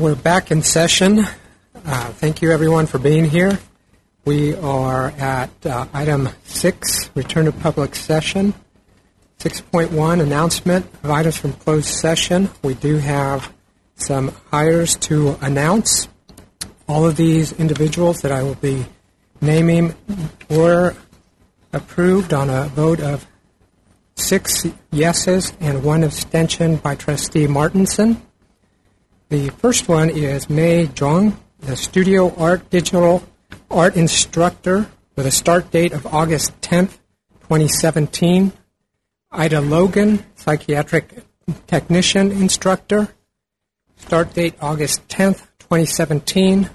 We're back in session. Uh, thank you, everyone, for being here. We are at uh, item six, return to public session. 6.1, announcement of items from closed session. We do have some hires to announce. All of these individuals that I will be naming were approved on a vote of six yeses and one abstention by Trustee Martinson. The first one is Mei Zhuang, the studio art digital art instructor with a start date of August 10th, 2017. Ida Logan, psychiatric technician instructor, start date August 10th, 2017.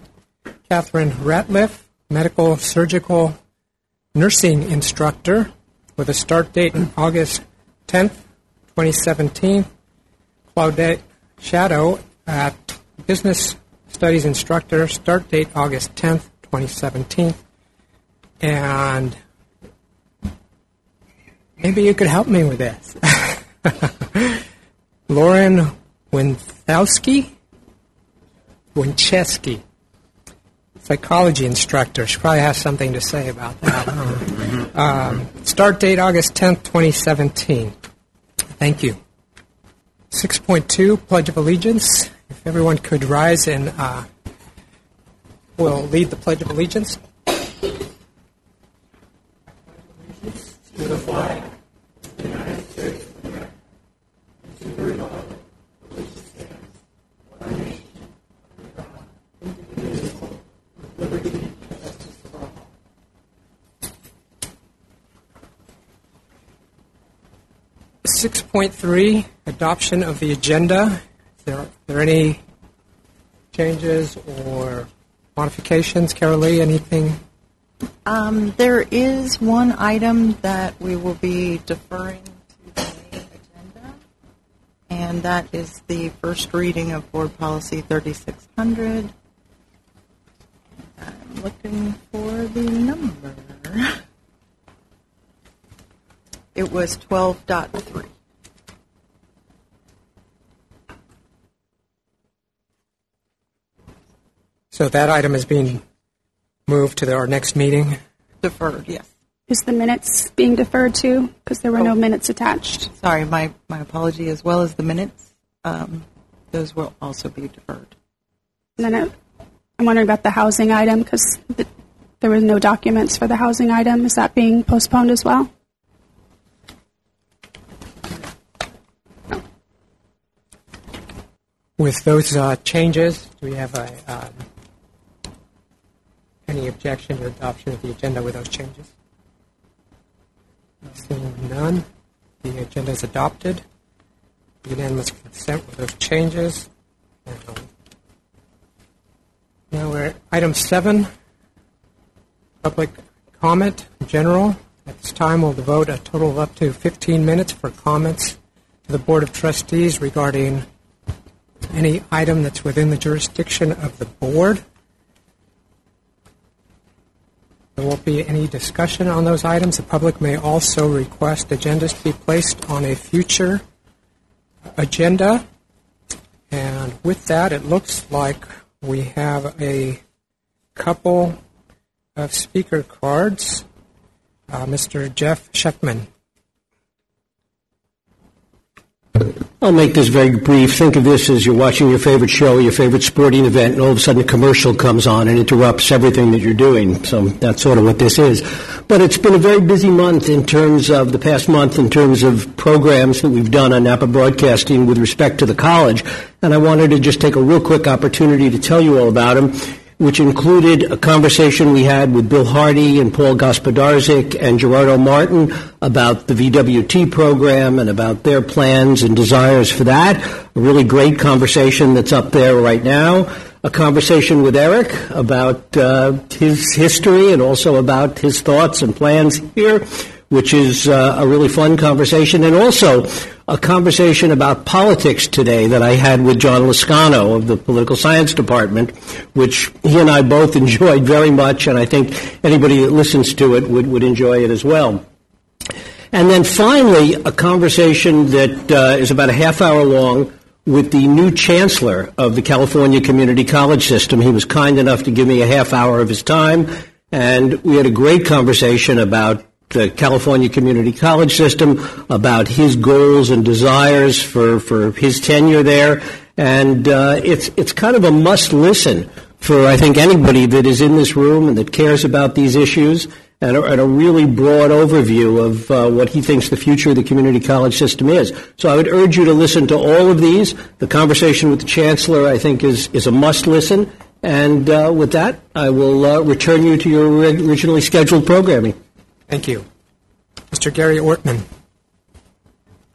Catherine Ratliff, medical surgical nursing instructor with a start date August 10th, 2017. Claudette Shadow at business studies instructor, start date August 10th, 2017. And maybe you could help me with this. Lauren Winthowski? Winchesky, psychology instructor. She probably has something to say about that. um, start date August 10th, 2017. Thank you. 6.2, Pledge of Allegiance. If everyone could rise and uh, we'll lead the Pledge of Allegiance. To the flag. Six point three, adoption of the agenda. There, are there any changes or modifications? Carol Lee, anything? Um, there is one item that we will be deferring to the main agenda, and that is the first reading of Board Policy 3600. I'm looking for the number. It was 12.3. So that item is being moved to the, our next meeting. Deferred, yes. Is the minutes being deferred to? Because there were no minutes attached. Sorry, my, my apology, as well as the minutes. Um, those will also be deferred. And then I, I'm wondering about the housing item because the, there were no documents for the housing item. Is that being postponed as well? With those uh, changes, do we have a, um, any objection to adoption of the agenda with those changes? Seeing none, the agenda is adopted. Unanimous consent with those changes. Now we're at item seven, public comment, general. At this time, we'll devote a total of up to 15 minutes for comments to the Board of Trustees regarding any item that's within the jurisdiction of the board. There won't be any discussion on those items. The public may also request agendas to be placed on a future agenda. And with that, it looks like we have a couple of speaker cards. Uh, Mr. Jeff Schechtman. I'll make this very brief. Think of this as you're watching your favorite show, your favorite sporting event, and all of a sudden a commercial comes on and interrupts everything that you're doing. So that's sort of what this is. But it's been a very busy month in terms of the past month in terms of programs that we've done on Napa Broadcasting with respect to the college. And I wanted to just take a real quick opportunity to tell you all about them which included a conversation we had with Bill Hardy and Paul Gospodarzik and Gerardo Martin about the VWT program and about their plans and desires for that. A really great conversation that's up there right now. A conversation with Eric about uh, his history and also about his thoughts and plans here which is uh, a really fun conversation, and also a conversation about politics today that I had with John Lascano of the Political Science Department, which he and I both enjoyed very much, and I think anybody that listens to it would, would enjoy it as well. And then finally, a conversation that uh, is about a half hour long with the new chancellor of the California Community College System. He was kind enough to give me a half hour of his time, and we had a great conversation about the California Community College System, about his goals and desires for, for his tenure there. And uh, it's, it's kind of a must listen for, I think, anybody that is in this room and that cares about these issues and a, and a really broad overview of uh, what he thinks the future of the community college system is. So I would urge you to listen to all of these. The conversation with the chancellor, I think, is, is a must listen. And uh, with that, I will uh, return you to your originally scheduled programming. Thank you. Mr. Gary Ortman.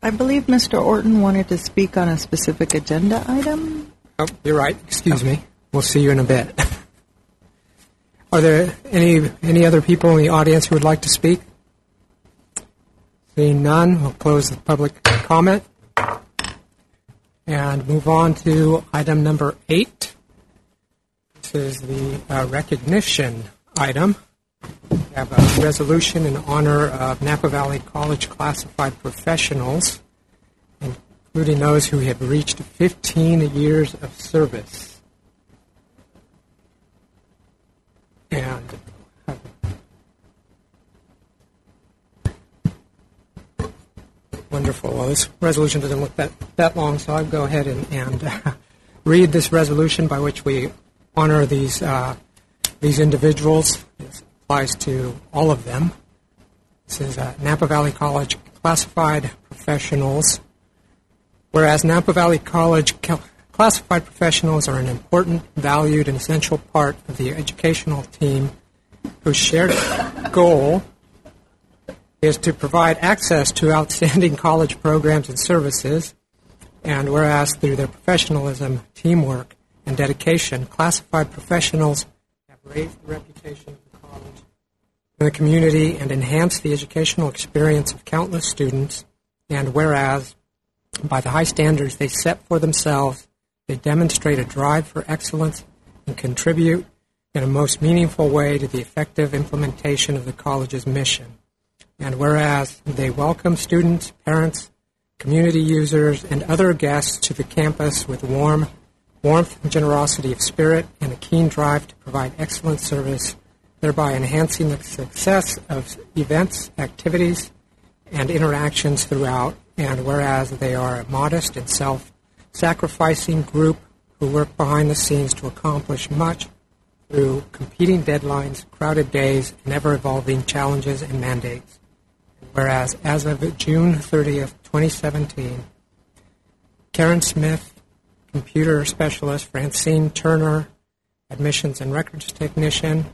I believe Mr. Orton wanted to speak on a specific agenda item. Oh, you're right. Excuse me. We'll see you in a bit. Are there any any other people in the audience who would like to speak? Seeing none, we'll close the public comment and move on to item number eight. This is the uh, recognition item. Have a resolution in honor of Napa Valley College classified professionals, including those who have reached 15 years of service. And wonderful. Well, this resolution doesn't look that, that long, so I'll go ahead and, and uh, read this resolution by which we honor these uh, these individuals. Applies to all of them. This is uh, Napa Valley College classified professionals. Whereas Napa Valley College Classified professionals are an important, valued, and essential part of the educational team whose shared goal is to provide access to outstanding college programs and services. And whereas through their professionalism, teamwork, and dedication, classified professionals have raised the reputation in the community and enhance the educational experience of countless students. And whereas by the high standards they set for themselves they demonstrate a drive for excellence and contribute in a most meaningful way to the effective implementation of the college's mission. And whereas they welcome students, parents, community users, and other guests to the campus with warm warmth and generosity of spirit and a keen drive to provide excellent service, thereby enhancing the success of events, activities, and interactions throughout. And whereas they are a modest and self sacrificing group who work behind the scenes to accomplish much through competing deadlines, crowded days, and ever evolving challenges and mandates. Whereas as of June 30th, 2017, Karen Smith, computer specialist, Francine Turner, admissions and records technician,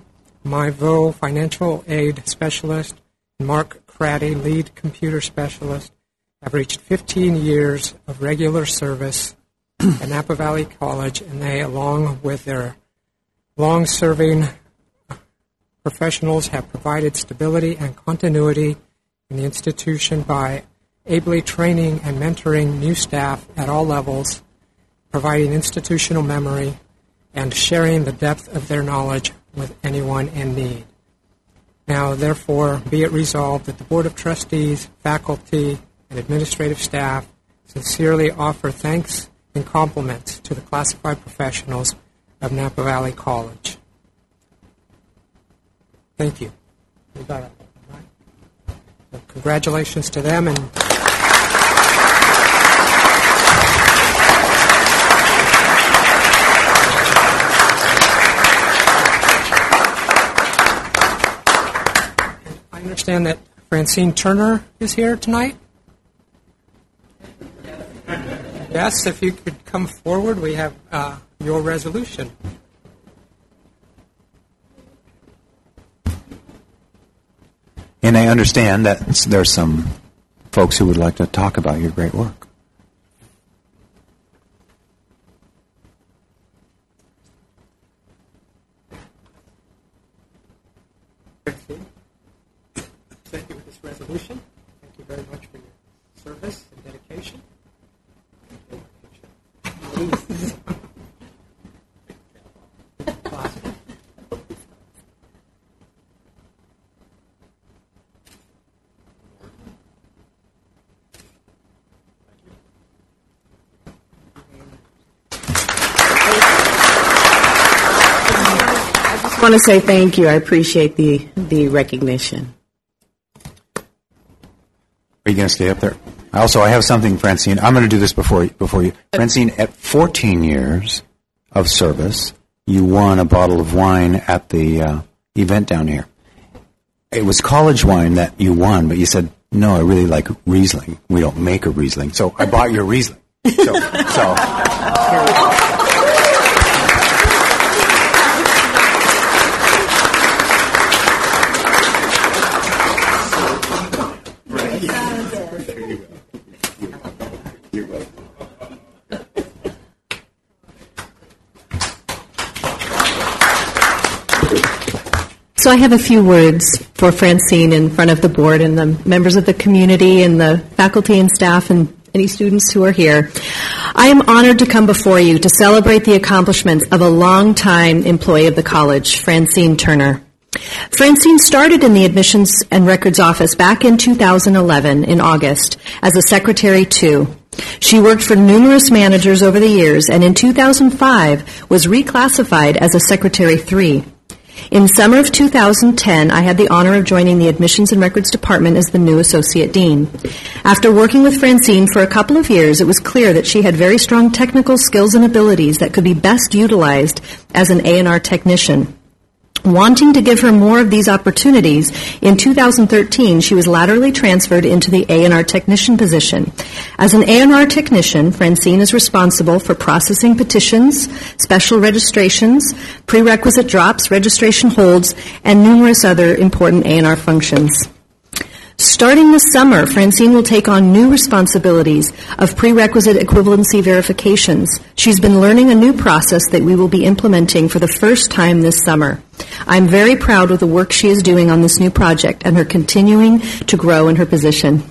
Myvo, financial aid specialist, and Mark Craddy, lead computer specialist, have reached 15 years of regular service at Napa Valley College, and they, along with their long serving professionals, have provided stability and continuity in the institution by ably training and mentoring new staff at all levels, providing institutional memory, and sharing the depth of their knowledge with anyone in need. Now, therefore, be it resolved that the Board of Trustees, faculty, and administrative staff sincerely offer thanks and compliments to the classified professionals of Napa Valley College. Thank you. congratulations to them and I understand that Francine Turner is here tonight. Yes, if you could come forward, we have uh, your resolution. And I understand that there's some folks who would like to talk about your great work. solution. Thank you very much for your service and dedication. I just want to say thank you. I appreciate the, the recognition. Are you going to stay up there? Also, I have something, Francine. I'm going to do this before before you. Francine, at 14 years of service, you won a bottle of wine at the uh, event down here. It was college wine that you won, but you said, "No, I really like Riesling. We don't make a Riesling, so I bought your Riesling." So, so So I have a few words for Francine in front of the board and the members of the community and the faculty and staff and any students who are here. I am honored to come before you to celebrate the accomplishments of a longtime employee of the college, Francine Turner. Francine started in the admissions and records office back in 2011 in August as a secretary two. She worked for numerous managers over the years and in 2005 was reclassified as a secretary three. In summer of 2010, I had the honor of joining the Admissions and Records Department as the new Associate Dean. After working with Francine for a couple of years, it was clear that she had very strong technical skills and abilities that could be best utilized as an A&R technician. Wanting to give her more of these opportunities, in 2013 she was laterally transferred into the A&R technician position. As an A&R technician, Francine is responsible for processing petitions, special registrations, prerequisite drops, registration holds, and numerous other important A&R functions. Starting this summer, Francine will take on new responsibilities of prerequisite equivalency verifications. She's been learning a new process that we will be implementing for the first time this summer. I'm very proud of the work she is doing on this new project and her continuing to grow in her position.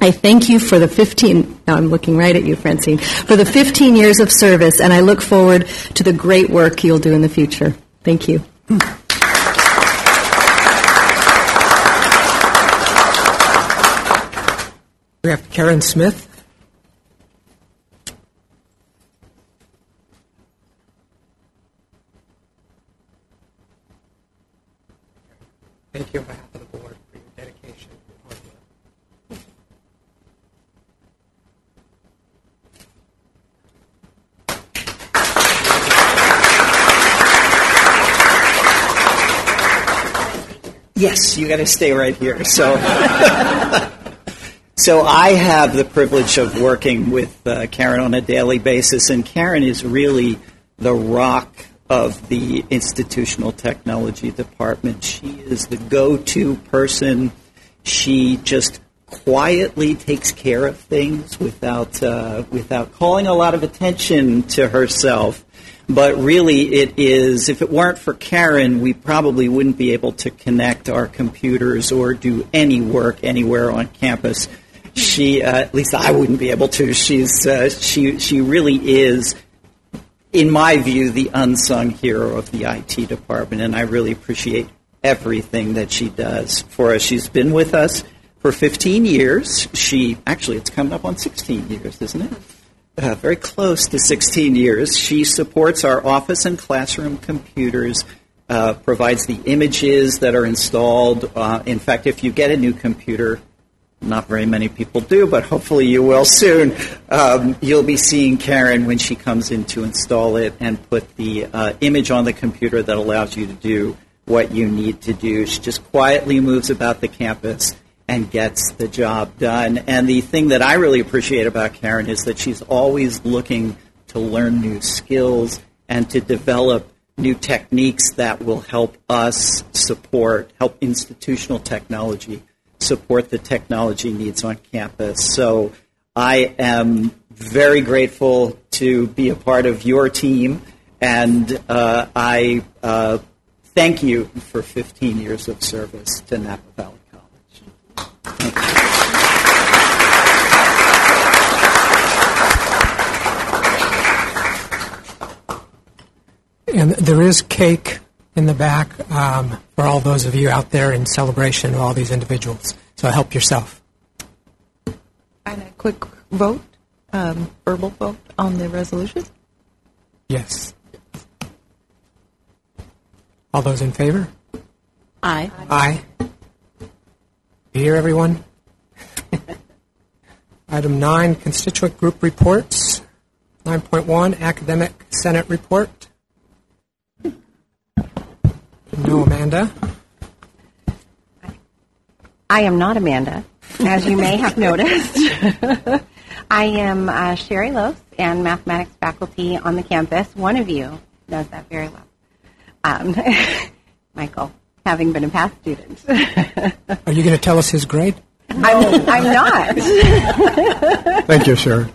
I thank you for the 15, now I'm looking right at you, Francine, for the 15 years of service, and I look forward to the great work you'll do in the future. Thank you. Mm. We have Karen Smith. Thank you on behalf of the board for your dedication and hard work. Yes, you got to stay right here. So, so I have the privilege of working with uh, Karen on a daily basis, and Karen is really the rock of the institutional technology department. She is the go-to person. She just quietly takes care of things without uh, without calling a lot of attention to herself. But really, it is, if it weren't for Karen, we probably wouldn't be able to connect our computers or do any work anywhere on campus. She, uh, at least I wouldn't be able to. She's, uh, she, she really is, in my view, the unsung hero of the IT department, and I really appreciate everything that she does for us. She's been with us for 15 years. She, actually, it's coming up on 16 years, isn't it? uh, very close to 16 years. She supports our office and classroom computers, uh, provides the images that are installed. Uh, in fact, if you get a new computer, not very many people do, but hopefully you will soon. Um, you'll be seeing Karen when she comes in to install it and put the uh, image on the computer that allows you to do what you need to do. She just quietly moves about the campus and gets the job done. And the thing that I really appreciate about Karen is that she's always looking to learn new skills and to develop new techniques that will help us support, help institutional technology support the technology needs on campus. So I am very grateful to be a part of your team, and uh, I uh, thank you for 15 years of service to Napa Valley. College. And there is cake in the back um, for all those of you out there in celebration of all these individuals. So help yourself. And a quick vote, um, verbal vote on the resolution. Yes. All those in favor? Aye. Aye. You hear everyone? Item 9, constituent group reports. 9.1, academic senate report. No, Amanda. I am not Amanda, as you may have noticed. I am uh, Sherry Los and mathematics faculty on the campus. One of you knows that very well. Um, Michael, having been a past student. Are you going to tell us his grade? I'm, I'm not. Thank you, sir.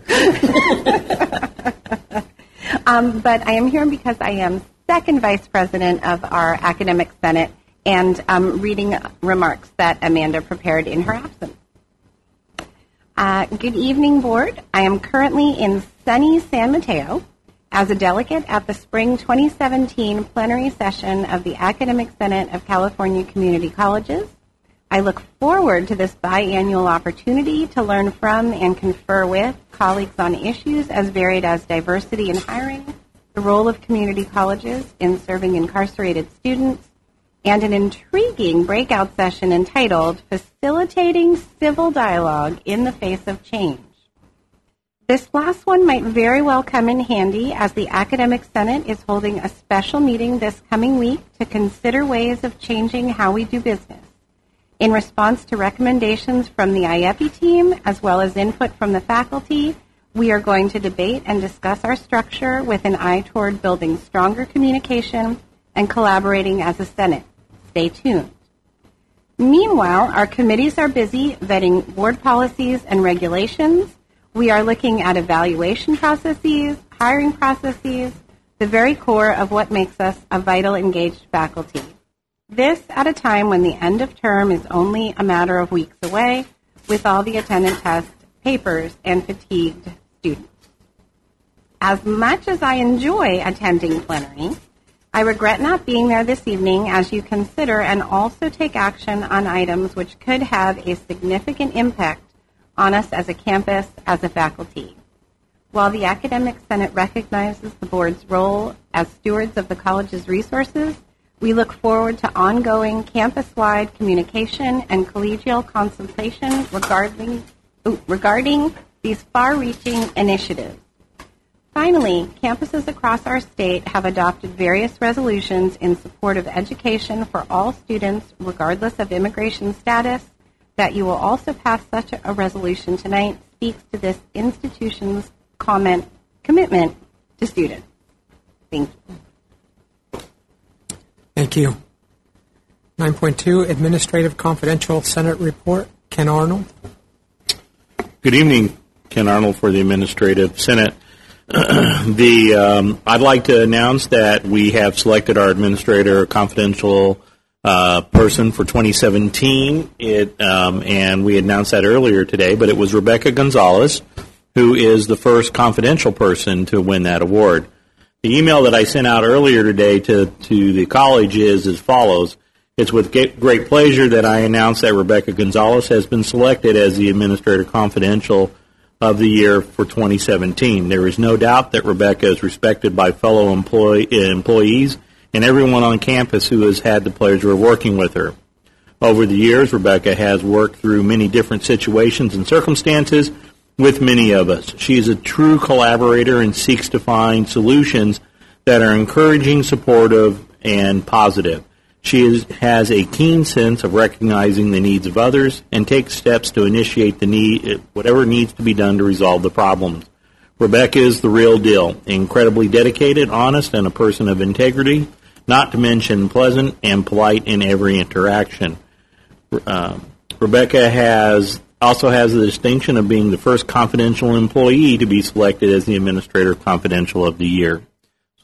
Um, but I am here because I am second vice president of our academic senate and um, reading remarks that Amanda prepared in her absence. Uh, good evening, board. I am currently in sunny San Mateo as a delegate at the spring 2017 plenary session of the Academic Senate of California Community Colleges. I look forward to this biannual opportunity to learn from and confer with colleagues on issues as varied as diversity in hiring, the role of community colleges in serving incarcerated students, and an intriguing breakout session entitled Facilitating Civil Dialogue in the Face of Change. This last one might very well come in handy as the Academic Senate is holding a special meeting this coming week to consider ways of changing how we do business. In response to recommendations from the IEPI team, as well as input from the faculty, we are going to debate and discuss our structure with an eye toward building stronger communication and collaborating as a Senate. Stay tuned. Meanwhile, our committees are busy vetting board policies and regulations. We are looking at evaluation processes, hiring processes, the very core of what makes us a vital engaged faculty. This at a time when the end of term is only a matter of weeks away, with all the attendant tests, papers, and fatigued As much as I enjoy attending plenary, I regret not being there this evening as you consider and also take action on items which could have a significant impact on us as a campus, as a faculty. While the Academic Senate recognizes the board's role as stewards of the college's resources, we look forward to ongoing campus-wide communication and collegial consultation regarding, regarding these far-reaching initiatives. Finally, campuses across our state have adopted various resolutions in support of education for all students, regardless of immigration status. That you will also pass such a resolution tonight speaks to this institution's comment commitment to students. Thank you. Thank you. 9.2 Administrative Confidential Senate Report. Ken Arnold. Good evening, Ken Arnold for the Administrative Senate. the um, I'd like to announce that we have selected our administrator confidential uh, person for 2017. It um, and we announced that earlier today, but it was Rebecca Gonzalez, who is the first confidential person to win that award. The email that I sent out earlier today to, to the college is as follows. It's with great pleasure that I announce that Rebecca Gonzalez has been selected as the Administrator Confidential of the year for 2017. There is no doubt that Rebecca is respected by fellow employee, employees and everyone on campus who has had the pleasure of working with her. Over the years, Rebecca has worked through many different situations and circumstances with many of us. She is a true collaborator and seeks to find solutions that are encouraging, supportive, and positive. She is, has a keen sense of recognizing the needs of others and takes steps to initiate the need, whatever needs to be done to resolve the problems. Rebecca is the real deal, incredibly dedicated, honest, and a person of integrity, not to mention pleasant and polite in every interaction. Uh, Rebecca has also has the distinction of being the first confidential employee to be selected as the administrator confidential of the year.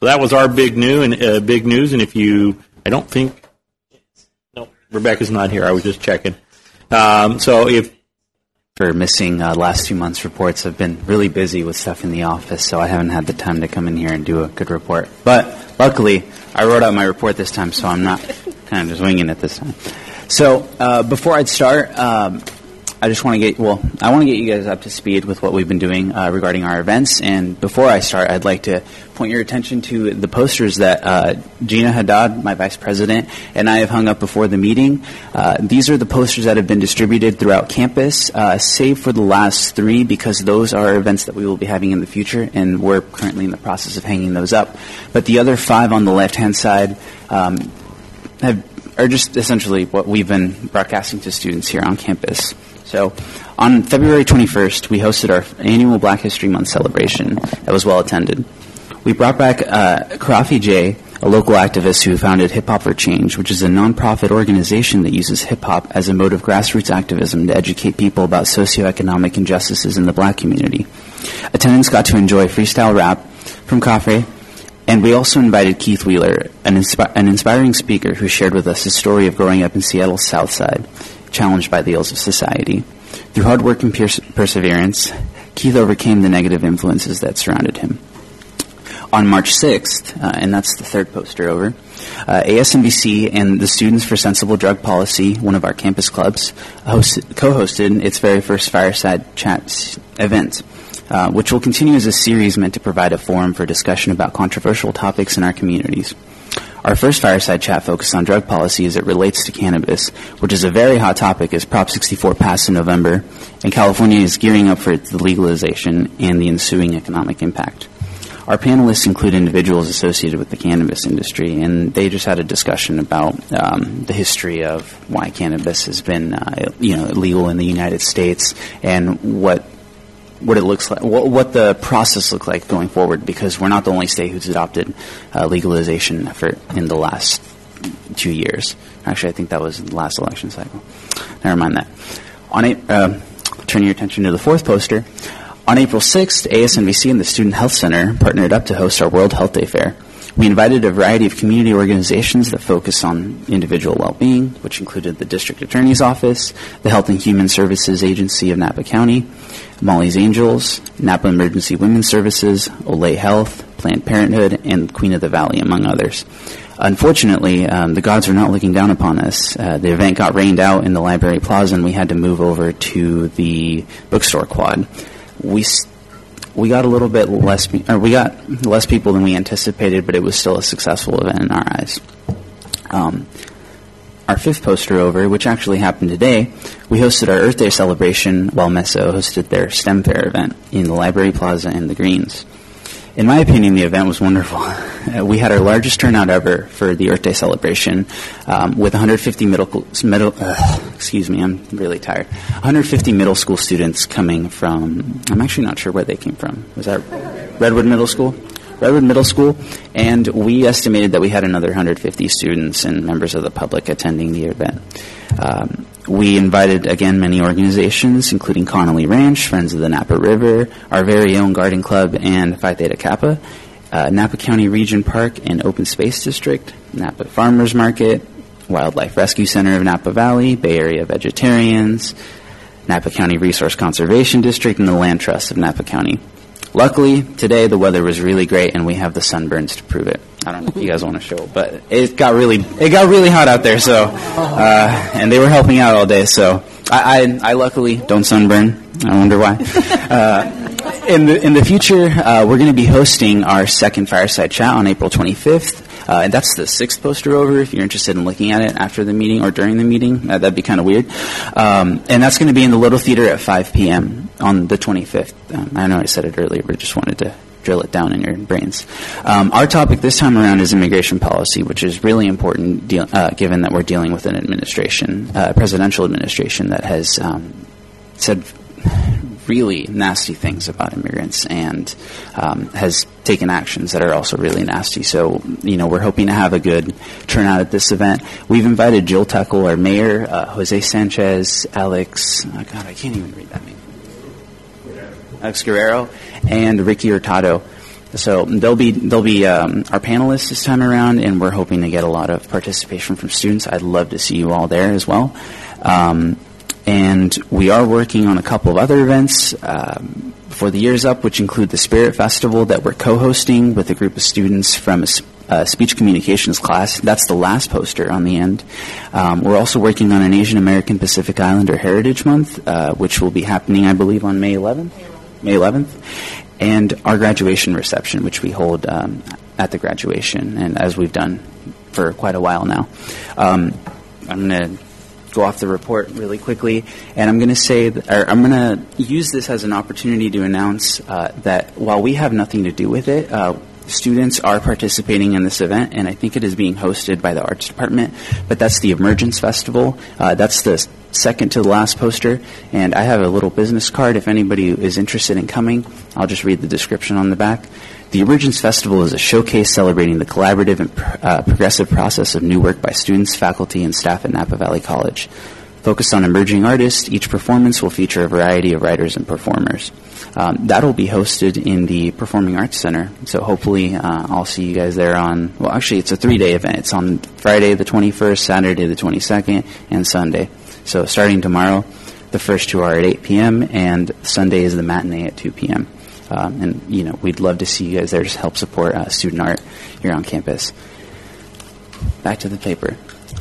So that was our big new and uh, big news. And if you, I don't think, Rebecca's not here. I was just checking. Um, so if for missing uh, last two months' reports, I've been really busy with stuff in the office, so I haven't had the time to come in here and do a good report. But luckily, I wrote out my report this time, so I'm not kind of just winging it this time. So uh, before I'd start, um, I just want to get well. I want to get you guys up to speed with what we've been doing uh, regarding our events. And before I start, I'd like to point your attention to the posters that uh, Gina Haddad, my vice president, and I have hung up before the meeting. Uh, these are the posters that have been distributed throughout campus, uh, save for the last three, because those are events that we will be having in the future, and we're currently in the process of hanging those up. But the other five on the left-hand side. Um, have, are just essentially what we've been broadcasting to students here on campus. So, on February 21st, we hosted our annual Black History Month celebration that was well attended. We brought back uh, Khafre Jay, a local activist who founded Hip Hop for Change, which is a nonprofit organization that uses hip hop as a mode of grassroots activism to educate people about socioeconomic injustices in the black community. Attendants got to enjoy freestyle rap from Khafre, and we also invited Keith Wheeler, an, an inspiring speaker who shared with us his story of growing up in Seattle's South Side, challenged by the ills of society. Through hard work and perse- perseverance, Keith overcame the negative influences that surrounded him. On March 6th, uh, and that's the third poster over, uh, ASNVC and the Students for Sensible Drug Policy, one of our campus clubs, host- co-hosted its very first Fireside Chat event. Uh, which will continue as a series meant to provide a forum for discussion about controversial topics in our communities. Our first fireside chat focused on drug policy as it relates to cannabis, which is a very hot topic as Prop 64 passed in November, and California is gearing up for the legalization and the ensuing economic impact. Our panelists include individuals associated with the cannabis industry, and they just had a discussion about um, the history of why cannabis has been, uh, you know, legal in the United States and what what it looks like, what, what, the process looks like going forward, because we're not the only state who's adopted uh, legalization effort in the last two years. Actually, I think that was the last election cycle. Never mind that. On a, uh, turn your attention to the fourth poster. On April 6th, ASNVC and the Student Health Center partnered up to host our World Health Day Fair. We invited a variety of community organizations that focus on individual well-being, which included the District Attorney's Office, the Health and Human Services Agency of Napa County, Molly's Angels, Napa Emergency Women's Services, OLE Health, Planned Parenthood, and Queen of the Valley, among others. Unfortunately, um, the gods are not looking down upon us. Uh, the event got rained out in the library plaza, and we had to move over to the bookstore quad. We st- we got a little bit less, or we got less people than we anticipated, but it was still a successful event in our eyes. Um, our fifth poster over, which actually happened today, we hosted our Earth Day celebration while MESA hosted their STEM Fair event in the Library Plaza in the Greens. In my opinion, the event was wonderful. we had our largest turnout ever for the Earth Day celebration, um, with 150 middle, middle uh, excuse me, I'm really tired. 150 middle school students coming from. I'm actually not sure where they came from. Was that Redwood Middle School? Redwood Middle School, and we estimated that we had another 150 students and members of the public attending the event. Um, we invited, again, many organizations, including Connolly Ranch, Friends of the Napa River, our very own Garden Club, and Phi Theta Kappa, uh, Napa County Region Park and Open Space District, Napa Farmers Market, Wildlife Rescue Center of Napa Valley, Bay Area Vegetarians, Napa County Resource Conservation District, and the Land Trust of Napa County. Luckily, today the weather was really great, and we have the sunburns to prove it. I don't know if you guys want to show, but it got really it got really hot out there. So, uh, and they were helping out all day. So, I I, I luckily don't sunburn. I wonder why. Uh, in the in the future, uh, we're going to be hosting our second fireside chat on April 25th. Uh, and that's the sixth poster over. If you're interested in looking at it after the meeting or during the meeting, uh, that'd be kind of weird. Um, and that's going to be in the Little Theater at 5 p.m. on the 25th. Um, I know I said it earlier, but just wanted to drill it down in your brains. Um, our topic this time around is immigration policy, which is really important deal, uh, given that we're dealing with an administration, uh, presidential administration that has um, said really nasty things about immigrants and um, has taken actions that are also really nasty. So, you know, we're hoping to have a good turnout at this event. We've invited Jill Techel, our mayor, uh, Jose Sanchez, Alex, oh God, I can't even read that name. Alex Guerrero, and Ricky Hurtado. So they'll be they'll be um, our panelists this time around, and we're hoping to get a lot of participation from students. I'd love to see you all there as well. Um, and we are working on a couple of other events um, for the years up, which include the Spirit Festival that we're co-hosting with a group of students from a speech communications class. That's the last poster on the end. Um, we're also working on an Asian American Pacific Islander Heritage Month, uh, which will be happening, I believe, on May 11th. May 11th, and our graduation reception, which we hold um, at the graduation, and as we've done for quite a while now. Um, I'm going to go off the report really quickly, and I'm going to say, that, I'm going to use this as an opportunity to announce uh, that while we have nothing to do with it, uh, students are participating in this event, and I think it is being hosted by the arts department. But that's the Emergence Festival. Uh, that's the second to the last poster, and I have a little business card if anybody is interested in coming. I'll just read the description on the back. The Emergence Festival is a showcase celebrating the collaborative and uh, progressive process of new work by students, faculty, and staff at Napa Valley College. Focused on emerging artists, each performance will feature a variety of writers and performers. Um, that'll be hosted in the Performing Arts Center, so hopefully uh, I'll see you guys there on, well, actually, it's a three day event. It's on Friday the 21st, Saturday the 22nd, and Sunday. So starting tomorrow, the first two are at 8 p.m., and Sunday is the matinee at 2 p.m. Um, and you know, we'd love to see you guys there to help support uh, student art here on campus. Back to the paper.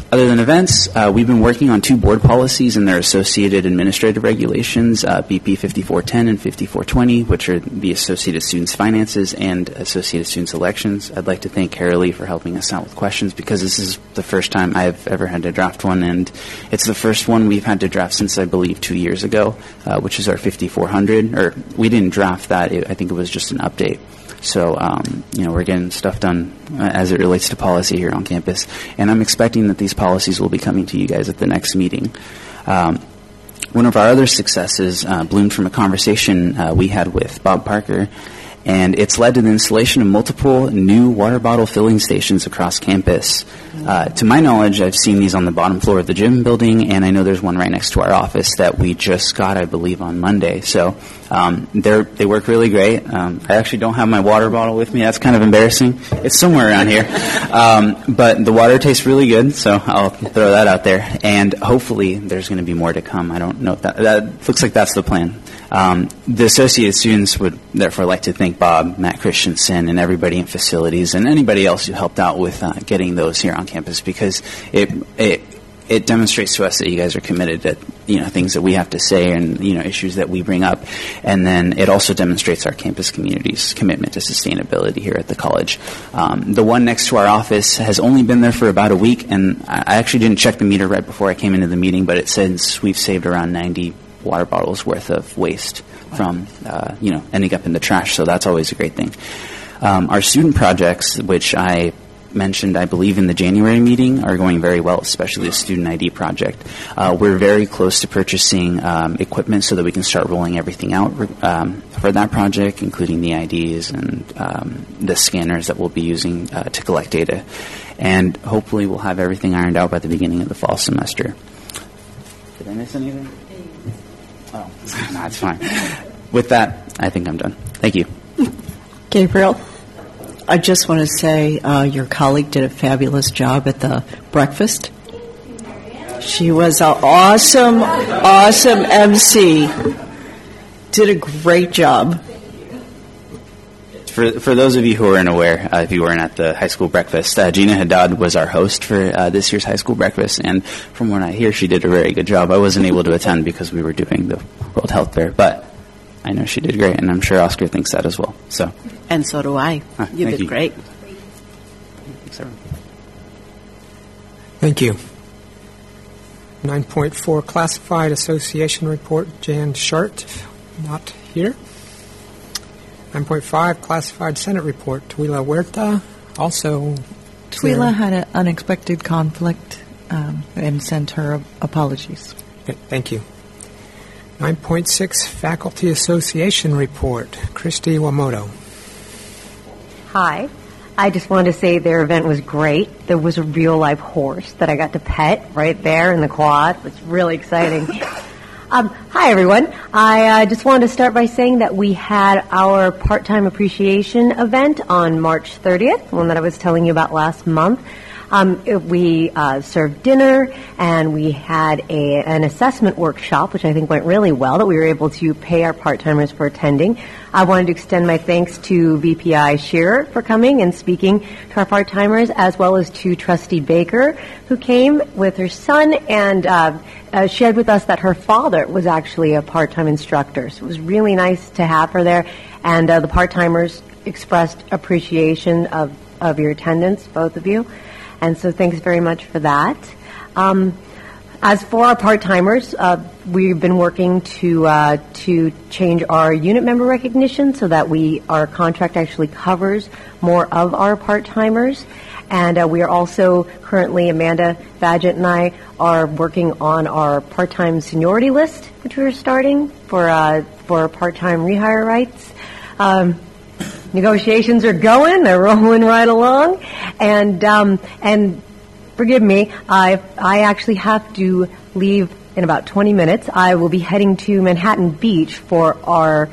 Other than events, uh, we've been working on two board policies and their associated administrative regulations, uh, BP 5410 and 5420, which are the Associated Students Finances and Associated Students Elections. I'd like to thank Carolee for helping us out with questions because this is the first time I've ever had to draft one, and it's the first one we've had to draft since I believe two years ago, uh, which is our 5400. Or we didn't draft that; it, I think it was just an update. So, um, you know, we're getting stuff done uh, as it relates to policy here on campus. And I'm expecting that these policies will be coming to you guys at the next meeting. Um, one of our other successes uh, bloomed from a conversation uh, we had with Bob Parker and it's led to the installation of multiple new water bottle filling stations across campus. Uh, to my knowledge, I've seen these on the bottom floor of the gym building, and I know there's one right next to our office that we just got, I believe, on Monday. So um, they work really great. Um, I actually don't have my water bottle with me. That's kind of embarrassing. It's somewhere around here. Um, but the water tastes really good, so I'll throw that out there. And hopefully, there's going to be more to come. I don't know if that, that looks like that's the plan. Um, the associate students would therefore like to thank Bob, Matt Christensen, and everybody in facilities, and anybody else who helped out with uh, getting those here on campus because it it it demonstrates to us that you guys are committed to you know things that we have to say and you know issues that we bring up, and then it also demonstrates our campus community's commitment to sustainability here at the college. Um, the one next to our office has only been there for about a week, and I actually didn't check the meter right before I came into the meeting, but it says we've saved around ninety water bottles worth of waste from uh, you know ending up in the trash. So that's always a great thing. Um, our student projects, which I mentioned, I believe, in the January meeting, are going very well, especially the student ID project. Uh, we're very close to purchasing um, equipment so that we can start rolling everything out um, for that project, including the IDs and um, the scanners that we'll be using uh, to collect data. And hopefully, we'll have everything ironed out by the beginning of the fall semester. Did I miss anything? Oh, that's fine. With that, I think I'm done. Thank you. Gabriel, I just want to say uh, your colleague did a fabulous job at the breakfast. She was an awesome, awesome MC. Did a great job. For, for those of you who are unaware, uh, if you weren't at the high school breakfast, uh, Gina Haddad was our host for uh, this year's high school breakfast, and from what I hear, she did a very good job. I wasn't able to attend because we were doing the World Health Fair, but I know she did great, and I'm sure Oscar thinks that as well. So, and so do I. Ah, you did you. great. Thanks, everyone. Thank you. 9.4 Classified Association Report, Jan Shart, not here. 9.5 Classified Senate Report, Twila Huerta, also. Twila had an unexpected conflict um, and sent her apologies. Okay, thank you. 9.6 Faculty Association Report, Christy Wamoto. Hi. I just wanted to say their event was great. There was a real live horse that I got to pet right there in the quad. It's really exciting. um, hi, everyone. I uh, just wanted to start by saying that we had our part time appreciation event on March 30th, one that I was telling you about last month. Um, we uh, served dinner and we had a, an assessment workshop, which I think went really well, that we were able to pay our part timers for attending. I wanted to extend my thanks to VPI Shearer for coming and speaking to our part timers, as well as to Trustee Baker, who came with her son and uh, uh, shared with us that her father was actually a part time instructor. So it was really nice to have her there. And uh, the part timers expressed appreciation of, of your attendance, both of you. And so thanks very much for that. Um, as for our part-timers, uh, we've been working to uh, to change our unit member recognition so that we our contract actually covers more of our part-timers, and uh, we are also currently Amanda Badgett and I are working on our part-time seniority list, which we're starting for uh, for part-time rehire rights. Um, negotiations are going; they're rolling right along, and um, and forgive me, I I actually have to leave in about 20 minutes. I will be heading to Manhattan Beach for our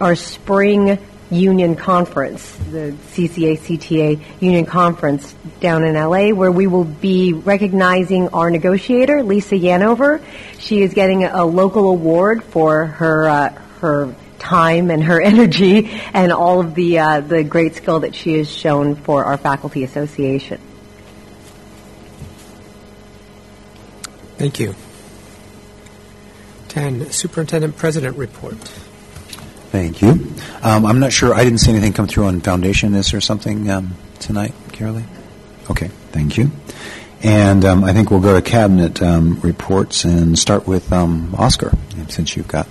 our spring union conference, the CCA CTA union conference down in LA, where we will be recognizing our negotiator, Lisa Yanover. She is getting a local award for her uh, her time and her energy and all of the uh, the great skill that she has shown for our faculty association. Thank you. 10, Superintendent President Report. Thank you. Um, I'm not sure. I didn't see anything come through on foundation. Is there something um, tonight, Carolee? Okay, thank you. And um, I think we'll go to cabinet um, reports and start with um, Oscar, since you've got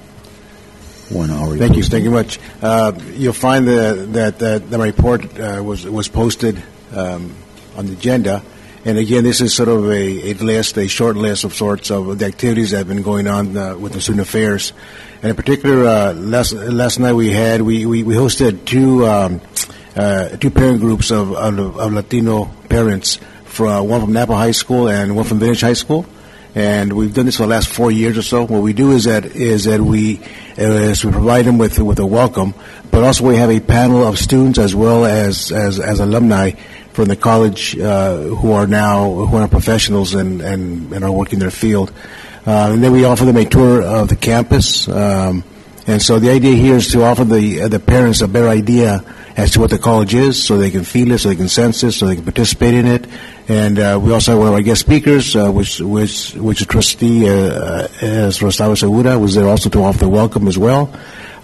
one. Thank you. Thank you much. Uh, you'll find the, that, that the report uh, was was posted um, on the agenda. And again, this is sort of a, a list, a short list of sorts of the activities that have been going on uh, with the student affairs. And in particular, uh, last last night we had we, we, we hosted two um, uh, two parent groups of, of, of Latino parents from one from Napa High School and one from Vintage High School and we've done this for the last four years or so. What we do is that is that we is we provide them with with a welcome, but also we have a panel of students as well as as, as alumni from the college uh, who are now who are professionals and, and, and are working their field. Uh, and then we offer them a tour of the campus. Um, and so the idea here is to offer the uh, the parents a better idea as to what the college is, so they can feel it, so they can sense it, so they can participate in it. And uh, we also have one of our guest speakers, uh, which which which is trustee uh, uh, Rostavo Segura, was there also to offer the welcome as well.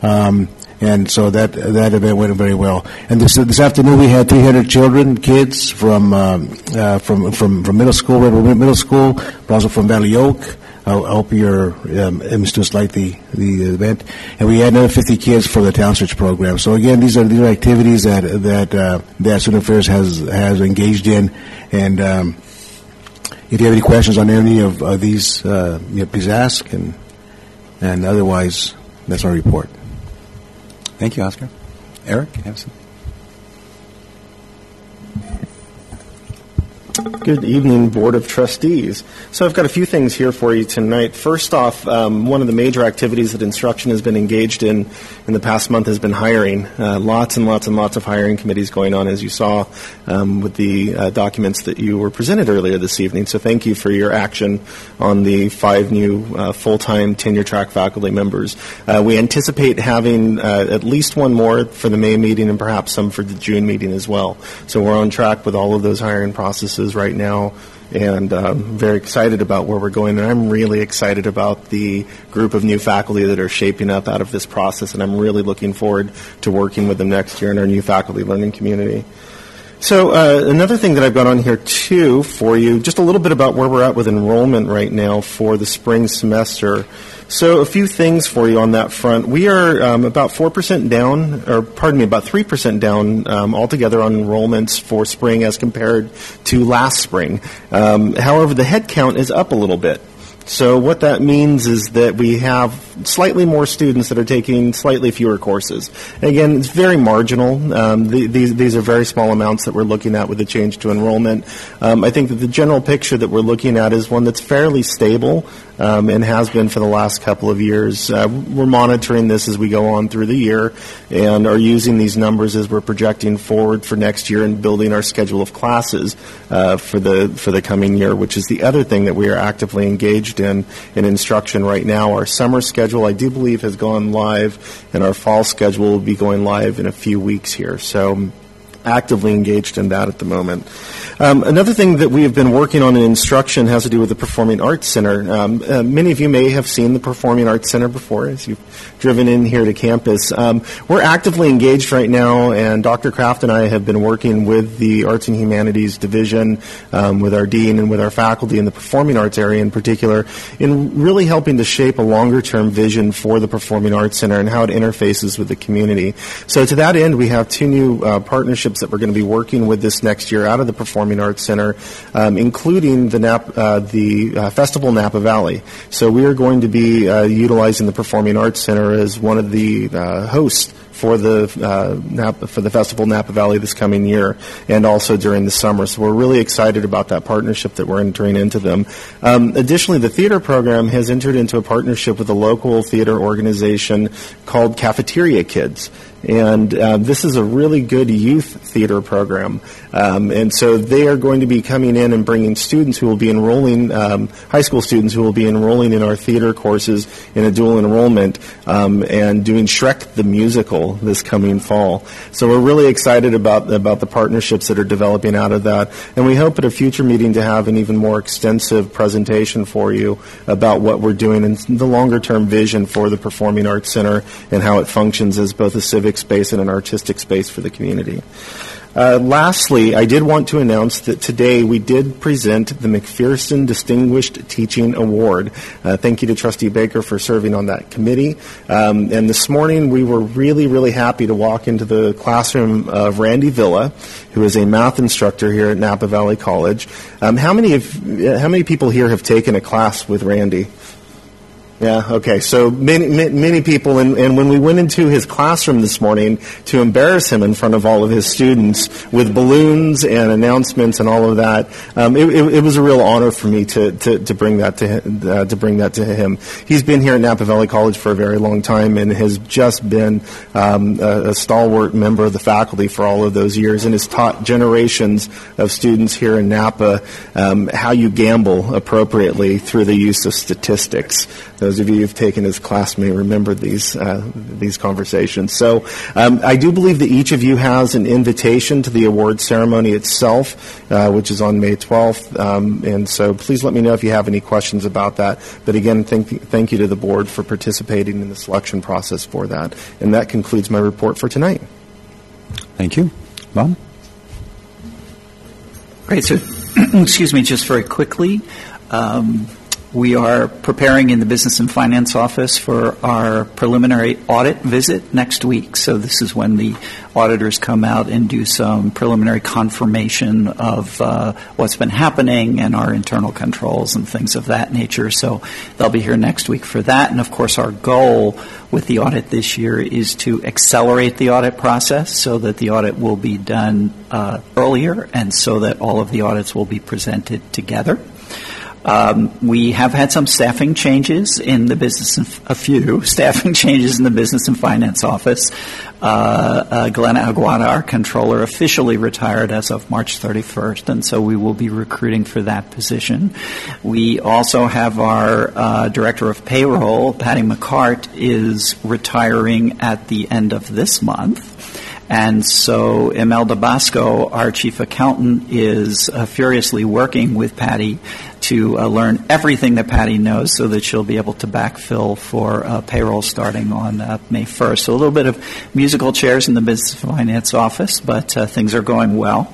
Um, and so that that event went very well. And this this afternoon we had 300 children, kids from um, uh, from from from middle school, Red River Middle School, but also from Valley Oak. I I hope your um, students like the the event. And we had another 50 kids for the Talent Search program. So again, these are these are activities that that uh, that Student Affairs has has engaged in. And um, if you have any questions on any of, of these, uh, you know, please ask. And and otherwise, that's our report. Thank you, Oscar. Eric, have some. Good evening, Board of Trustees. So I've got a few things here for you tonight. First off, um, one of the major activities that instruction has been engaged in in the past month has been hiring. Uh, lots and lots and lots of hiring committees going on, as you saw um, with the uh, documents that you were presented earlier this evening. So thank you for your action on the five new uh, full-time tenure track faculty members. Uh, we anticipate having uh, at least one more for the May meeting and perhaps some for the June meeting as well. So we're on track with all of those hiring processes right now and um, very excited about where we're going. And I'm really excited about the group of new faculty that are shaping up out of this process, and I'm really looking forward to working with them next year in our new faculty learning community. So uh, another thing that I've got on here too for you, just a little bit about where we're at with enrollment right now for the spring semester. So a few things for you on that front. We are um, about 4% down, or pardon me, about 3% down um, altogether on enrollments for spring as compared to last spring. Um, however, the head count is up a little bit. So what that means is that we have slightly more students that are taking slightly fewer courses. Again, it's very marginal. Um, the, these, these are very small amounts that we're looking at with the change to enrollment. Um, I think that the general picture that we're looking at is one that's fairly stable. Um, and has been for the last couple of years. Uh, we're monitoring this as we go on through the year and are using these numbers as we're projecting forward for next year and building our schedule of classes uh, for the for the coming year, which is the other thing that we are actively engaged in in instruction right now. Our summer schedule, I do believe, has gone live, and our fall schedule will be going live in a few weeks here. So actively engaged in that at the moment. Um, another thing that we have been working on in instruction has to do with the Performing Arts Center. Um, uh, many of you may have seen the Performing Arts Center before as you've driven in here to campus. Um, we're actively engaged right now, and Dr. Kraft and I have been working with the Arts and Humanities Division, um, with our dean and with our faculty in the performing arts area in particular, in really helping to shape a longer term vision for the Performing Arts Center and how it interfaces with the community. So, to that end, we have two new uh, partnerships that we're going to be working with this next year out of the Performing Arts Center, um, including the, Nap, uh, the uh, Festival Napa Valley. So, we are going to be uh, utilizing the Performing Arts Center as one of the uh, hosts for the uh, Napa, for the festival Napa Valley this coming year, and also during the summer. So we're really excited about that partnership that we're entering into them. Um, additionally, the theater program has entered into a partnership with a local theater organization called Cafeteria Kids. And uh, this is a really good youth theater program. Um, and so they are going to be coming in and bringing students who will be enrolling, um, high school students who will be enrolling in our theater courses in a dual enrollment um, and doing Shrek the Musical this coming fall. So we're really excited about, about the partnerships that are developing out of that. And we hope at a future meeting to have an even more extensive presentation for you about what we're doing and the longer term vision for the Performing Arts Center and how it functions as both a civic space and an artistic space for the community. Uh, lastly, I did want to announce that today we did present the McPherson Distinguished Teaching Award. Uh, thank you to Trustee Baker for serving on that committee. Um, and this morning we were really, really happy to walk into the classroom of Randy Villa, who is a math instructor here at Napa Valley College. Um, how many of, how many people here have taken a class with Randy? Yeah, okay. So many, many people, and, and, when we went into his classroom this morning to embarrass him in front of all of his students with balloons and announcements and all of that, um, it, it, it, was a real honor for me to, to, to bring that to him, uh, to bring that to him. He's been here at Napa Valley College for a very long time and has just been um, a, a, stalwart member of the faculty for all of those years and has taught generations of students here in Napa um, how you gamble appropriately through the use of statistics. Those of you who've taken his class may remember these uh, these conversations. So um, I do believe that each of you has an invitation to the award ceremony itself, uh, which is on May 12th. Um, and so please let me know if you have any questions about that. But again, thank thank you to the board for participating in the selection process for that. And that concludes my report for tonight. Thank you, Bob. Great. So, excuse me, just very quickly. Um, we are preparing in the Business and Finance Office for our preliminary audit visit next week. So, this is when the auditors come out and do some preliminary confirmation of uh, what's been happening and our internal controls and things of that nature. So, they'll be here next week for that. And of course, our goal with the audit this year is to accelerate the audit process so that the audit will be done uh, earlier and so that all of the audits will be presented together. Um, we have had some staffing changes in the business, a few staffing changes in the business and finance office. Uh, uh, Glenna Aguada, our controller, officially retired as of March 31st, and so we will be recruiting for that position. We also have our uh, director of payroll, Patty McCart, is retiring at the end of this month. And so Imelda Basco, our chief accountant, is uh, furiously working with Patty to uh, learn everything that Patty knows so that she'll be able to backfill for uh, payroll starting on uh, May 1st. So a little bit of musical chairs in the business finance office, but uh, things are going well.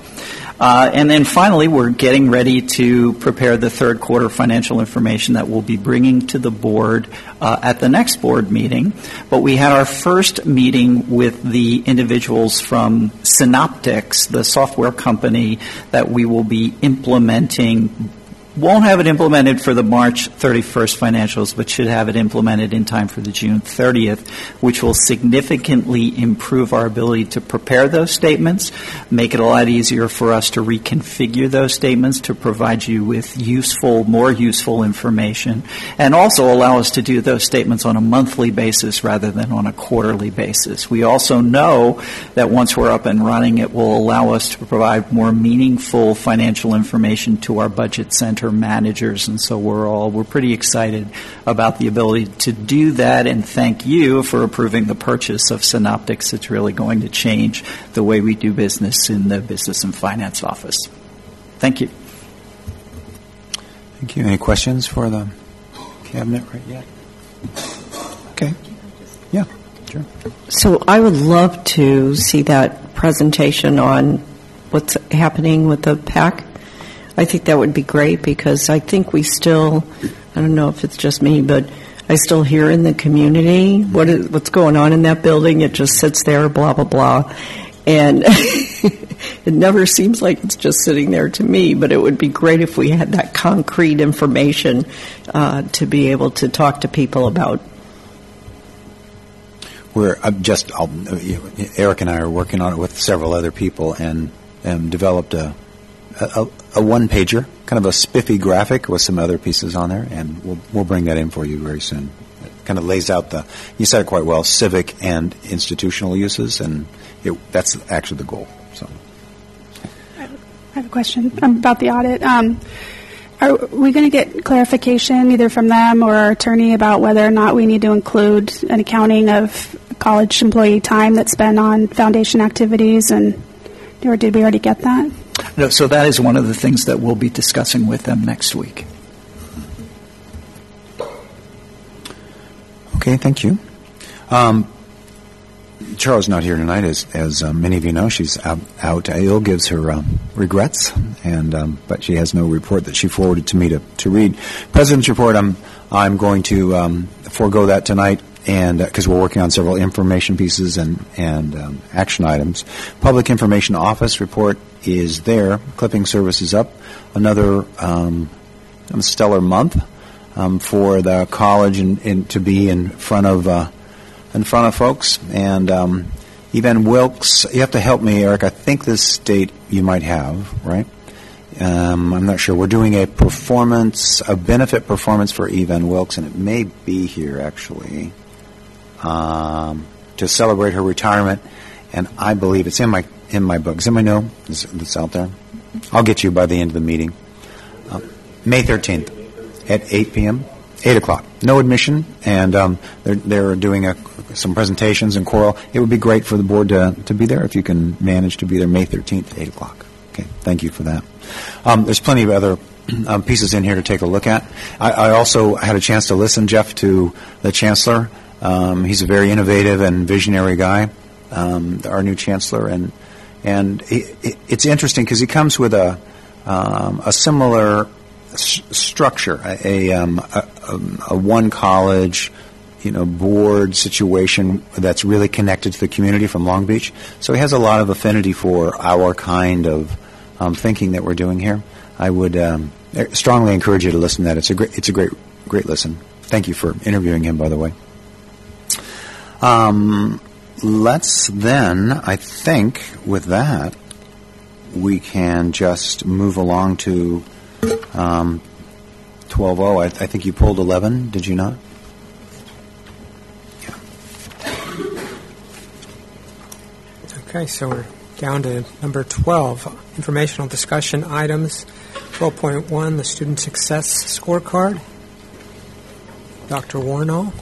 Uh, and then finally, we're getting ready to prepare the third quarter financial information that we'll be bringing to the board uh, at the next board meeting. But we had our first meeting with the individuals from Synoptics, the software company that we will be implementing won't have it implemented for the March 31st financials, but should have it implemented in time for the June 30th, which will significantly improve our ability to prepare those statements, make it a lot easier for us to reconfigure those statements to provide you with useful, more useful information, and also allow us to do those statements on a monthly basis rather than on a quarterly basis. We also know that once we're up and running, it will allow us to provide more meaningful financial information to our budget center managers, and so we're all we're pretty excited about the ability to do that. And thank you for approving the purchase of Synoptics. It's really going to change the way we do business in the business and finance office. Thank you. Thank you. Any questions for the cabinet right yet? Okay. Yeah, sure. So I would love to see that presentation on what's happening with the PAC. I think that would be great because I think we still, I don't know if it's just me, but I still hear in the community what is, what's going on in that building. It just sits there, blah, blah, blah. And it never seems like it's just sitting there to me, but it would be great if we had that concrete information uh, to be able to talk to people about. We're I'm just I'll, Eric and I are working on it with several other people and, and developed a, a, a one pager, kind of a spiffy graphic with some other pieces on there, and we'll we'll bring that in for you very soon. It kind of lays out the you said it quite well, civic and institutional uses, and it, that's actually the goal. So. I have a question about the audit. Um, are we going to get clarification either from them or our attorney about whether or not we need to include an accounting of college employee time that's spent on foundation activities, and or did we already get that? No, so that is one of the things that we'll be discussing with them next week. Okay, thank you. Um, Charles not here tonight, as as um, many of you know. She's out, out ill, gives her um, regrets, and um, but she has no report that she forwarded to me to, to read. President's report. I'm I'm going to um, forego that tonight, and because uh, we're working on several information pieces and and um, action items. Public Information Office report is there. Clipping service is up. Another um, stellar month for the college and, to be in front of. Uh, in front of folks. And um, Evan Wilkes, you have to help me, Eric. I think this date you might have, right? Um, I'm not sure. We're doing a performance, a benefit performance for Evan Wilkes, and it may be here actually um, to celebrate her retirement. And I believe it's in my in my book. Does anybody know it's out there? I'll get you by the end of the meeting. Uh, May 13th at 8 p.m. 8 o'clock. No admission, and um, they're, they're doing a, some presentations in choral. It would be great for the board to, to be there if you can manage to be there May 13th at 8 o'clock. Okay, thank you for that. Um, there's plenty of other um, pieces in here to take a look at. I, I, also had a chance to listen, Jeff, to the chancellor. Um, he's a very innovative and visionary guy, um, our new chancellor, and and it, it's interesting because he comes with a um, a similar structure, a, um, a, a, one college, you know, board situation that's really connected to the community from Long Beach. So he has a lot of affinity for our kind of um, thinking that we're doing here. I would um, strongly encourage you to listen to that. It's a great, it's a great, great listen. Thank you for interviewing him, by the way. Um, let's then, I think, with that, we can just move along to um, 12-0. I, I think you pulled 11, did you not? Yeah. Okay, so we're down to number 12, informational discussion items. 12.1, the Student Success Scorecard. Dr. Warnall.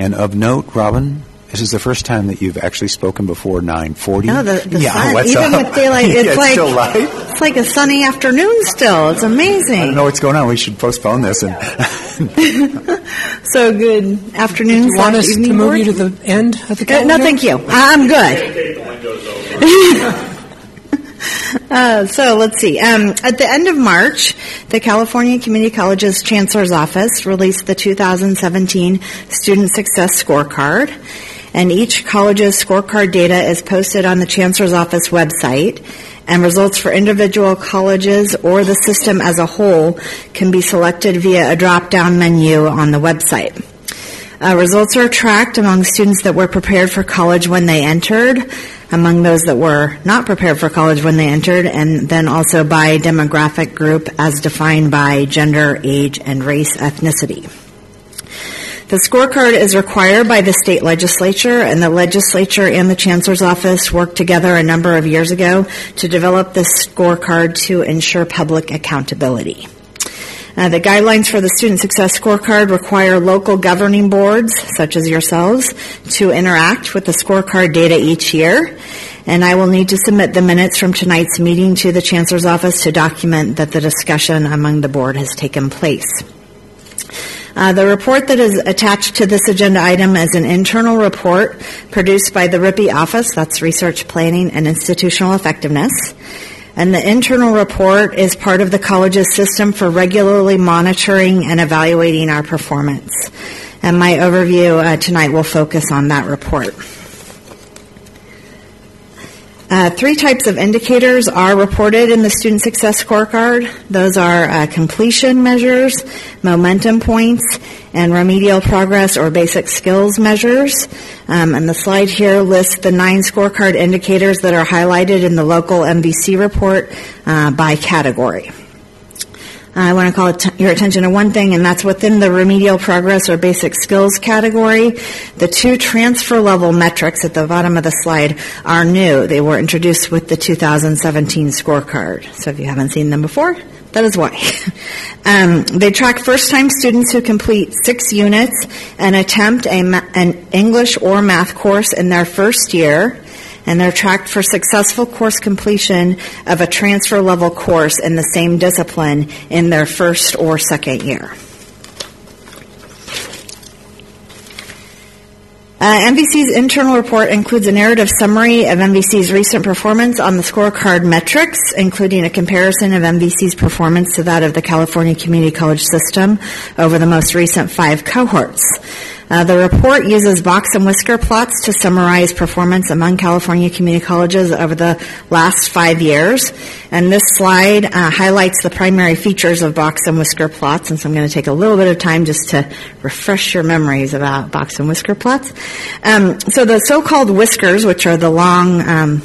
And of note, Robin, this is the first time that you've actually spoken before 9:40. No, the, the yeah, sun, what's even up? with daylight, it's yeah, like still light. it's like a sunny afternoon. Still, it's amazing. I don't know what's going on. We should postpone this. And so good afternoon. Do you want us to move you to the end of the uh, calendar? No, thank you. I'm good. Uh, so let's see. Um, at the end of March, the California Community Colleges Chancellor's Office released the 2017 Student Success Scorecard and each college's scorecard data is posted on the Chancellor's Office website. and results for individual colleges or the system as a whole can be selected via a drop down menu on the website. Uh, results are tracked among students that were prepared for college when they entered, among those that were not prepared for college when they entered, and then also by demographic group as defined by gender, age, and race ethnicity. The scorecard is required by the state legislature, and the legislature and the chancellor's office worked together a number of years ago to develop this scorecard to ensure public accountability. Uh, the guidelines for the Student Success Scorecard require local governing boards, such as yourselves, to interact with the scorecard data each year. And I will need to submit the minutes from tonight's meeting to the Chancellor's office to document that the discussion among the board has taken place. Uh, the report that is attached to this agenda item is an internal report produced by the RIPPE office, that's Research Planning and Institutional Effectiveness. And the internal report is part of the college's system for regularly monitoring and evaluating our performance. And my overview uh, tonight will focus on that report. Uh, three types of indicators are reported in the Student Success Scorecard. Those are uh, completion measures, momentum points, and remedial progress or basic skills measures. Um, and the slide here lists the nine scorecard indicators that are highlighted in the local NVC report uh, by category. I want to call your attention to one thing, and that's within the remedial progress or basic skills category. The two transfer level metrics at the bottom of the slide are new. They were introduced with the 2017 scorecard. So if you haven't seen them before, that is why. um, they track first time students who complete six units and attempt a ma- an English or math course in their first year and they're tracked for successful course completion of a transfer level course in the same discipline in their first or second year. Uh, NVC's internal report includes a narrative summary of NVC's recent performance on the scorecard metrics, including a comparison of NVC's performance to that of the California Community College system over the most recent five cohorts. Uh, the report uses box and whisker plots to summarize performance among California community colleges over the last five years. And this slide uh, highlights the primary features of box and whisker plots. And so I'm going to take a little bit of time just to refresh your memories about box and whisker plots. Um, so the so-called whiskers, which are the long um,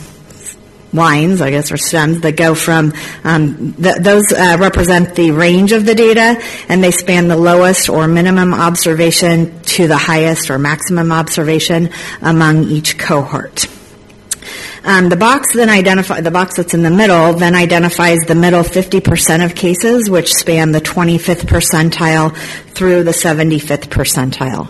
lines, I guess, or stems that go from um, th- those uh, represent the range of the data, and they span the lowest or minimum observation to the highest or maximum observation among each cohort. Um, the box then identify the box that's in the middle then identifies the middle 50% of cases, which span the 25th percentile through the 75th percentile.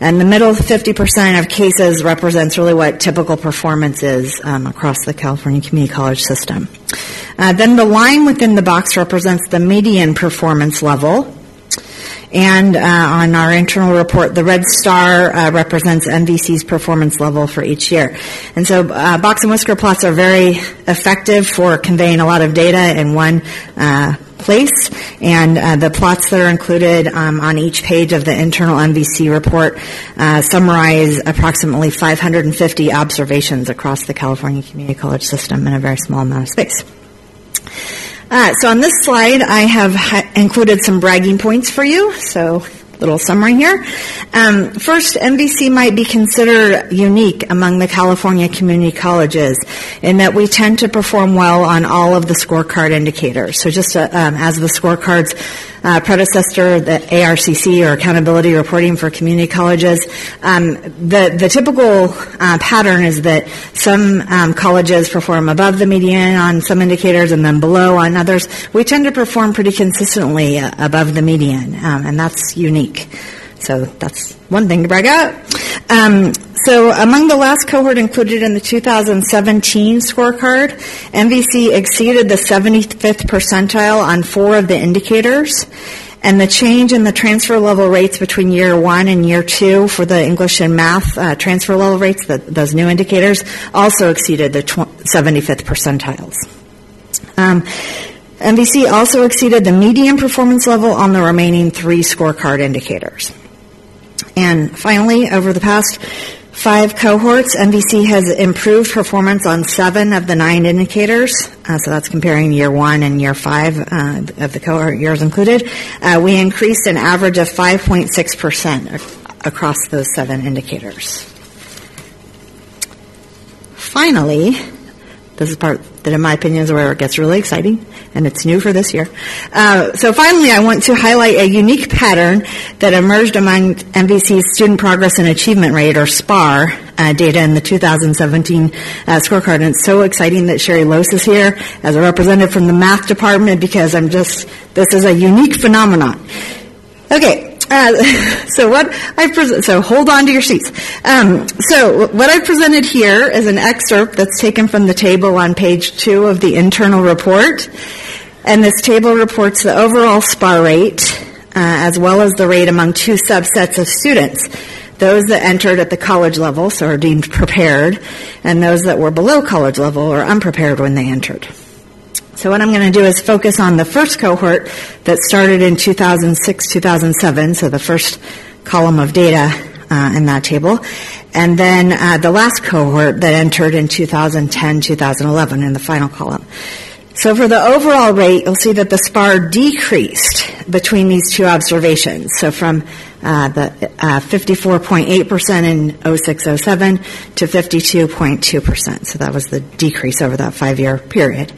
And the middle 50% of cases represents really what typical performance is um, across the California Community College system. Uh, then the line within the box represents the median performance level. And uh, on our internal report, the red star uh, represents NVC's performance level for each year. And so uh, box and whisker plots are very effective for conveying a lot of data in one uh, place. And uh, the plots that are included um, on each page of the internal NVC report uh, summarize approximately 550 observations across the California Community College system in a very small amount of space. Uh, so on this slide, I have ha- included some bragging points for you. So little summary here. Um, first, NVC might be considered unique among the California community colleges in that we tend to perform well on all of the scorecard indicators. So just uh, um, as the scorecards uh, predecessor, the ARCC or Accountability Reporting for Community Colleges. Um, the the typical uh, pattern is that some um, colleges perform above the median on some indicators and then below on others. We tend to perform pretty consistently uh, above the median, um, and that's unique. So that's one thing to brag out. Um, so among the last cohort included in the 2017 scorecard, NVC exceeded the 75th percentile on four of the indicators. And the change in the transfer level rates between year one and year two for the English and math uh, transfer level rates, the, those new indicators, also exceeded the tw- 75th percentiles. Um, NVC also exceeded the median performance level on the remaining three scorecard indicators. And finally, over the past five cohorts, NVC has improved performance on seven of the nine indicators. Uh, so that's comparing year one and year five uh, of the cohort years included. Uh, we increased an average of 5.6% across those seven indicators. Finally, this is part that, in my opinion, is where it gets really exciting, and it's new for this year. Uh, so, finally, I want to highlight a unique pattern that emerged among NVC's Student Progress and Achievement Rate, or SPAR, uh, data in the 2017 uh, scorecard. And it's so exciting that Sherry Lose is here as a representative from the math department because I'm just, this is a unique phenomenon. Okay, uh, so what I present, so hold on to your seats. Um, so what I presented here is an excerpt that's taken from the table on page two of the internal report, and this table reports the overall SPAR rate uh, as well as the rate among two subsets of students. Those that entered at the college level, so are deemed prepared, and those that were below college level or unprepared when they entered. So what I'm going to do is focus on the first cohort that started in 2006, 2007, so the first column of data uh, in that table, and then uh, the last cohort that entered in 2010, 2011 in the final column. So for the overall rate, you'll see that the SPAR decreased between these two observations. So from uh, the uh, 54.8% in 0607 to 52.2%. So that was the decrease over that five year period.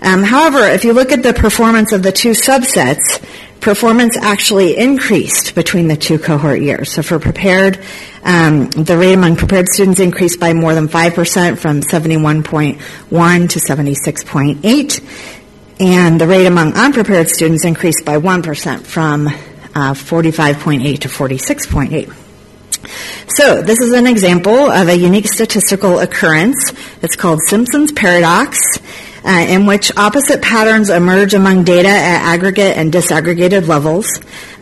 Um, however, if you look at the performance of the two subsets, performance actually increased between the two cohort years. So for prepared, um, the rate among prepared students increased by more than 5% from 71.1 to 76.8. And the rate among unprepared students increased by 1% from uh, 45.8 to 46.8. So, this is an example of a unique statistical occurrence. It's called Simpson's paradox uh, in which opposite patterns emerge among data at aggregate and disaggregated levels.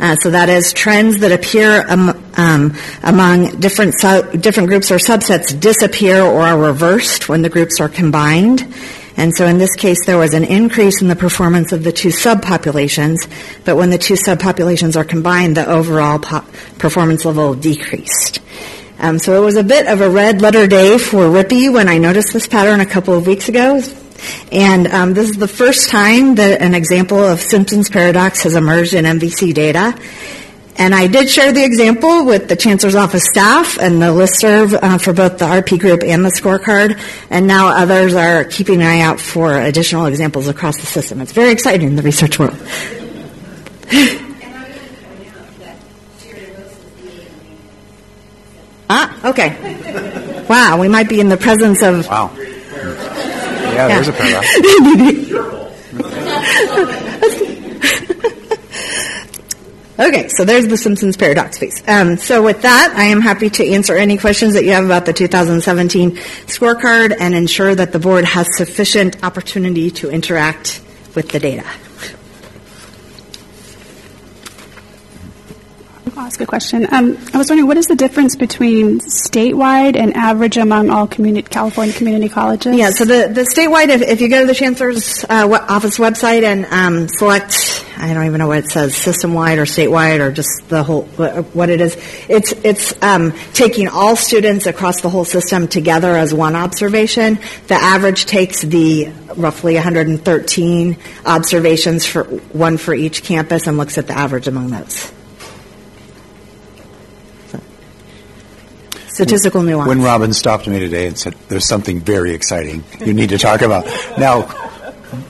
Uh, so that is trends that appear um, um, among different su- different groups or subsets disappear or are reversed when the groups are combined. And so in this case, there was an increase in the performance of the two subpopulations, but when the two subpopulations are combined, the overall performance level decreased. Um, so it was a bit of a red letter day for Rippy when I noticed this pattern a couple of weeks ago. And um, this is the first time that an example of Simpson's paradox has emerged in NVC data. And I did share the example with the Chancellor's Office staff and the listserv uh, for both the RP group and the scorecard. And now others are keeping an eye out for additional examples across the system. It's very exciting in the research world. ah, okay. Wow, we might be in the presence of. Wow. Yeah, there's a paradox. okay, so there's the Simpsons paradox piece. Um, so with that, I am happy to answer any questions that you have about the 2017 scorecard and ensure that the board has sufficient opportunity to interact with the data. I'll ask a question. Um, I was wondering, what is the difference between statewide and average among all community, California community colleges? Yeah, so the, the statewide, if, if you go to the Chancellor's uh, office website and um, select, I don't even know what it says, system-wide or statewide or just the whole, what it is, it's, it's um, taking all students across the whole system together as one observation. The average takes the roughly 113 observations for one for each campus and looks at the average among those. Statistical nuance. When Robin stopped me today and said, "There's something very exciting you need to talk about," now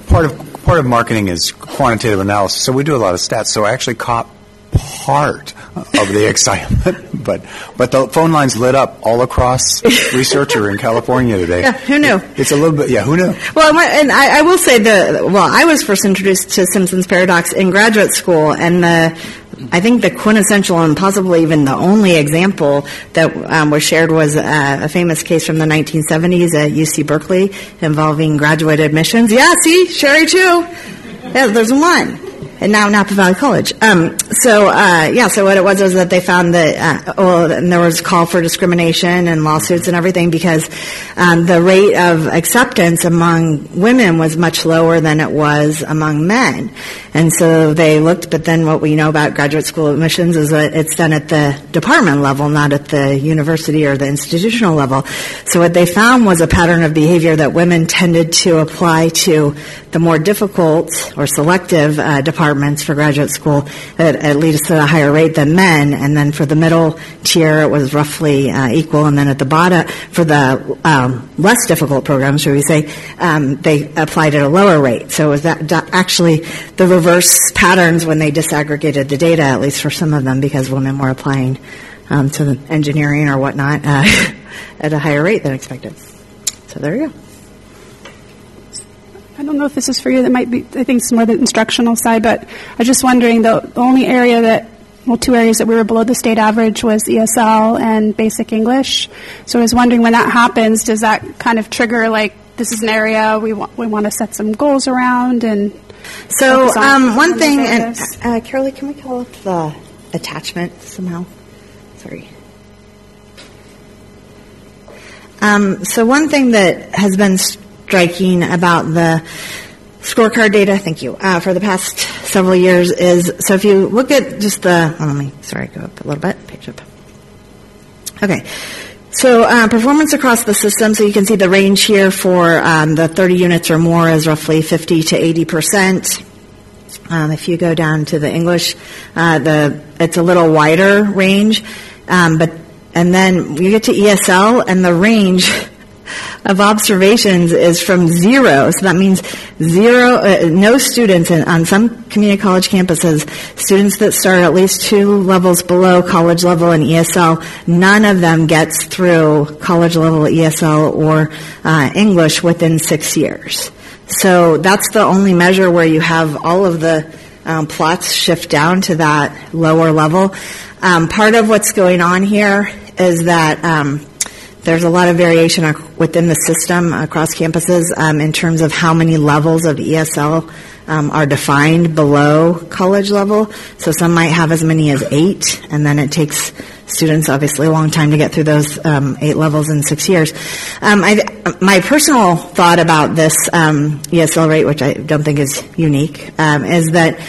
part of part of marketing is quantitative analysis, so we do a lot of stats. So I actually caught part of the excitement, but but the phone lines lit up all across researcher in California today. Yeah, who knew? It's a little bit. Yeah, who knew? Well, and I, I will say the well, I was first introduced to Simpson's paradox in graduate school, and the I think the quintessential and possibly even the only example that um, was shared was uh, a famous case from the 1970s at UC Berkeley involving graduate admissions. Yeah, see, Sherry too. Yeah, there's one. And now Napa Valley College. Um, so uh, yeah, so what it was was that they found that uh, well, and there was a call for discrimination and lawsuits and everything because um, the rate of acceptance among women was much lower than it was among men, and so they looked. But then what we know about graduate school admissions is that it's done at the department level, not at the university or the institutional level. So what they found was a pattern of behavior that women tended to apply to the more difficult or selective uh, departments for graduate school at, at least at a higher rate than men. And then for the middle tier, it was roughly uh, equal. And then at the bottom, for the um, less difficult programs, should we say, um, they applied at a lower rate. So it was that, actually the reverse patterns when they disaggregated the data, at least for some of them, because women were applying um, to engineering or whatnot uh, at a higher rate than expected. So there you go. I don't know if this is for you. That might be. I think it's more the instructional side, but I was just wondering the, the only area that well, two areas that we were below the state average was ESL and basic English. So I was wondering when that happens, does that kind of trigger like this is an area we want we want to set some goals around and so on um, one some thing, and uh, Carolee, can we call up the attachment somehow? Sorry. Um, so one thing that has been striking about the scorecard data, thank you, uh, for the past several years is, so if you look at just the, oh, let me, sorry, go up a little bit, page up. Okay. So uh, performance across the system, so you can see the range here for um, the 30 units or more is roughly 50 to 80 percent. Um, if you go down to the English, uh, the it's a little wider range, um, but and then you get to ESL, and the range of observations is from zero. So that means zero, uh, no students in, on some community college campuses, students that start at least two levels below college level in ESL, none of them gets through college level ESL or uh, English within six years. So that's the only measure where you have all of the um, plots shift down to that lower level. Um, part of what's going on here is that um, there's a lot of variation within the system across campuses um, in terms of how many levels of ESL um, are defined below college level. So some might have as many as eight, and then it takes students obviously a long time to get through those um, eight levels in six years. Um, I, my personal thought about this um, ESL rate, which I don't think is unique, um, is that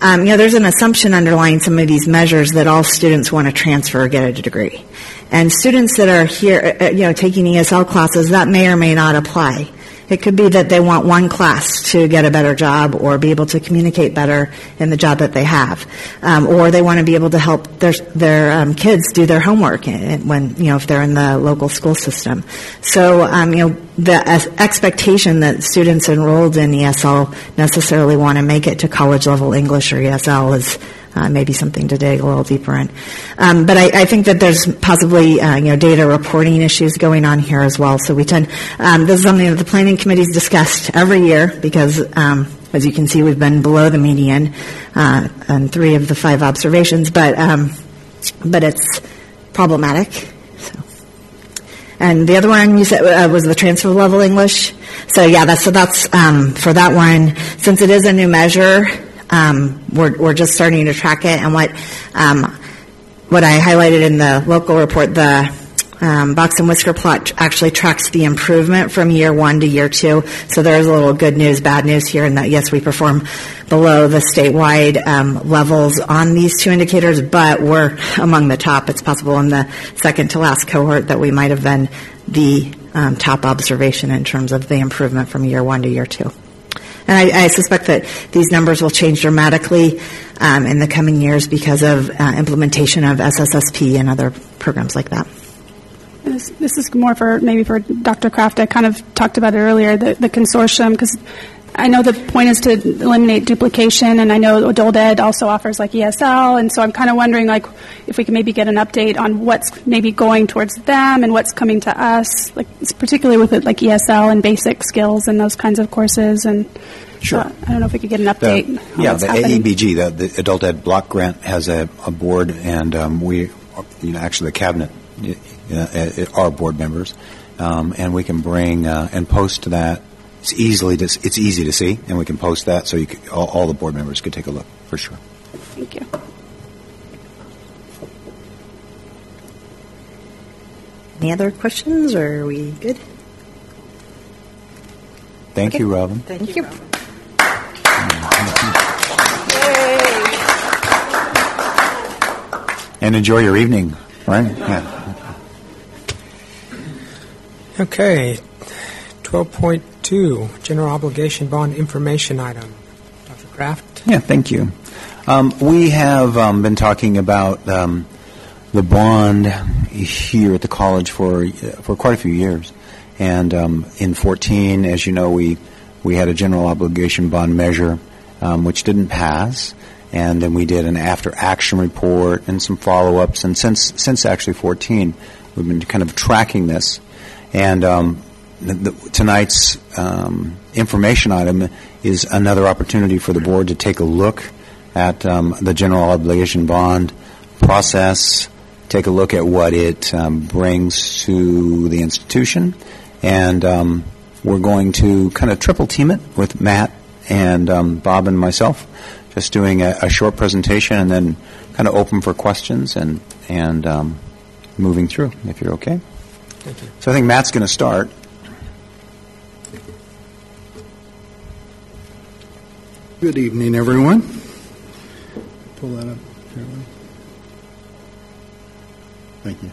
um, you know there's an assumption underlying some of these measures that all students want to transfer or get a degree, and students that are here, uh, you know, taking ESL classes that may or may not apply. It could be that they want one class to get a better job or be able to communicate better in the job that they have, um, or they want to be able to help their their um, kids do their homework when you know if they're in the local school system. So um, you know the expectation that students enrolled in ESL necessarily want to make it to college level English or ESL is uh, maybe something to dig a little deeper in. Um, but I, I think that there's possibly uh, you know data reporting issues going on here as well. So we tend um, this is something that the planning committee's discussed every year because. Um, as you can see, we've been below the median uh, on three of the five observations, but um, but it's problematic. And the other one you said uh, was the transfer level English. So yeah, that's so that's um, for that one. Since it is a new measure, um, we're we're just starting to track it. And what um, what I highlighted in the local report, the um, box and whisker plot actually tracks the improvement from year one to year two. So there's a little good news, bad news here in that yes, we perform below the statewide um, levels on these two indicators, but we're among the top. It's possible in the second to last cohort that we might have been the um, top observation in terms of the improvement from year one to year two. And I, I suspect that these numbers will change dramatically um, in the coming years because of uh, implementation of SSSP and other programs like that. This, this is more for maybe for Dr. Kraft. I kind of talked about it earlier, the, the consortium, because I know the point is to eliminate duplication, and I know adult ed also offers like ESL, and so I'm kind of wondering like if we can maybe get an update on what's maybe going towards them and what's coming to us, like particularly with it like ESL and basic skills and those kinds of courses. And Sure. uh, I don't know if we could get an update. The, yeah, the happening. AEBG, the, the Adult Ed Block Grant, has a, a board, and um, we, you know, actually the cabinet y- uh, are board members, um, and we can bring uh, and post that. It's easily to, it's easy to see, and we can post that so you could, all, all the board members could take a look. for sure. Thank you. Any other questions, or are we good? Thank you, Robin. Thank, you. And enjoy your evening, right? Yeah. Okay, 12.2, general obligation bond information item. Dr. Kraft? Yeah, thank you. Um, we have um, been talking about um, the bond here at the college for for quite a few years, and um, in 14, as you know, we we had a general obligation bond measure um, which didn't pass, and then we did an after action report and some follow ups, and since since actually 14, we've been kind of tracking this, and um, tonight's information item is another opportunity for the board to take a look at um, the general obligation bond process, take a look at what it um, brings to the institution, and um, we're going to kind of triple team it with Matt and um, Bob and myself, just doing a, a, short presentation and then kind of open for questions and and um, moving through. If you're okay. Thank you. So I think Matt's going to start. Good evening, everyone. Pull that up. Thank you.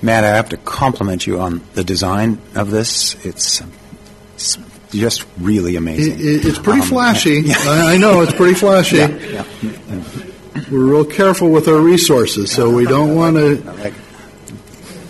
Matt, I have to compliment you on the design of this. It's, it's just really amazing. It, it's pretty um, flashy. Yeah. I know it's pretty flashy. Yeah, yeah. We're real careful with our resources, so we don't want to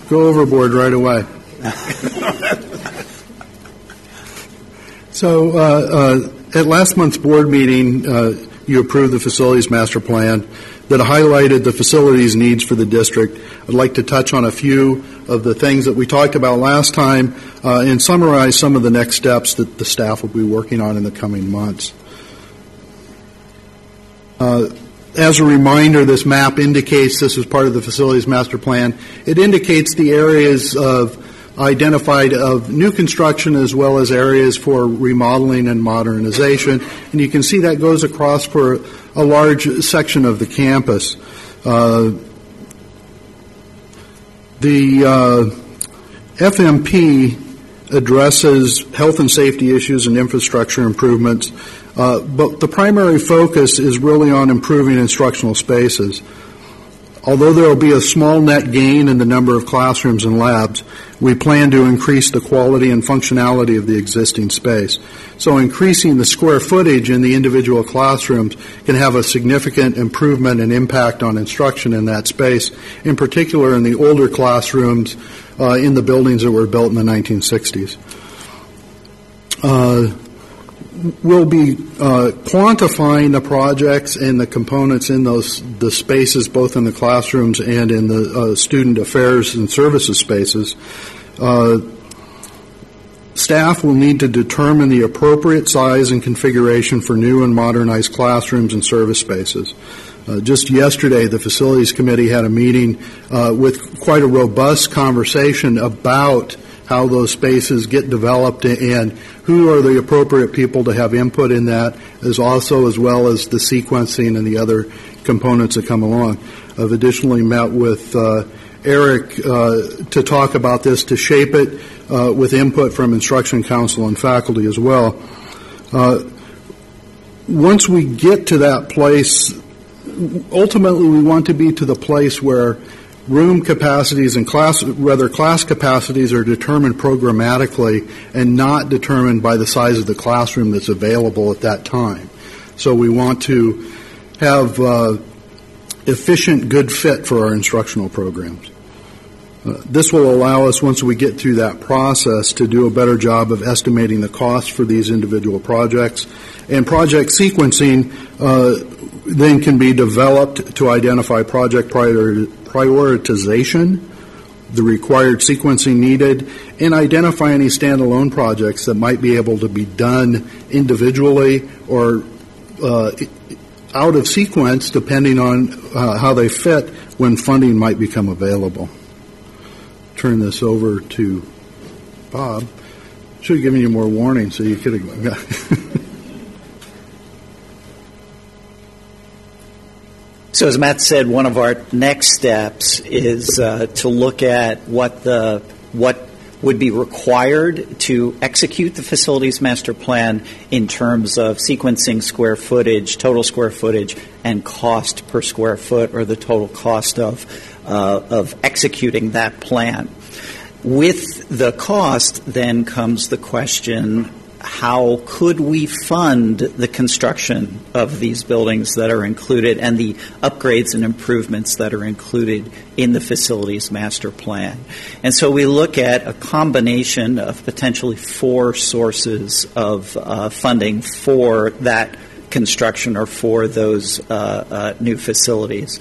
go overboard right away. so, uh, uh, at last month's board meeting, uh, you approved the facilities master plan that highlighted the facilities needs for the district. I'd like to touch on a few of the things that we talked about last time uh, and summarize some of the next steps that the staff will be working on in the coming months. Uh, as a reminder, this map indicates this is part of the facilities master plan. It indicates the areas of identified of new construction as well as areas for remodeling and modernization. And you can see that goes across for a large section of the campus. Uh, the uh, FMP addresses health and safety issues and infrastructure improvements, uh, but the primary focus is really on improving instructional spaces. Although there will be a small net gain in the number of classrooms and labs, we plan to increase the quality and functionality of the existing space. So increasing the square footage in the individual classrooms can have a significant improvement and impact on instruction in that space, in particular in the older classrooms uh, in the buildings that were built in the 1960s. Uh, we'll be uh, quantifying the projects and the components in those the spaces, both in the classrooms and in the uh, student affairs and services spaces. Uh, staff will need to determine the appropriate size and configuration for new and modernized classrooms and service spaces. Uh, just yesterday, the facilities committee had a meeting uh, with quite a robust conversation about how those spaces get developed and who are the appropriate people to have input in that, as also as well as the sequencing and the other components that come along. I've additionally met with uh, Eric uh, to talk about this, to shape it uh, with input from instruction council and faculty as well. Uh, once we get to that place, ultimately we want to be to the place where room capacities and class, rather class capacities are determined programmatically and not determined by the size of the classroom that's available at that time. So we want to have uh, efficient, good fit for our instructional programs. Uh, this will allow us, once we get through that process, to do a better job of estimating the costs for these individual projects. And project sequencing uh, then can be developed to identify project prior- prioritization, the required sequencing needed, and identify any standalone projects that might be able to be done individually or uh, out of sequence depending on uh, how they fit when funding might become available. Turn this over to Bob. Should have given you more warning so you could have. So, as Matt said, one of our next steps is uh, to look at what the what would be required to execute the facilities master plan in terms of sequencing square footage, total square footage, and cost per square foot, or the total cost of uh, of executing that plan. With the cost, then comes the question how could we fund the construction of these buildings that are included and the upgrades and improvements that are included in the facilities master plan. And so we look at a combination of potentially four sources of uh, funding for that construction or for those uh, uh, new facilities.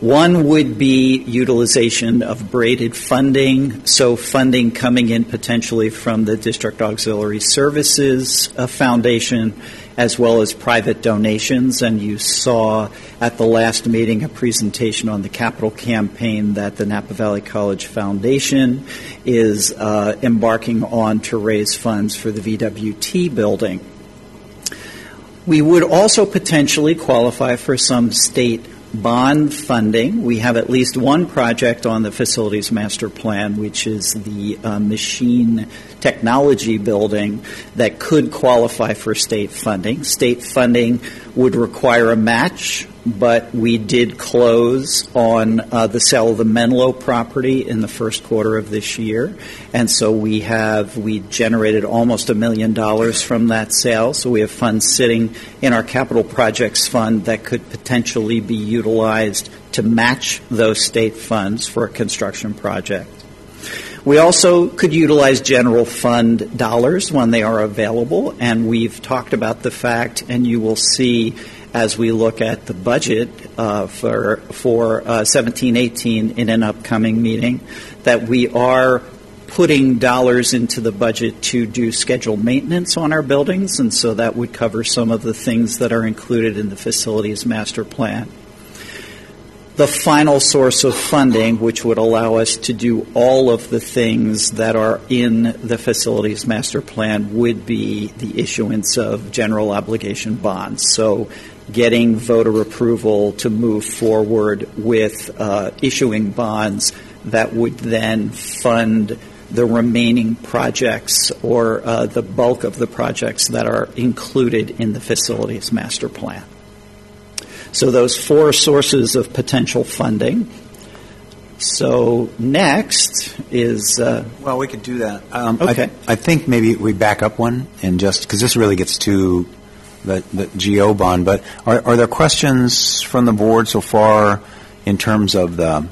One would be utilization of braided funding, so funding coming in potentially from the District Auxiliary Services uh, Foundation as well as private donations. And you saw at the last meeting a presentation on the capital campaign that the Napa Valley College Foundation is uh, embarking on to raise funds for the VWT building. We would also potentially qualify for some state bond funding. We have at least one project on the facilities master plan, which is the uh, machine technology building that could qualify for state funding. State funding would require a match but we did close on uh, the sale of the Menlo property in the first quarter of this year, and so we have we generated almost a million dollars from that sale. So we have funds sitting in our capital projects fund that could potentially be utilized to match those state funds for a construction project. We also could utilize general fund dollars when they are available, and we've talked about the fact, and you will see as we look at the budget uh, for for uh, 17-18 in an upcoming meeting, that we are putting dollars into the budget to do scheduled maintenance on our buildings, and so that would cover some of the things that are included in the facilities master plan. The final source of funding, which would allow us to do all of the things that are in the facilities master plan, would be the issuance of general obligation bonds. So getting voter approval to move forward with uh, issuing bonds that would then fund the remaining projects or uh, the bulk of the projects that are included in the facilities master plan. So, those four sources of potential funding. So, next is. Uh, well, we could do that. Um, okay. I, I, think maybe we back up one and just because this really gets to the, the GO bond. But are, are there questions from the board so far in terms of the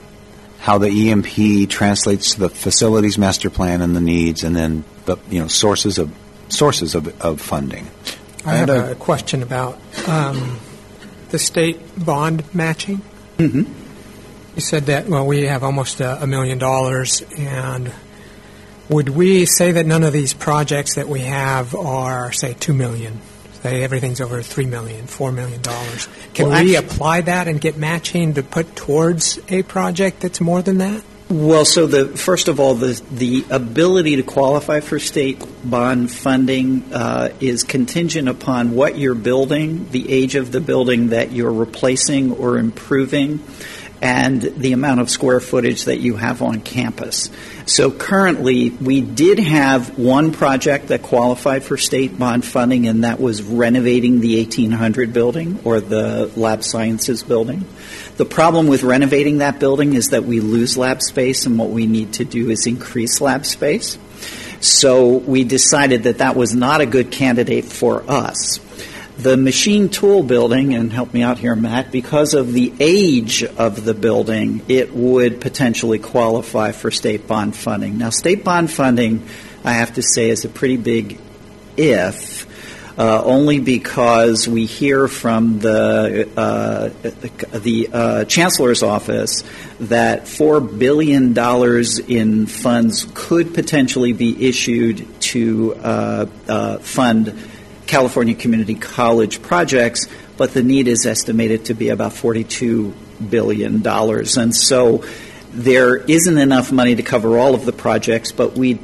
how the EMP translates to the facilities master plan and the needs, and then the you know sources of sources of, of funding? I had a, a question about um, the state bond matching. Mm-hmm. You said that well, we have almost a, a million dollars, and would we say that none of these projects that we have are say two million? say everything's over three million, four million dollars. Can well, we actually, apply that and get matching to put towards a project that's more than that? Well, so the first of all, the the ability to qualify for state bond funding uh, is contingent upon what you're building, the age of the building that you're replacing or improving, and the amount of square footage that you have on campus. So currently, we did have one project that qualified for state bond funding, and that was renovating the 1800 building or the lab sciences building. The problem with renovating that building is that we lose lab space, and what we need to do is increase lab space. So we decided that that was not a good candidate for us the machine tool building, and help me out here, Matt, because of the age of the building, it would potentially qualify for state bond funding. Now, state bond funding, I have to say, is a pretty big if. Uh, only because we hear from the uh, the uh, chancellor's office that four billion dollars in funds could potentially be issued to uh, uh, fund California Community College projects, but the need is estimated to be about $42 billion. And so there isn't enough money to cover all of the projects, but we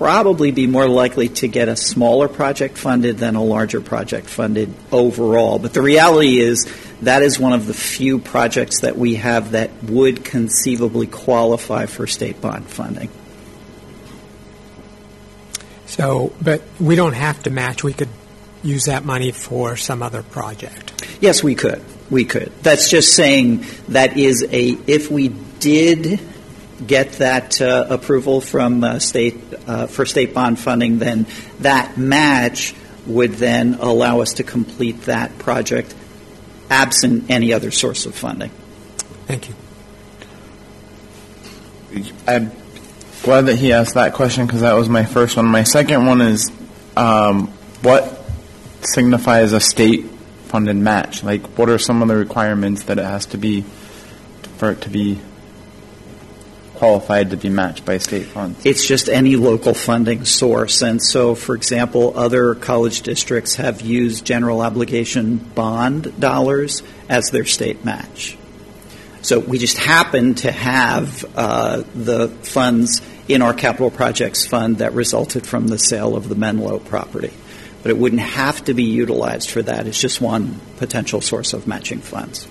probably be more likely to get a smaller project funded than a larger project funded overall. But the reality is that is one of the few projects that we have that would conceivably qualify for state bond funding. So, but we don't have to match. We could use that money for some other project. Yes, we could. We could. That's just saying that is a, if we did get that uh, approval from uh, state uh, for state bond funding, then that match would then allow us to complete that project absent any other source of funding. Thank you. I'm glad that he asked that question because that was my first one. My second one is um, what signifies a state funded match? Like, what are some of the requirements that it has to be for it to be qualified to be matched by state funds? It's just any local funding source. And so, for example, other college districts have used general obligation bond dollars as their state match. So we just happen to have uh, the funds in our capital projects fund that resulted from the sale of the Menlo property. But it wouldn't have to be utilized for that. It's just one potential source of matching funds.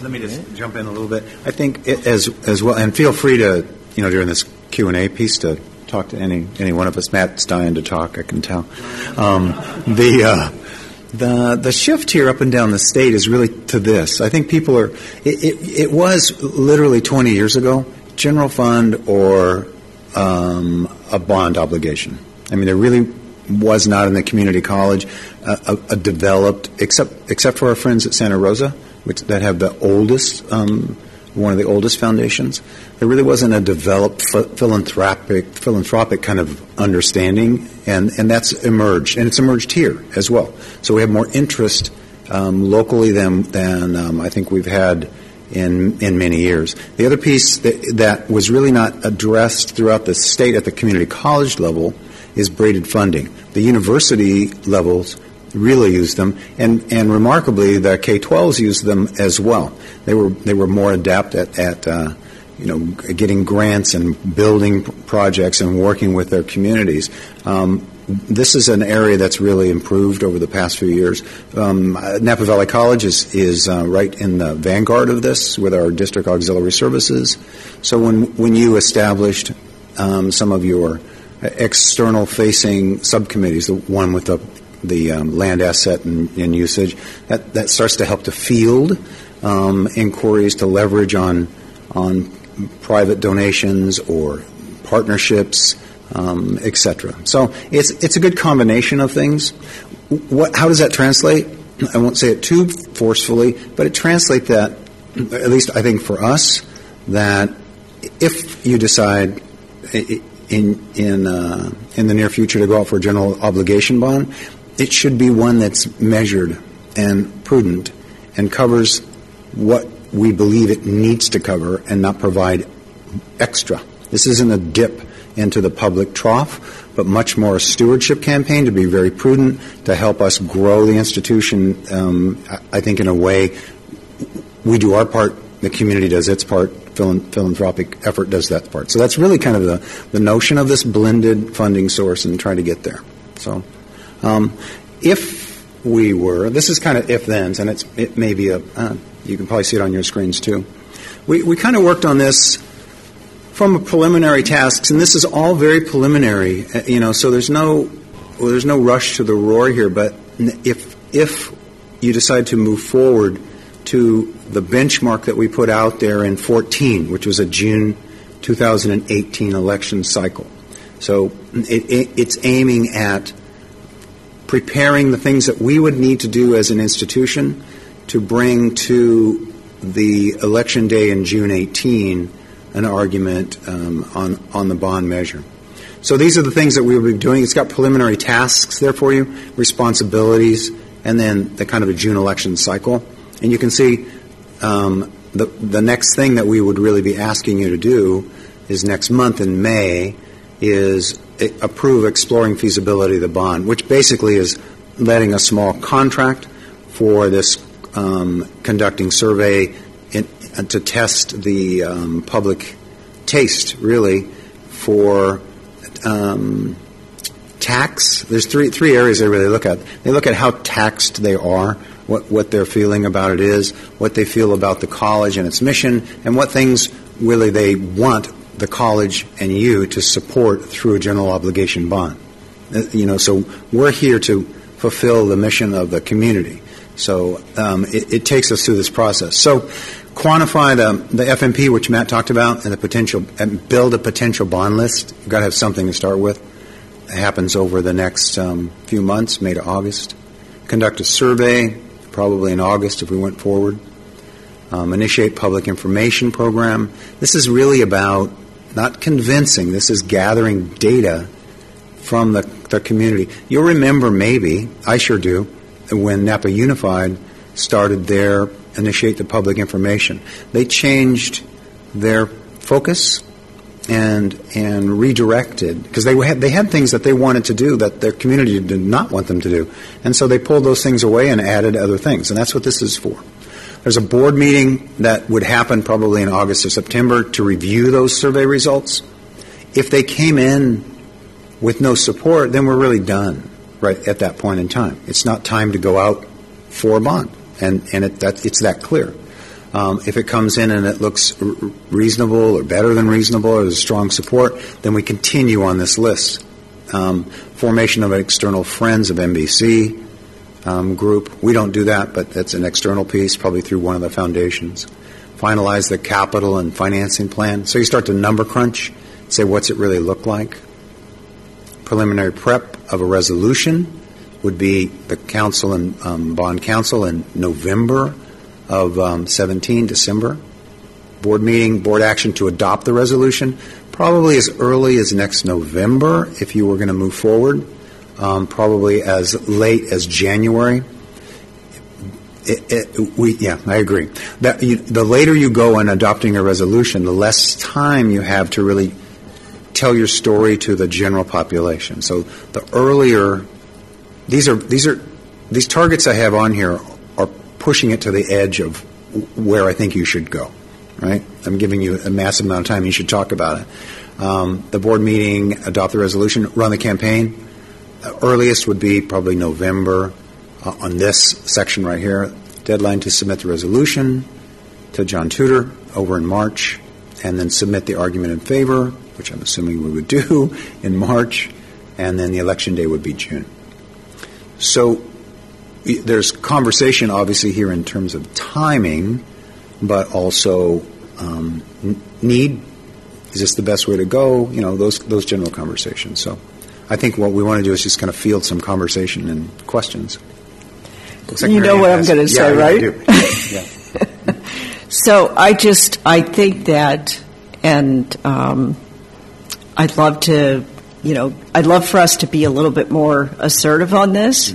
Let me just jump in a little bit. I think it, as as well, and feel free to you know during this Q and A piece to talk to any any one of us. Matt's dying to talk. I can tell. Um, the uh, the the shift here up and down the state is really to this. I think people are. It, it, it was literally 20 years ago, general fund or um, a bond obligation. I mean, there really was not in the community college a, a, developed, except except for our friends at Santa Rosa, which that have the oldest. Um, one of the oldest foundations. There really wasn't a developed philanthropic philanthropic kind of understanding, and, and that's emerged, and it's emerged here as well. So we have more interest um, locally than than um, I think we've had in in many years. The other piece that, that was really not addressed throughout the state at the community college level is braided funding. The university levels really used them, and, and remarkably, the K-12s used them as well. They were they were more adept at, at uh, you know getting grants and building projects and working with their communities. Um, this is an area that's really improved over the past few years. Um, Napa Valley College is, is uh, right in the vanguard of this with our district auxiliary services. So when when you established um, some of your external facing subcommittees, the one with the the um, land asset and, and, usage. That, that starts to help to field um, inquiries to leverage on on private donations or partnerships, um, etc. So it's it's a good combination of things. What, how does that translate? I won't say it too forcefully, but it translates that, at least I think for us, that if you decide in in uh, in the near future to go out for a general obligation bond, it should be one that's measured and prudent and covers what we believe it needs to cover and not provide extra. This isn't a dip into the public trough, but much more a stewardship campaign to be very prudent to help us grow the institution. Um, I think in a way we do our part, the community does its part, philanthropic effort does that part. So that's really kind of the, the notion of this blended funding source and trying to get there. So. Um, if we were, this is kind of if thens, and it may be a, uh, you can probably see it on your screens too. We, we kind of worked on this from preliminary tasks, and this is all very preliminary, uh, you know, so there's no, well, there's no rush to the roar here, but if, if you decide to move forward to the benchmark that we put out there in 14, which was a June 2018 election cycle. So it, it, it's aiming at preparing the things that we would need to do as an institution to bring to the election day in June 18 an argument um, on, on the bond measure. So these are the things that we will be doing. It's got preliminary tasks there for you, responsibilities, and then the kind of a June election cycle. And you can see um, the, the next thing that we would really be asking you to do is next month in May is approve exploring feasibility of the bond, which basically is letting a small contract for this um, conducting survey in, uh, to test the um, public taste, really, for um, tax. There's three three areas they really look at. They look at how taxed they are, what what their feeling about it is, what they feel about the college and its mission, and what things really they want the college and you to support through a general obligation bond. Uh, You know, so we're here to fulfill the mission of the community. So um, it, it takes us through this process. So quantify the, the FMP, which Matt talked about, and the potential, and build a potential bond list. You've got to have something to start with. It happens over the next um, few months, May to August. Conduct a survey, probably in August if we went forward. Um, initiate public information program. This is really about not convincing. This is gathering data from the, the community. You'll remember, maybe I sure do, when Napa Unified started their initiate the public information. They changed their focus and and redirected because they had they had things that they wanted to do that their community did not want them to do, and so they pulled those things away and added other things, and that's what this is for. There's a board meeting that would happen probably in August or September to review those survey results. If they came in with no support, then we're really done right at that point in time. It's not time to go out for a bond, and and it, that, it's that clear. Um, if it comes in and it looks r- reasonable or better than reasonable or there's strong support, then we continue on this list. Um, formation of external friends of NVC um, group. We don't do that, but that's an external piece, probably through one of the foundations. Finalize the capital and financing plan. So you start to number crunch, say what's it really look like. Preliminary prep of a resolution would be the council and um, bond counsel in November of um, 17, December. Board meeting, board action to adopt the resolution, probably as early as next November if you were going to move forward, um, probably as late as January. It, it, we, yeah, I agree. That you, the later you go in adopting a resolution, the less time you have to really tell your story to the general population. So the earlier these are these are these targets I have on here are pushing it to the edge of where I think you should go. Right? I'm giving you a massive amount of time. You should talk about it. Um, the board meeting, adopt the resolution, run the campaign. Earliest would be probably November uh, on this section right here. Deadline to submit the resolution to John Tuteur over in March, and then submit the argument in favor, which I'm assuming we would do in March, and then the election day would be June. So there's conversation, obviously, here in terms of timing, but also um, need. Is this the best way to go? You know, those those general conversations. So I think what we want to do is just kind of field some conversation and questions. Like You know what I'm gonna say, Yeah, right? do. Yeah. So I just I think that, and um, I'd love to, you know, I'd love for us to be a little bit more assertive on this,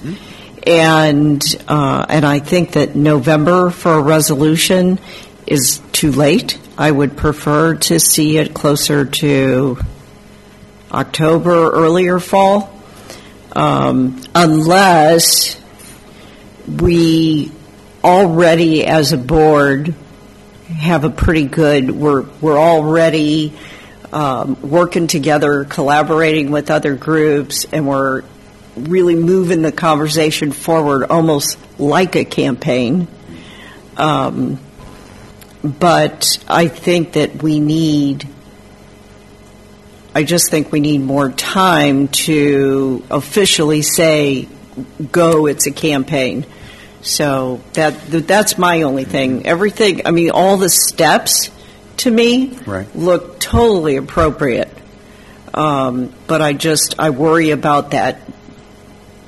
and uh, and I think that November for a resolution is too late. I would prefer to see it closer to October, earlier fall, um, unless we already as a board have a pretty good we're we're already um, working together collaborating with other groups and we're really moving the conversation forward almost like a campaign. Um, but I think that we need I just think we need more time to officially say go it's a campaign so that that's my only thing. Everything, I mean, all the steps to me Right. look totally appropriate. Um, but I just I worry about that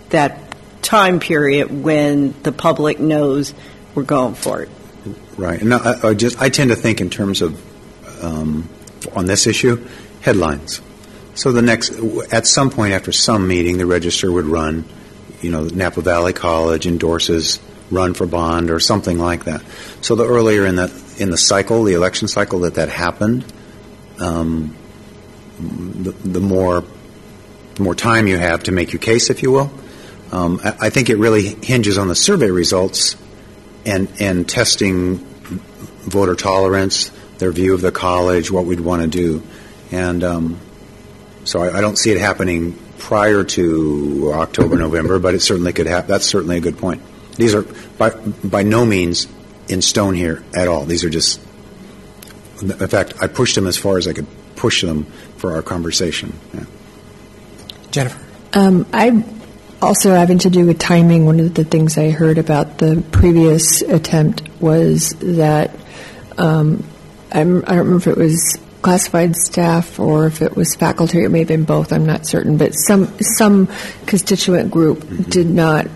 that time period when the public knows we're going for it. Right. And I, I just I tend to think in terms of um, on this issue headlines. So the next at some point after some meeting, the register would run. You know, Napa Valley College endorses run for bond or something like that. So the earlier in that in the cycle, the election cycle, that that happened, um, the, the more the more time you have to make your case, if you will. Um, I, I think it really hinges on the survey results and and testing voter tolerance, their view of the college, what we'd want to do. And um, so I, I don't see it happening prior to October, November, but it certainly could happen. That's certainly a good point. These are by, by no means in stone here at all. These are just, in fact, I pushed them as far as I could push them for our conversation. Yeah. Jennifer. Um, I also having to do with timing. One of the things I heard about the previous attempt was that um, I'm, I don't remember if it was classified staff or if it was faculty. It may have been both. I'm not certain, but some some constituent group Mm-hmm. did not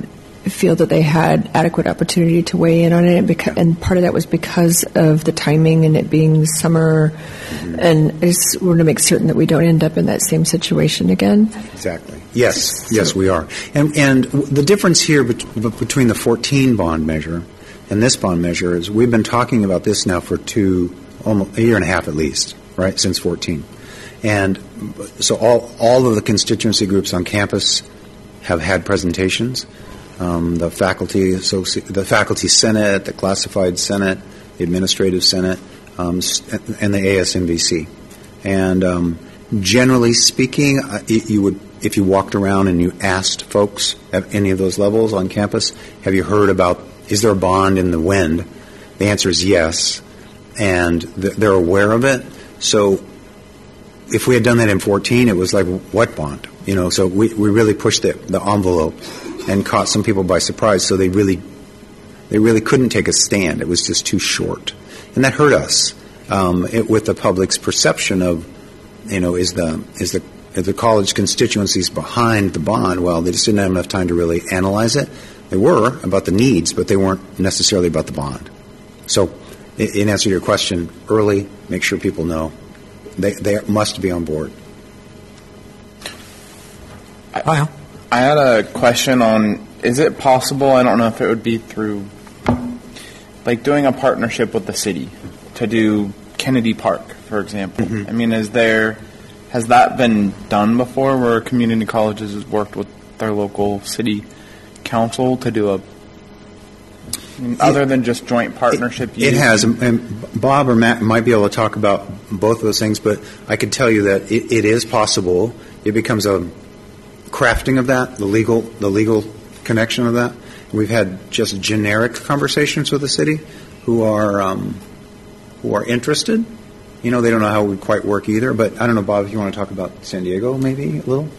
feel that they had adequate opportunity to weigh in on it, because, and part of that was because of the timing and it being summer. Mm-hmm. And I just want to make certain that we don't end up in that same situation again. Exactly. Yes, yes, we are. And, and the difference here bet- between the 14 bond measure and this bond measure is we've been talking about this now for two, almost a year and a half at least, right, since 14. And so all, all of the constituency groups on campus have had presentations. Um, the faculty associ- the faculty senate, the classified senate, the administrative senate, um, and the ASNVC. And um, generally speaking, uh, you would if you walked around and you asked folks at any of those levels on campus, have you heard about is there a bond in the wind? The answer is yes, and th- they're aware of it. So if we had done that in 14, it was like, what bond? You know, so we, we really pushed the, the envelope and caught some people by surprise. So they really, they really couldn't take a stand. It was just too short. And that hurt us um, it, with the public's perception of, you know, is the, is the, the college constituencies behind the bond? Well, they just didn't have enough time to really analyze it. They were about the needs, but they weren't necessarily about the bond. So, in in answer to your question, early, make sure people know they, they must be on board. I, I had a question on is it possible, I don't know if it would be through like doing a partnership with the city to do Kennedy Park, for example. Mm-hmm. I mean, is there has that been done before where community colleges has worked with their local city council to do a I mean, other than just joint partnership It use? has, and Bob or Matt might be able to talk about both of those things, but I can tell you that it, it is possible. It becomes a crafting of that, the legal, the legal connection of that. We've had just generic conversations with the city who are um, who are interested. You know, they don't know how it would quite work either. But I don't know, Bob, if you want to talk about San Diego, maybe a little.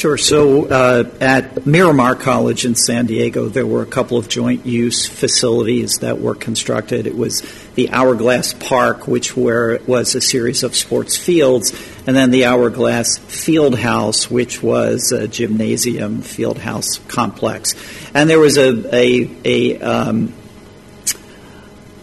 Sure. So uh, at Miramar College in San Diego, there were a couple of joint use facilities that were constructed. It was the Hourglass Park, which were, was a series of sports fields, and then the Hourglass Field House, which was a gymnasium field house complex. And there was a, a, a um,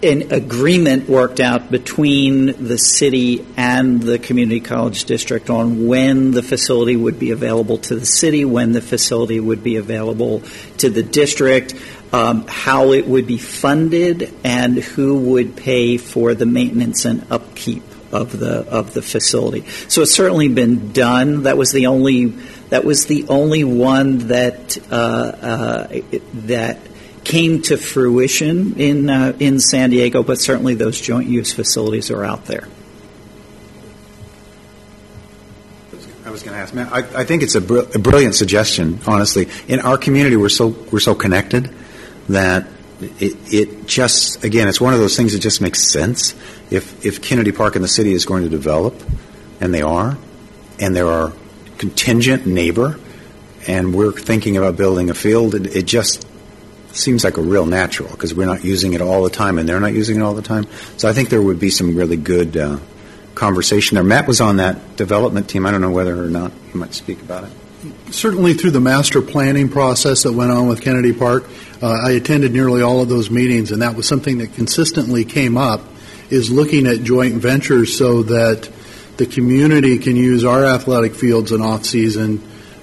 an agreement worked out between the city and the community college district on when the facility would be available to the city, when the facility would be available to the district, um, how it would be funded, and who would pay for the maintenance and upkeep of the of the facility. So it's certainly been done. That was the only that was the only one that uh, uh, that came to fruition in uh, in San Diego, but certainly those joint use facilities are out there. I was going to ask, man. I, I think it's a, br- a brilliant suggestion. Honestly, in our community, we're so we're so connected that it, it just again, it's one of those things that just makes sense. If if Kennedy Park in the city is going to develop, and they are, and there are contingent neighbor, and we're thinking about building a field, it, it just seems like a real natural because we're not using it all the time, and they're not using it all the time. So I think there would be some really good. Uh, conversation there. Matt was on that development team. I don't know whether or not he might speak about it. certainly through the master planning process that went on with Kennedy Park, uh, I attended nearly all of those meetings, and that was something that consistently came up, is looking at joint ventures so that the community can use our athletic fields in off-season,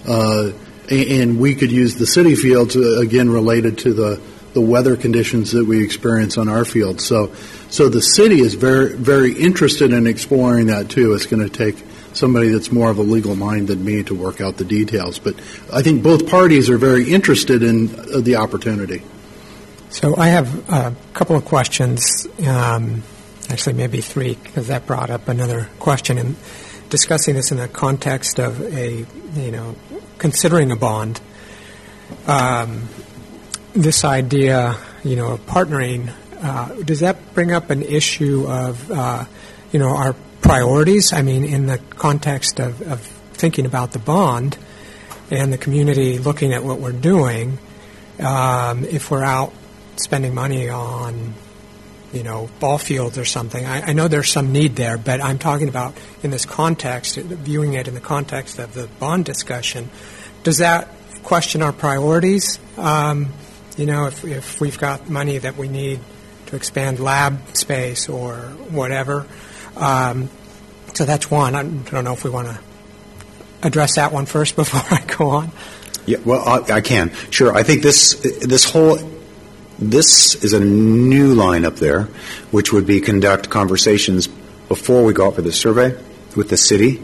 uh, a- and we could use the city fields, again, related to the, the weather conditions that we experience on our fields. So, so the city is very, very interested in exploring that too. It's going to take somebody that's more of a legal mind than me to work out the details. But I think both parties are very interested in uh, the opportunity. So I have a couple of questions, um, actually maybe three, because that brought up another question. And discussing this in the context of a, you know, considering a bond, um, this idea, you know, of partnering, uh, does that bring up an issue of, uh, you know, our priorities? I mean, in the context of, of thinking about the bond and the community looking at what we're doing, um, if we're out spending money on you know ball fields or something. I, I, know there's some need there, but I'm talking about in this context, viewing it in the context of the bond discussion. Does that question our priorities? Um, you know, if, if we've got money that we need to expand lab space or whatever. Um, so that's one. I don't know if we want to address that one first before I go on. Yeah, well, I, I can. Sure. I think this this whole this is a new line up there, which would be conduct conversations before we go out for the survey with the city,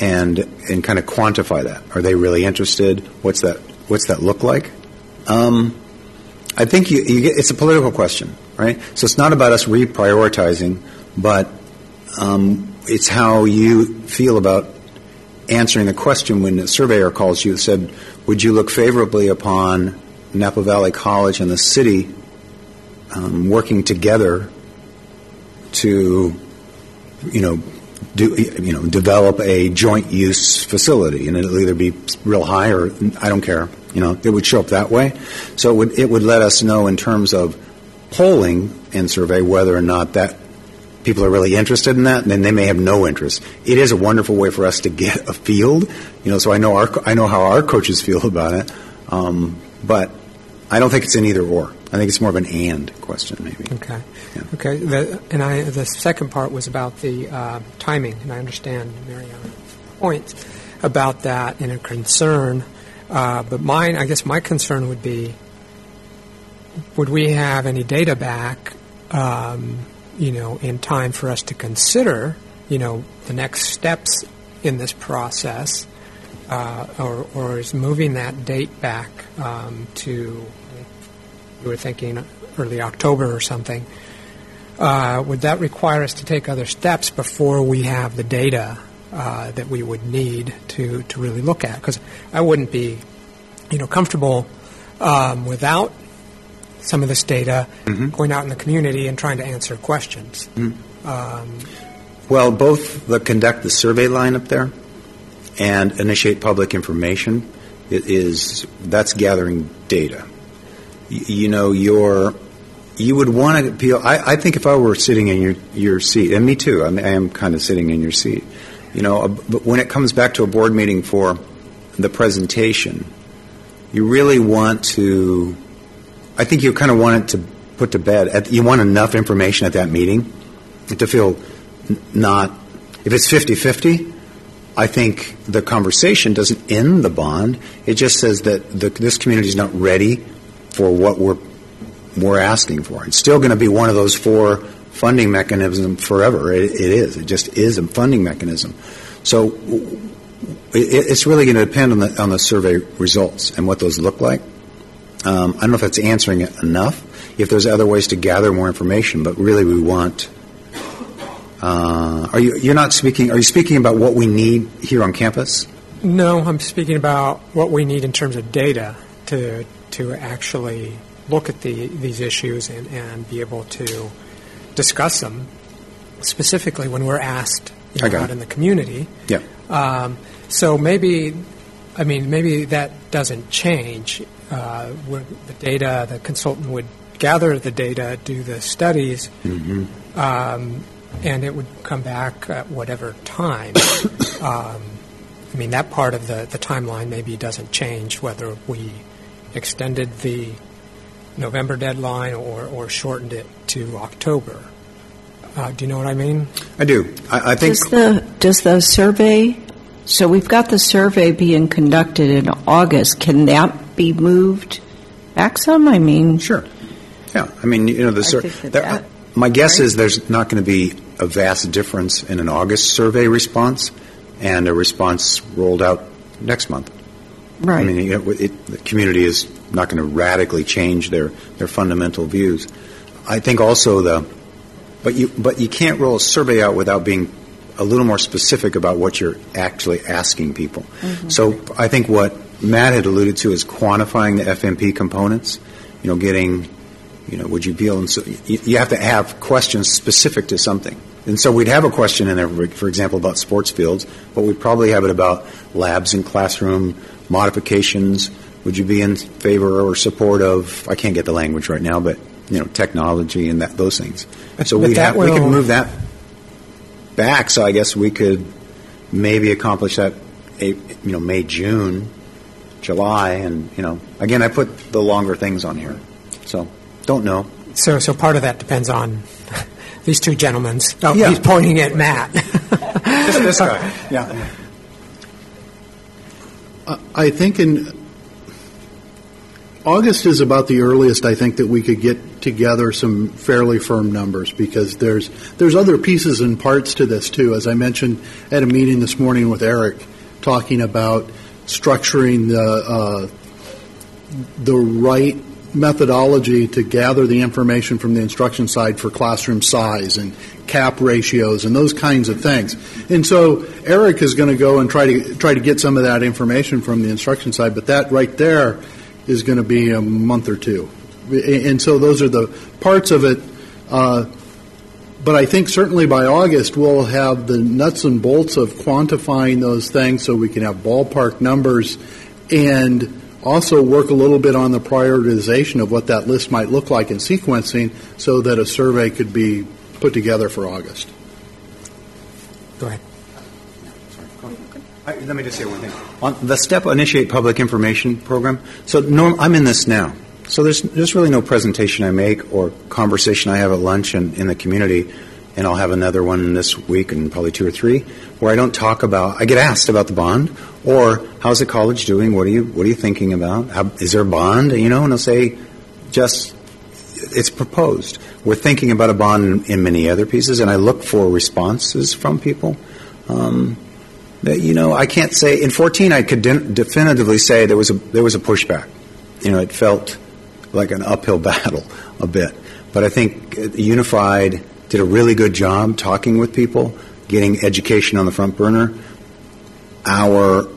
and and kind of quantify that. Are they really interested? What's that? What's that look like? Um, I think you, you get, it's a political question, right? So it's not about us reprioritizing, but um, it's how you feel about answering the question when the surveyor calls you and said, "Would you look favorably upon Napa Valley College and the city um, working together to, you know, do you know develop a joint use facility, and it'll either be real high or I don't care. You know, it would show up that way. So it would, it would let us know in terms of polling and survey whether or not that people are really interested in that, and then they may have no interest. It is a wonderful way for us to get a field, you know. So I know our I know how our coaches feel about it, um, but I don't think it's an either or. I think it's more of an and question, maybe. Okay. Yeah. Okay. The, and I, the second part was about the uh, timing, and I understand Mariana's point about that and a concern. Uh, but mine, I guess, my concern would be: would we have any data back, um, you know, in time for us to consider, you know, the next steps in this process? Uh, or, or is moving that date back um, to, you were thinking early October or something, uh, would that require us to take other steps before we have the data uh, that we would need to, to really look at? Because I wouldn't be, you know, comfortable um, without some of this data mm-hmm. going out in the community and trying to answer questions. Mm-hmm. Um, well, both the conduct the survey line up there and initiate public information is that's gathering data. You, you know, your you would want to appeal. I, I, think if I were sitting in your your seat, and me too, I, I am kind of sitting in your seat. You know, uh, but when it comes back to a board meeting for the presentation, you really want to. I think you kind of want it to put to bed. You want enough information at that meeting to feel not. If it's 50 50, I think the conversation doesn't end the bond. It just says that the, this community is not ready for what we're we're asking for. It's still going to be one of those four funding mechanisms forever. It, it is. It just is a funding mechanism. So it, it's really going to depend on the on the survey results and what those look like. Um, I don't know if that's answering it enough. If there's other ways to gather more information, but really we want uh, are you? You're not speaking. Are you speaking about what we need here on campus? No, I'm speaking about what we need in terms of data to to actually look at the these issues and, and be able to discuss them specifically when we're asked you know, out in the community. Yeah. Um, so maybe, I mean, maybe that doesn't change. Uh, the data, the consultant would gather the data, do the studies. Mm-hmm. Um, and it would come back at whatever time. um, I mean, that part of the, the timeline maybe doesn't change whether we extended the November deadline or, or shortened it to October. Uh, do you know what I mean? I do. I, I think. Does the, does the survey, so we've got the survey being conducted in August, can that be moved back some? I mean. Sure. Yeah. I mean, you know, the survey. My guess right? is there's not going to be a vast difference in an August survey response and a response rolled out next month. Right. I mean, you know, it, the community is not going to radically change their, their fundamental views. I think also the, but you, but you can't roll a survey out without being a little more specific about what you're actually asking people. Mhm. So I think what Matt had alluded to is quantifying the FMP components. You know, getting, you know, would you be able? And so you, have to have questions specific to something. And so we'd have a question in there, for- example, about sports fields, but we'd probably have it about labs and classroom modifications. Would you be in favor or support of? I can't get the language right now, but you know, technology and that, those things. so but we that have, we could move that back. So I guess we could maybe accomplish that, you know, May, June, July, and you know, again, I put the longer things on here. So don't know. So, so part of that depends on these two gentlemen's. Oh, Yeah. he's pointing at Matt. Just this guy. Yeah. I- I think in August is about the earliest I think that we could get together some fairly firm numbers because there's there's other pieces and parts to this too. As I mentioned at a meeting this morning with Eric, talking about structuring the uh, the right methodology to gather the information from the instruction side for classroom size and cap ratios and those kinds of things. And so Eric is going to go and try to try to get some of that information from the instruction side, but that right there is going to be a month or two. And so those are the parts of it. Uh, but I think certainly by August we'll have the nuts and bolts of quantifying those things so we can have ballpark numbers and also work a little bit on the prioritization of what that list might look like in sequencing so that a survey could be put together for August. Go ahead. I, let me just say one thing. On the STEP Initiate Public Information Program, so norm, I'm in this now. So there's, there's really no presentation I make or conversation I have at lunch and in the community, and I'll have another one this week and probably two or three, where I don't talk about, I get asked about the bond, or how's the college doing? What are you, what are you thinking about? How, is there a bond? You know, and I'll say, just, it's proposed. We're thinking about a bond in, in many other pieces, and I look for responses from people. Um, that, you know, I can't say in 14. I could de- definitively say there was a there was a pushback. You know, it felt like an uphill battle a bit. But I think uh, Unified did a really good job talking with people, getting education on the front burner. Our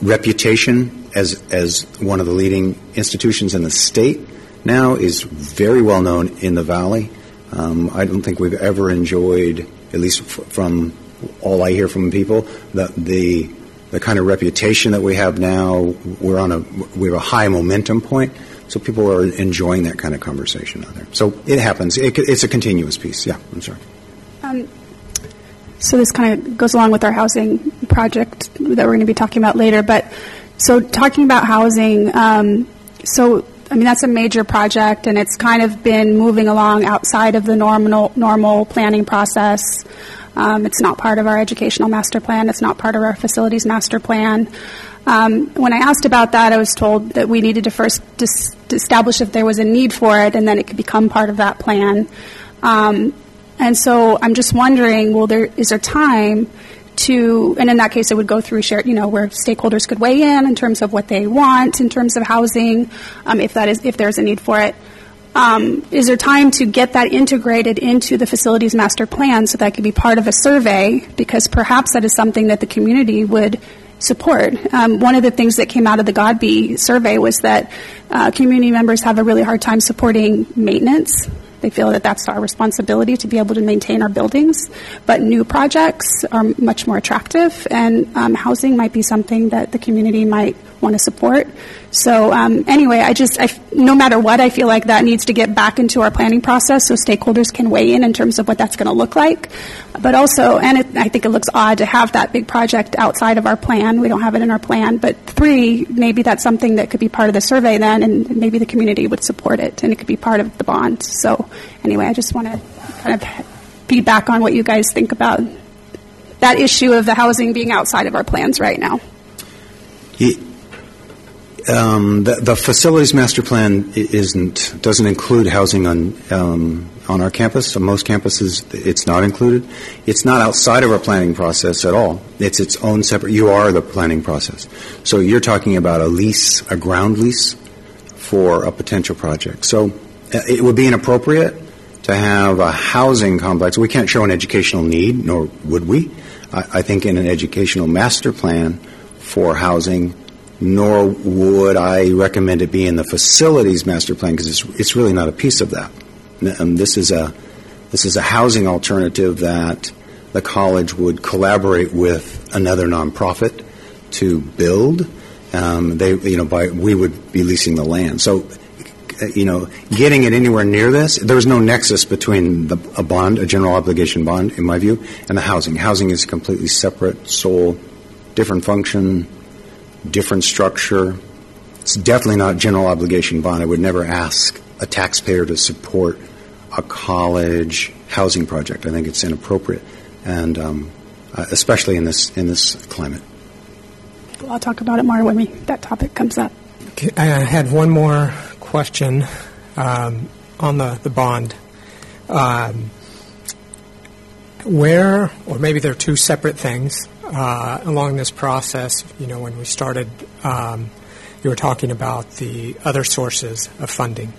reputation as as one of the leading institutions in the state now is very well known in the valley. Um, I don't think we've ever enjoyed, at least f- from all I hear from people, the, the the kind of reputation that we have now. We're on a we have a high momentum point, so people are enjoying that kind of conversation out there. So it happens. It, it's a continuous piece. Yeah, I'm sorry. Um, so this kind of goes along with our housing project that we're going to be talking about later. But so talking about housing, um, so I mean that's a major project, and it's kind of been moving along outside of the normal normal planning process. Um, it's not part of our educational master plan. It's not part of our facilities master plan. Um, when I asked about that, I was told that we needed to first dis- establish if there was a need for it, and then it could become part of that plan. Um, and so I'm just wondering, well, there is there time to, and in that case, it would go through shared, you know, where stakeholders could weigh in in terms of what they want in terms of housing, um, if that is if there's a need for it. Um, is there time to get that integrated into the facilities master plan so that could be part of a survey? Because perhaps that is something that the community would support. Um, one of the things that came out of the Godbe survey was that uh, community members have a really hard time supporting maintenance. They feel that that's our responsibility to be able to maintain our buildings. But new projects are much more attractive, and um, housing might be something that the community might want to support. So um, anyway, I just, I no matter what, I feel like that needs to get back into our planning process so stakeholders can weigh in in terms of what that's going to look like. But also, and it, I think it looks odd to have that big project outside of our plan. We don't have it in our plan. But three, maybe that's something that could be part of the survey then, and maybe the community would support it, and it could be part of the bond. So anyway, I just want to kind of feedback on what you guys think about that issue of the housing being outside of our plans right now. Um, the, the facilities master plan isn't doesn't include housing on um, on our campus. So most campuses, it's not included. It's not outside of our planning process at all. It's its own separate. You are the planning process. So you're talking about a lease, a ground lease for a potential project. So uh, it would be inappropriate to have a housing complex. We can't show an educational need, nor would we. I, I think in an educational master plan for housing nor would I recommend it be in the facilities master plan because it's, it's really not a piece of that. This is a this is a housing alternative that the college would collaborate with another nonprofit to build. Um, they, you know, by we would be leasing the land. So, you know, getting it anywhere near this, there's no nexus between the, a bond, a general obligation bond, in my view, and the housing. Housing is completely separate, sole, different function, different structure. It's definitely not general obligation bond. I would never ask a taxpayer to support a college housing project. I think it's inappropriate, and um, uh, especially in this in this climate. Well, I'll talk about it more when we that topic comes up. I had one more question um, on the the bond. Um, where, or maybe they're two separate things uh, along this process, you know, when we started, um, you were talking about the other sources of funding.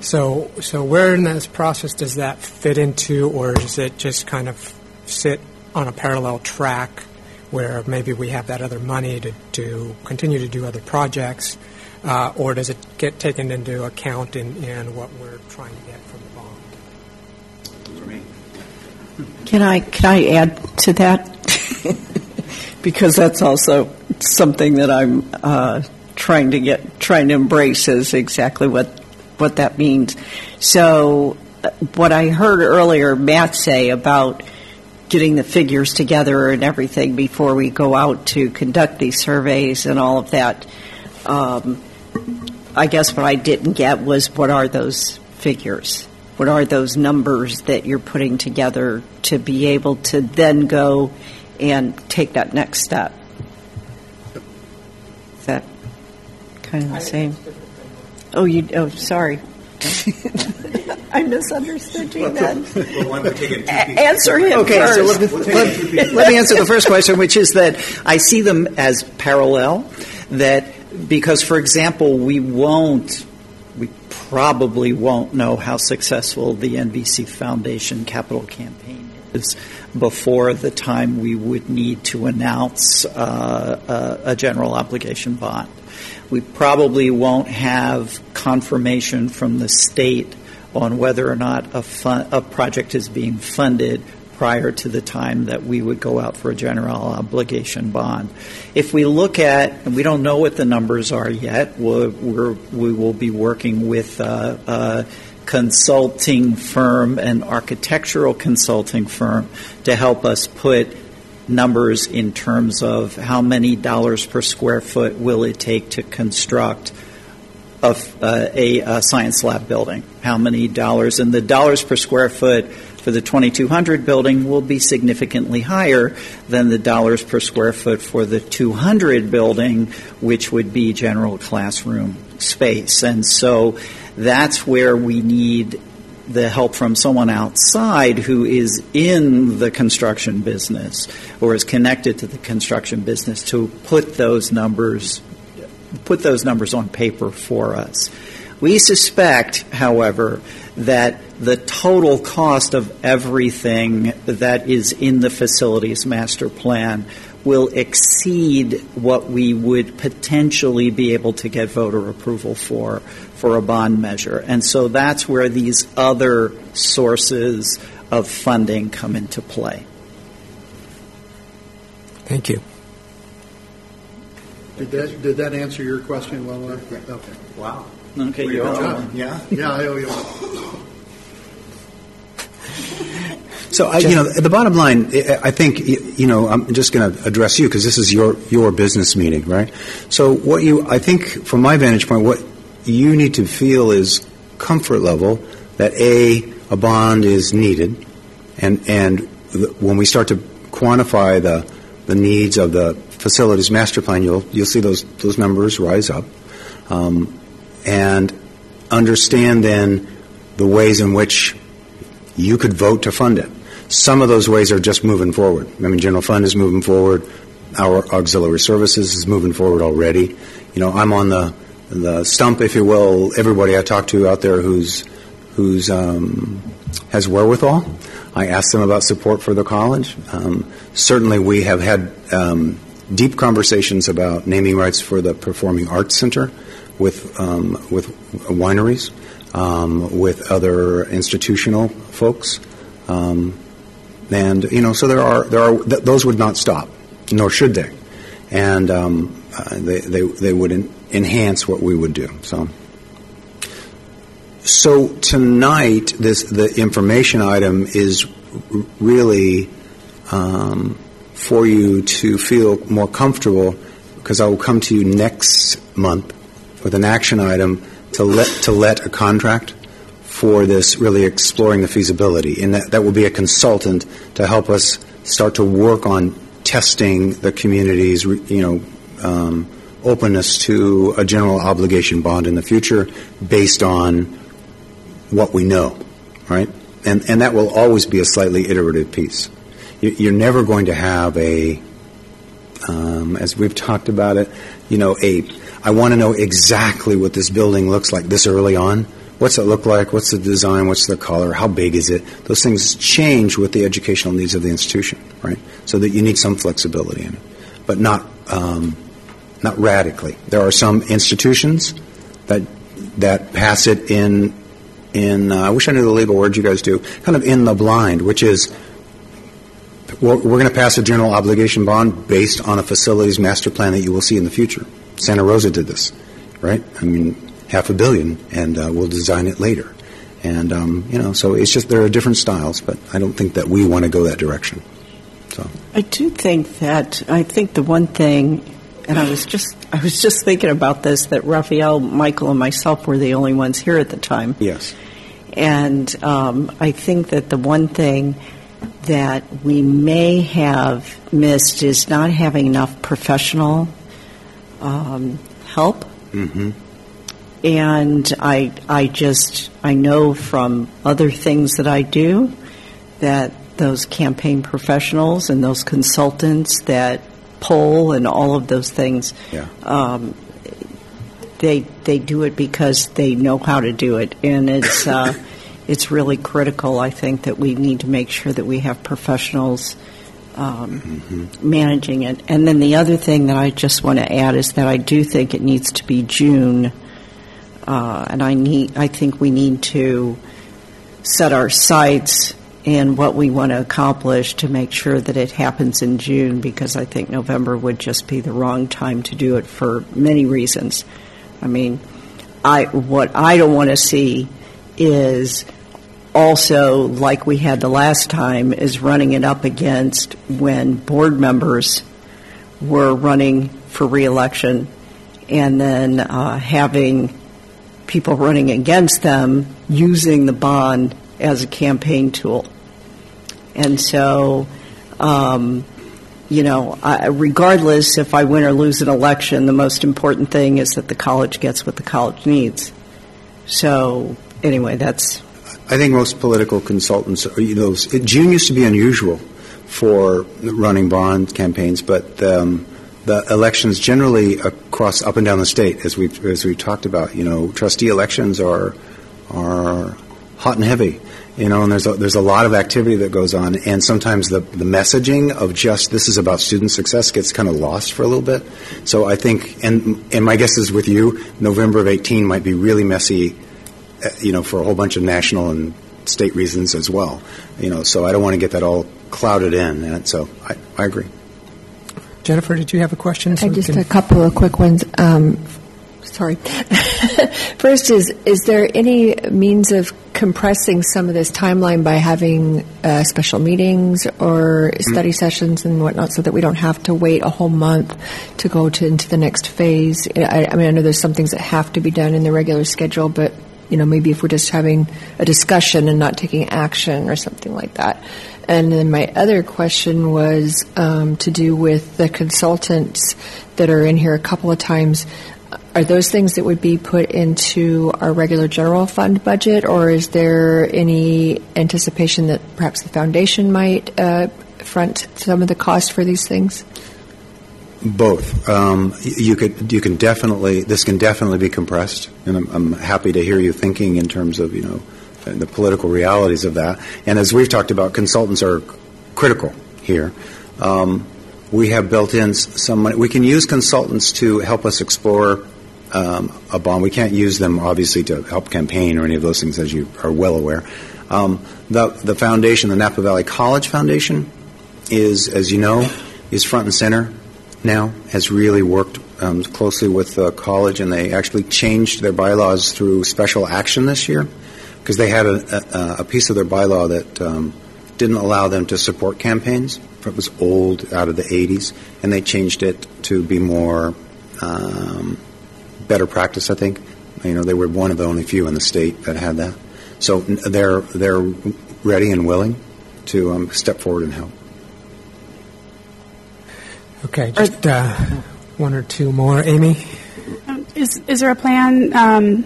So, so where in this process does that fit into, or does it just kind of sit on a parallel track where maybe we have that other money to, to continue to do other projects, uh, or does it get taken into account in, in what we're trying to get from the bond? For me. Can I can I add to that? because that's also something that I'm uh, trying to get trying to embrace is exactly what what that means. So, uh, what I heard earlier Matt say about getting the figures together and everything before we go out to conduct these surveys and all of that. Um, I guess what I didn't get was what are those figures? What are those numbers that you're putting together to be able to then go and take that next step. Is that kind of the same? Oh, you. Oh, sorry. I misunderstood you then. answer him okay, first. so let, let, let me answer the first question, which is that I see them as parallel. That because, for example, we won't, we probably won't know how successful the NVC Foundation capital campaign is before the time we would need to announce uh, a, a general obligation bond. We probably won't have confirmation from the state on whether or not a, fun, a project is being funded prior to the time that we would go out for a general obligation bond. If we look at, and we don't know what the numbers are yet, we're, we're, we will be working with uh, uh, consulting firm and architectural consulting firm to help us put numbers in terms of how many dollars per square foot will it take to construct a, uh, a, a science lab building. How many dollars? And the dollars per square foot for the 2200 building will be significantly higher than the dollars per square foot for the 200 building, which would be general classroom space. And so that's where we need the help from someone outside who is in the construction business or is connected to the construction business to put those numbers put those numbers on paper for us. We suspect, however, that the total cost of everything that is in the facilities master plan will exceed what we would potentially be able to get voter approval for for a bond measure. And so that's where these other sources of funding come into play. Thank you. Did that, did that answer your question well enough? Okay. Wow. Okay, you Yeah, yeah, I owe you So, I, you know, the bottom line, I think, you know, I'm just going to address you because this is your your business meeting, right? So, what you, I think, from my vantage point, what you need to feel is comfort level that a a bond is needed, and and when we start to quantify the the needs of the facilities master plan, you'll you'll see those those numbers rise up, um, and understand then the ways in which You could vote to fund it. Some of those ways are just moving forward. I mean, general fund is moving forward. Our auxiliary services is moving forward already. You know, I'm on the the stump, if you will. Everybody I talk to out there who's who's um, has wherewithal, I ask them about support for the college. Um, certainly, we have had um, deep conversations about naming rights for the Performing Arts Center with um, with wineries, um, with other institutional folks, um, and you know, so there are there are th- those would not stop, nor should they, and uh, they, they they would en- enhance what we would do. So. So tonight, this the information item is really um, for you to feel more comfortable, because I will come to you next month with an action item to let to let a contract for this really exploring the feasibility, and that, that will be a consultant to help us start to work on testing the community's you know um, openness to a general obligation bond in the future based on what we know, right? And, and that will always be a slightly iterative piece. You- You're never going to have a, um, as we've talked about it, you know, a, I want to know exactly what this building looks like this early on. What's it look like? What's the design? What's the color? How big is it? Those things change with the educational needs of the institution, right? So that you need some flexibility in it, but not um, not radically. There are some institutions that that pass it in in uh, I wish I knew the legal word you guys do, kind of in the blind, which is we're, we're going to pass a general obligation bond based on a facilities master plan that you will see in the future. Santa Rosa did this, right? I mean, half a billion, and uh, we'll design it later. And um, you know, so it's just there are different styles, but I don't think that we want to go that direction. So I do think that I think the one thing, and I was just I was just thinking about this that Raphael, Michael, and myself were the only ones here at the time, yes, and um, I think that the one thing that we may have missed is not having enough professional um, help. mm-hmm. And I, I just, I know from other things that I do that those campaign professionals and those consultants that poll and all of those things, Yeah. um, they they do it because they know how to do it, and it's uh, it's really critical. I think that we need to make sure that we have professionals um, managing it. And then the other thing that I just want to add is that I do think it needs to be June, uh, and I need I think we need to set our sights and what we want to accomplish to make sure that it happens in June because I think November would just be the wrong time to do it for many reasons. I mean, I what I don't want to see is also like we had the last time is running it up against when board members were running for reelection and then uh, having people running against them using the bond as a campaign tool. And so, um, you know, I, regardless if I win or lose an election, the most important thing is that the college gets what the college needs. So, anyway, that's I think most political consultants, you know, June used to be unusual for running bond campaigns, but um, the elections generally across up and down the state, as we as we've talked about, you know, trustee elections are are hot and heavy, you know, and there's a, there's a lot of activity that goes on, and sometimes the the messaging of just this is about student success gets kind of lost for a little bit. So I think, and and my guess is with you, November of 18 might be really messy uh, you know, for a whole bunch of national and state reasons as well. You know, so I don't want to get that all clouded in. And so I, I agree. Jennifer, did you have a question? So I we just can- a couple of quick ones. Um, sorry. First is is there any means of compressing some of this timeline by having uh, special meetings or study sessions and whatnot, so that we don't have to wait a whole month to go to into the next phase? I, I mean, I know there's some things that have to be done in the regular schedule, but you know, maybe if we're just having a discussion and not taking action or something like that. And then my other question was um, to do with the consultants that are in here a couple of times. Are those things that would be put into our regular general fund budget, or is there any anticipation that perhaps the foundation might uh, front some of the cost for these things? Both. Um, you could, you can definitely, this can definitely be compressed, and I'm, I'm happy to hear you thinking in terms of, you know, the political realities of that. And as we've talked about, consultants are critical here. Um, we have built in some money. We can use consultants to help us explore um, a bond. We can't use them, obviously, to help campaign or any of those things, as you are well aware. Um, the, the foundation, the Napa Valley College Foundation, is, as you know, is front and center now, has really worked um, closely with the college, and they actually changed their bylaws through special action this year because they had a, a, a piece of their bylaw that um, didn't allow them to support campaigns. It was old, out of the 80s, and they changed it to be more um, better practice. I think you know they were one of the only few in the state that had that. So they're they're ready and willing to um, step forward and help. Okay, just uh, one or two more. Amy? Is, is there a plan um,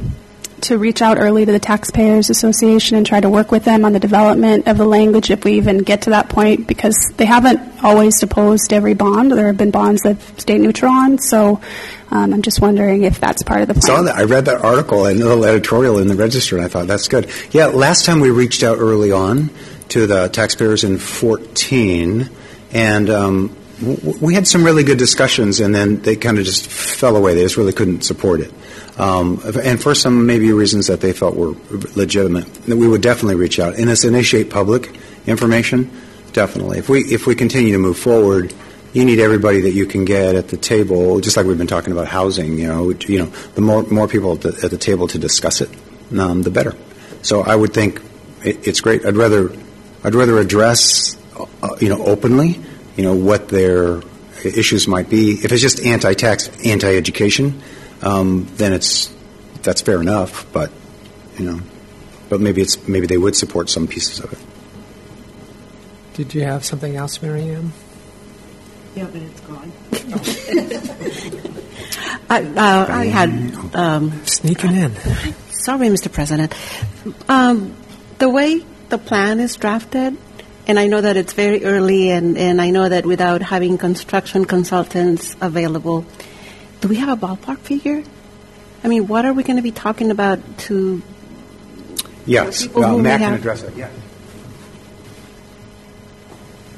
to reach out early to the Taxpayers Association and try to work with them on the development of the language if we even get to that point? Because they haven't always opposed every bond. There have been bonds that stay neutral on. So um, I'm just wondering if that's part of the plan. saw that. I read that article and the little editorial in the Register, and I thought that's good. Yeah, last time we reached out early on to the taxpayers in 14, and um, we had some really good discussions, and then they kind of just fell away. They just really couldn't support it. Um, and for some maybe reasons that they felt were legitimate, that we would definitely reach out. And initiate public information, definitely. If we if we continue to move forward, you need everybody that you can get at the table, just like we've been talking about housing. You know, you know, the more more people at the, at the table to discuss it, um, the better. So I would think it, it's great. I'd rather I'd rather address, uh, you know, openly, you know, what their issues might be. If it's just anti-tax, anti-education, um, then it's that's fair enough. But you know, but maybe it's maybe they would support some pieces of it. Did you have something else, Mary Ann? Yeah, but it's gone. I, uh, I had um, sneaking in. Sorry, Mr. President. Um, the way the plan is drafted, and I know that it's very early, and, and I know that without having construction consultants available, do we have a ballpark figure? I mean, what are we going to be talking about to Yes, people uh, who Matt can have- address it. Yeah.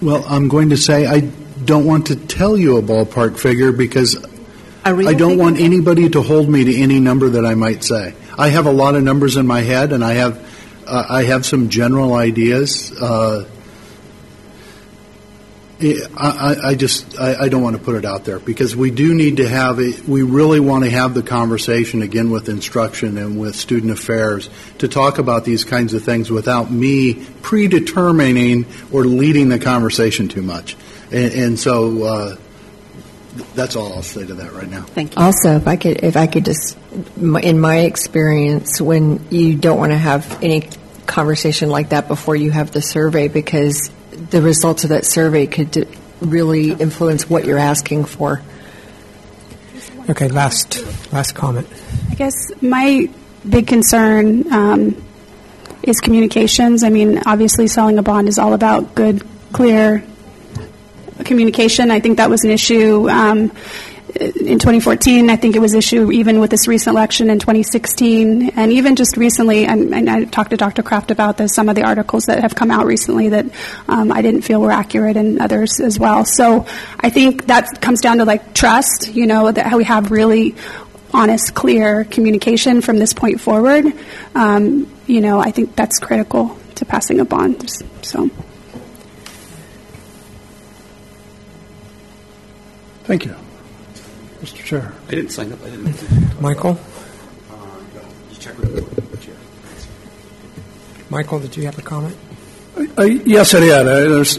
Well, I'm going to say I don't want to tell you a ballpark figure because I don't figure? want anybody to hold me to any number that I might say. I have a lot of numbers in my head, and I have uh, I have some general ideas. Uh, I, I, I just I, I don't want to put it out there because we do need to have a we really want to have the conversation again with instruction and with student affairs to talk about these kinds of things without me predetermining or leading the conversation too much, and, and so uh, that's all I'll say to that right now. Thank you Also, if I could, if I could just, in my experience, when you don't want to have any conversation like that before you have the survey, because the results of that survey could really influence what you're asking for. Okay, last last comment. I guess my big concern um, is communications. I mean, obviously, selling a bond is all about good, clear communication. I think that was an issue um, in 2014. I think it was issue even with this recent election in 2016, and even just recently. And, and I talked to Dr. Kraft about this. Some of the articles that have come out recently that um, I didn't feel were accurate, and others as well. So I think that comes down to like trust. You know, that how we have really honest, clear communication from this point forward. Um, you know, I think that's critical to passing a bond. So. Thank you, Mr. Chair. I didn't sign up. I didn't. Michael? You check with the chair. Michael, did you have a comment? I, yes, I did. I, there's,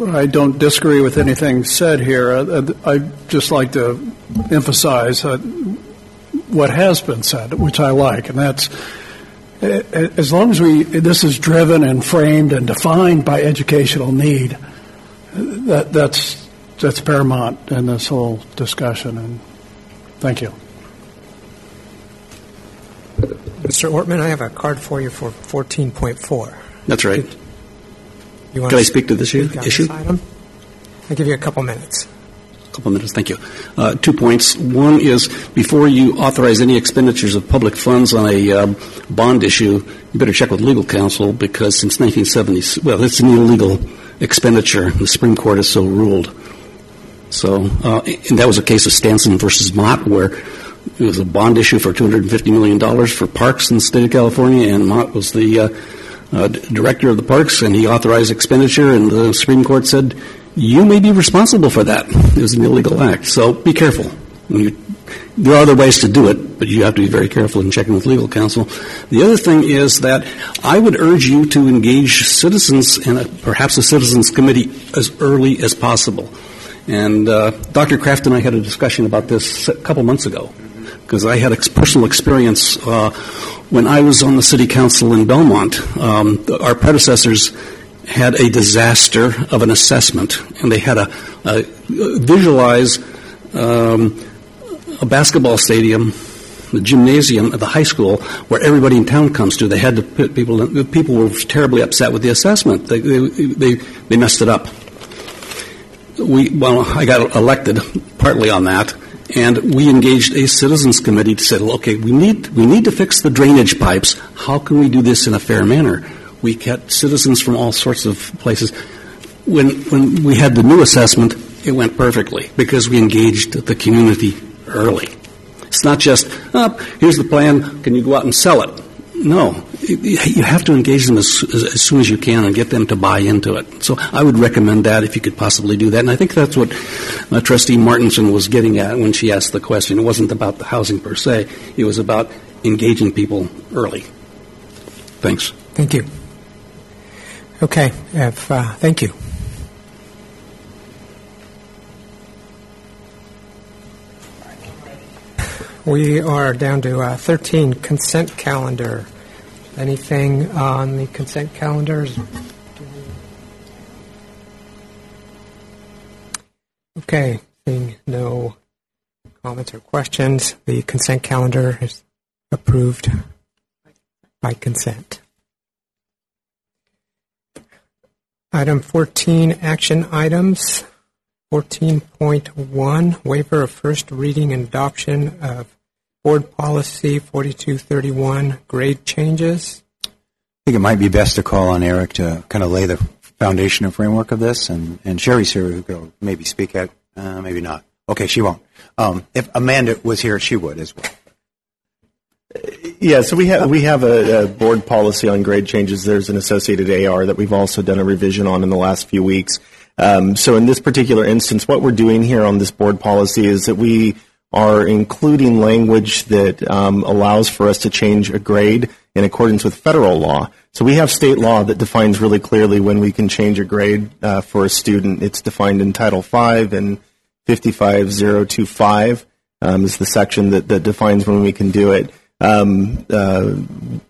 I don't disagree with anything said here. I, I just like to emphasize uh, what has been said, which I like, and that's uh, as long as we this is driven and framed and defined by educational need, that that's that's paramount in this whole discussion. And thank you. Mr. Ortman, I have a card for you for 14.4. That's right. You want Can I speak to this speak on issue? item? I'll give you a couple minutes. A couple of minutes. Thank you. Uh, two points. One is before you authorize any expenditures of public funds on a um, bond issue, you better check with legal counsel because since 1970, well, it's an illegal expenditure. The Supreme Court has so ruled. So, uh, and that was a case of Stanson versus Mott, where it was a bond issue for $250 million for parks in the state of California, and Mott was the uh, uh, director of the parks, and he authorized expenditure, and the Supreme Court said, you may be responsible for that. It was an illegal act. So be careful. You, there are other ways to do it, but you have to be very careful in checking with legal counsel. The other thing is that I would urge you to engage citizens and perhaps a citizens committee as early as possible. And uh, Dr. Kraft and I had a discussion about this a couple months ago because I had ex- personal experience uh, when I was on the city council in Belmont. Um, our predecessors had a disaster of an assessment, and they had a, a visualize um, a basketball stadium, the gymnasium at the high school, where everybody in town comes to. They had to put people. The people were terribly upset with the assessment. They they, they, they messed it up we well, I got elected partly on that, and we engaged a citizens committee to say, well, okay, we need we need to fix the drainage pipes. How can we do this in a fair manner? We got citizens from all sorts of places. When when we had the new assessment, it went perfectly because we engaged the community early. It's not just, oh, here's the plan, can you go out and sell it? No, you have to engage them as, as, soon as you can and get them to buy into it. So I would recommend that if you could possibly do that. And I think that's what uh, Trustee Martinson was getting at when she asked the question. It wasn't about the housing per se, it was about engaging people early. Thanks. Thank you. Okay, if, uh, thank you. We are down to uh, 13, consent calendar. Anything on the consent calendars? Okay, seeing no comments or questions, the consent calendar is approved by consent. Item 14, action items. 14.1, waiver of first reading and adoption of Board Policy 4231, grade changes. I think it might be best to call on Eric to kind of lay the foundation and framework of this, and, and Sherry's here who could maybe speak at, uh, maybe not. Okay, she won't. Um, if Amanda was here, she would as well. Yeah, so we have we have a, a board policy on grade changes. There's an associated AR that we've also done a revision on in the last few weeks. Um, so in this particular instance, what we're doing here on this board policy is that we are including language that um, allows for us to change a grade in accordance with federal law. So we have state law that defines really clearly when we can change a grade uh, for a student. It's defined in Title V and 55025 um, is the section that, that defines when we can do it. Um, uh,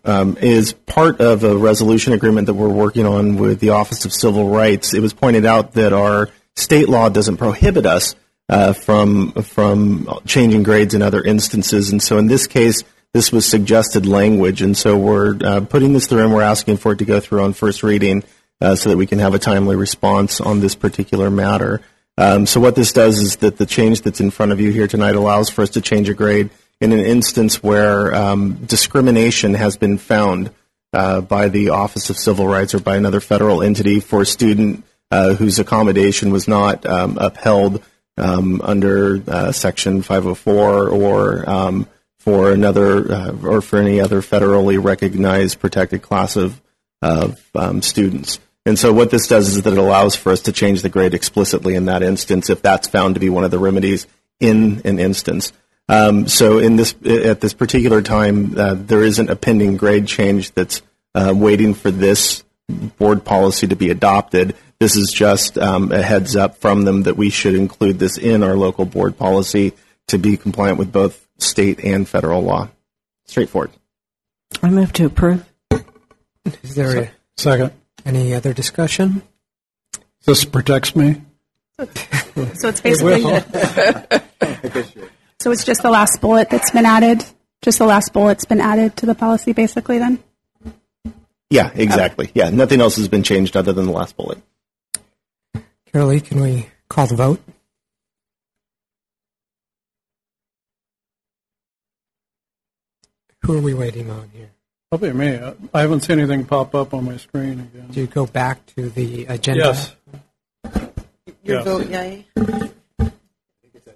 um, is part of a resolution agreement that we're working on with the Office of Civil Rights. It was pointed out that our state law doesn't prohibit us uh, from from changing grades in other instances, and so in this case, this was suggested language, and so we're uh, putting this through and we're asking for it to go through on first reading uh, so that we can have a timely response on this particular matter. Um, so what this does is that the change that's in front of you here tonight allows for us to change a grade in an instance where um, discrimination has been found uh, by the Office of Civil Rights or by another federal entity for a student uh, whose accommodation was not um, upheld um, under uh, Section 504 or um, for another uh, or for any other federally recognized protected class of of um, students. And so what this does is that it allows for us to change the grade explicitly in that instance if that's found to be one of the remedies in an instance. Um, so in this at this particular time, uh, there isn't a pending grade change that's uh, waiting for this board policy to be adopted. This is just um, a heads up from them that we should include this in our local board policy to be compliant with both state and federal law. Straightforward. I move to approve. Is there a, Second. any other discussion? This protects me. So it's basically, so it's just the last bullet that's been added Just the last bullet's been added to the policy, basically. Then. Yeah, exactly. Yeah, nothing else has been changed other than the last bullet. Carolee, can we call the vote? Who are we waiting on here? Probably me. I I haven't seen anything pop up on my screen again. Do you go back to the agenda? Yes. Your Yeah. vote, yay?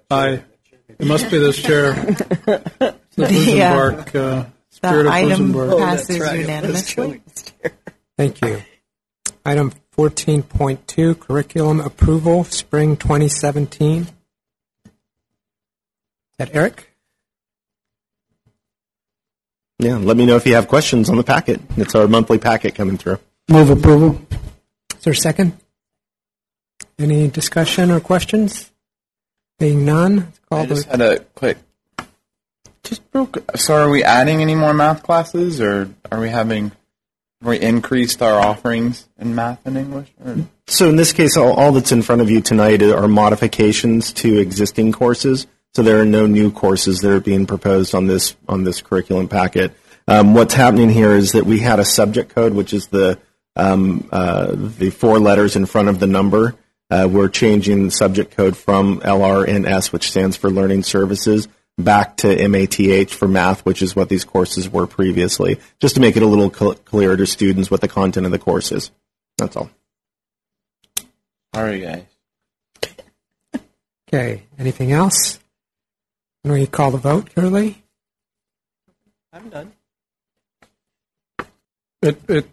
I. It must be this chair. The Yeah. Luzenbark, uh, The spirit of item Luzenbark. passes unanimously. Thank you. Item 14.2, curriculum approval, spring 2017. Is that Eric? Yeah, let me know if you have questions on the packet. It's our monthly packet coming through. Move approval. Is there a second? Any discussion or questions? Being none, let's call I the just had a quick. Just real quick. So, are we adding any more math classes, or are we having? Have we increased our offerings in math and English? Or? So in this case, all, all that's in front of you tonight are modifications to existing courses. So there are no new courses that are being proposed on this on this curriculum packet. Um, what's happening here is that we had a subject code, which is the um, uh, the four letters in front of the number. Uh, we're changing the subject code from LRNS, which stands for Learning Services, back to MATH for math, which is what these courses were previously, just to make it a little cl- clearer to students what the content of the course is. That's all. All right, guys. Okay, anything else? Can we call the vote, Carolee? I'm done. It, it,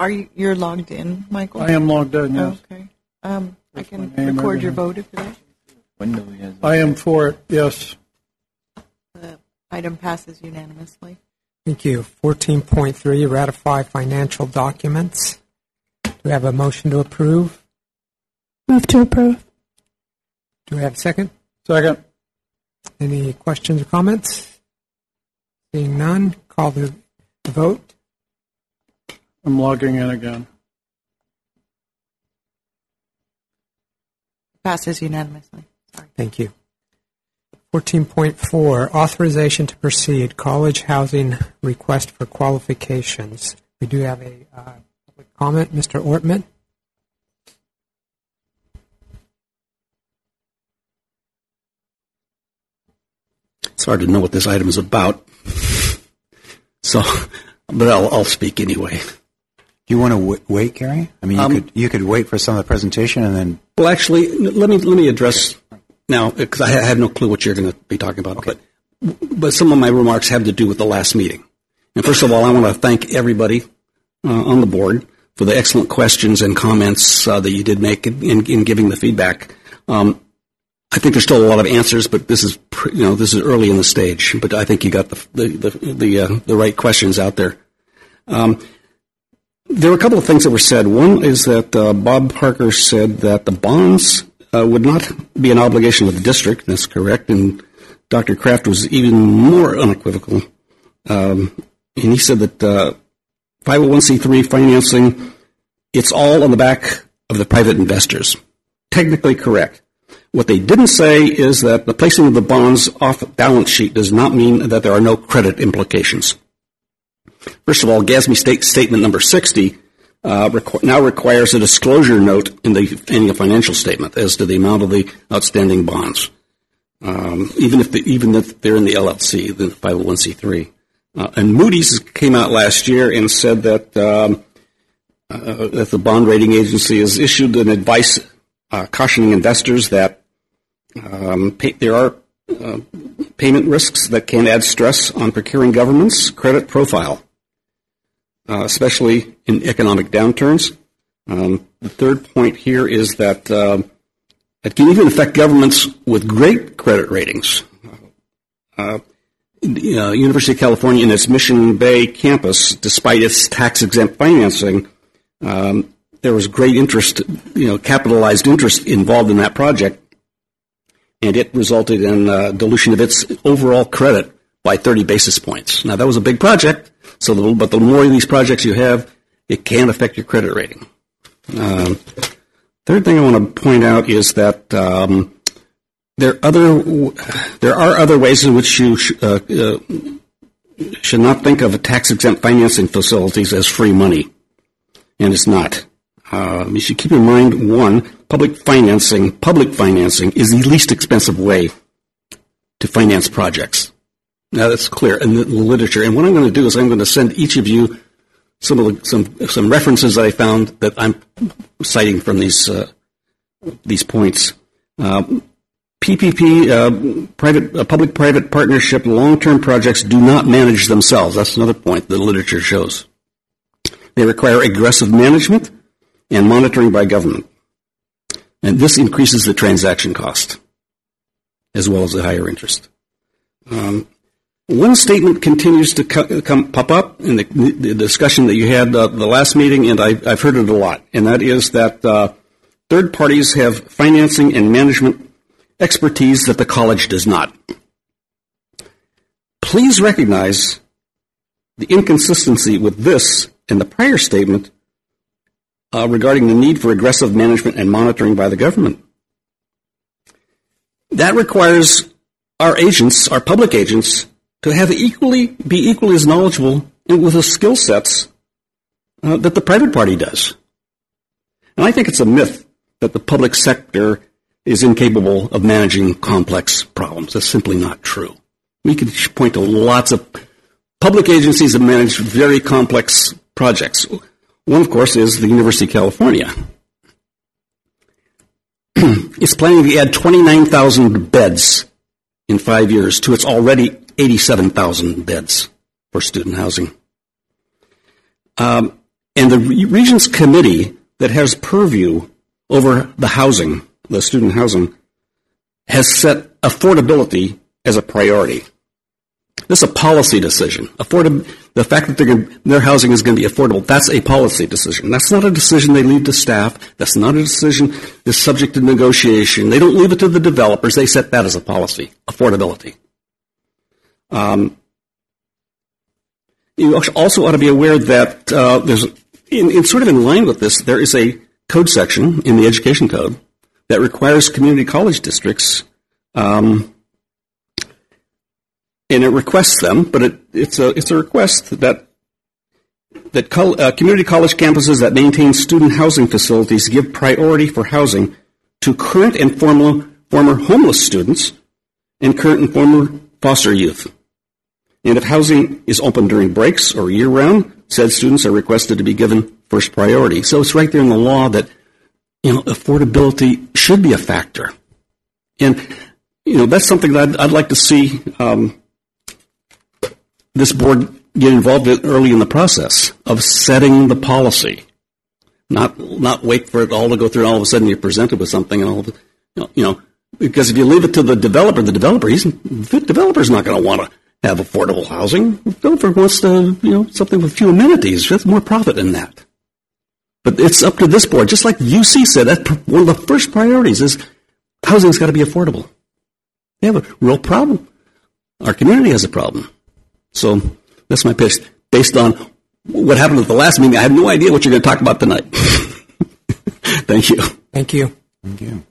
Are you, you're logged in, Michael? I am logged in, yes. Okay. Um, I can record your vote if you like. I am for it, yes. The item passes unanimously. Thank you. 14.3, ratify financial documents. Do we have a motion to approve? Move to approve. Do we have a second? Second. Any questions or comments? Seeing none, call the the vote. I'm logging in again. Passes unanimously. Thank you. 14.4, authorization to proceed, college housing request for qualifications. We do have a uh, public comment. Mr. Ortman? It's hard to know what this item is about. So, but I'll, I'll speak anyway. Do you want to w- wait, Gary? I mean, you Um, could you could wait for some of the presentation and then. Well, actually, let me let me address now because I have no clue what you're going to be talking about. But but some of my remarks have to do with the last meeting. And first of all, I want to thank everybody uh, on the board for the excellent questions and comments uh, that you did make in, in, in giving the feedback. Um, I think there's still a lot of answers, but this is you know this is early in the stage. But I think you got the the the the, uh, the right questions out there. Um, there were a couple of things that were said. One is that uh, Bob Parker said that the bonds uh, would not be an obligation of the district. That's correct. And Dr. Kraft was even more unequivocal. Um, and he said that uh, 501c3 financing, it's all on the back of the private investors. Technically correct. What they didn't say is that the placing of the bonds off balance sheet does not mean that there are no credit implications. First of all, GASB state statement number 60 uh, requ- now requires a disclosure note in the annual financial statement as to the amount of the outstanding bonds, um, even if the, even if they're in the LLC, the 501c3. Uh, and Moody's came out last year and said that um, uh, that the bond rating agency has issued an advice uh, cautioning investors that um, pay, there are uh, payment risks that can add stress on procuring government's credit profile, especially in economic downturns. Um, the third point here is that uh, it can even affect governments with great credit ratings. Uh, uh, University of California in its Mission Bay campus, despite its tax-exempt financing, um, there was great interest, you know, capitalized interest involved in that project, and it resulted in uh, dilution of its overall credit by 30 basis points. Now that was a big project, so the, but the more of these projects you have, it can affect your credit rating. Um, third thing I want to point out is that um, there other there are other ways in which you sh- uh, uh, should not think of tax exempt financing facilities as free money, and it's not. Uh, you should keep in mind one public financing. Public financing is the least expensive way to finance projects. Now that's clear in the literature. And what I'm going to do is I'm going to send each of you some of the, some some references that I found that I'm citing from these uh, these points. Uh, PPP, uh, private, uh, public-private partnership, long-term projects do not manage themselves. That's another point the literature shows. They require aggressive management and monitoring by government. And this increases the transaction cost as well as the higher interest. Um, one statement continues to co- come pop up in the, the discussion that you had uh, the last meeting, and I, have heard it a lot, and that is that uh, third parties have financing and management expertise that the college does not. Please recognize the inconsistency with this and the prior statement uh, regarding the need for aggressive management and monitoring by the government. That requires our agents, our public agents, to have equally be equally as knowledgeable and with the skill sets uh, that the private party does. And I think it's a myth that the public sector is incapable of managing complex problems. That's simply not true. We can point to lots of public agencies that manage very complex projects. One, of course, is the University of California. it's planning to add 29,000 beds in five years to its already 87,000 beds for student housing. Um, and the Regents Committee that has purview over the housing the student housing, has set affordability as a priority. This is a policy decision. The fact that gonna, their housing is going to be affordable, that's a policy decision. That's not a decision they leave to staff. That's not a decision that's subject to negotiation. They don't leave it to the developers. They set that as a policy, affordability. Um, you also ought to be aware that uh, there's, in, sort of in line with this, there is a code section in the education code that requires community college districts, um, and it requests them, but it, it's a it's a request that uh, community college campuses that maintain student housing facilities give priority for housing to current and former former homeless students and current and former foster youth. And if housing is open during breaks or year round, said students are requested to be given first priority. So it's right there in the law that you know, affordability should be a factor. And, you know, that's something that I'd, I'd like to see um, this board get involved in early in the process of setting the policy. Not, not wait for it all to go through and all of a sudden you're presented with something and all of you know, you know because if you leave it to the developer, the developer, he's, the developer's not going to want to have affordable housing. The developer wants to, you know, something with few amenities. There's more profit in that. But it's up to this board. Just like UC said, that one of the first priorities is housing's got to be affordable. They have a real problem. Our community has a problem. So that's my pitch. Based on what happened at the last meeting, I have no idea what you're going to talk about tonight. Thank you. Thank you. Thank you.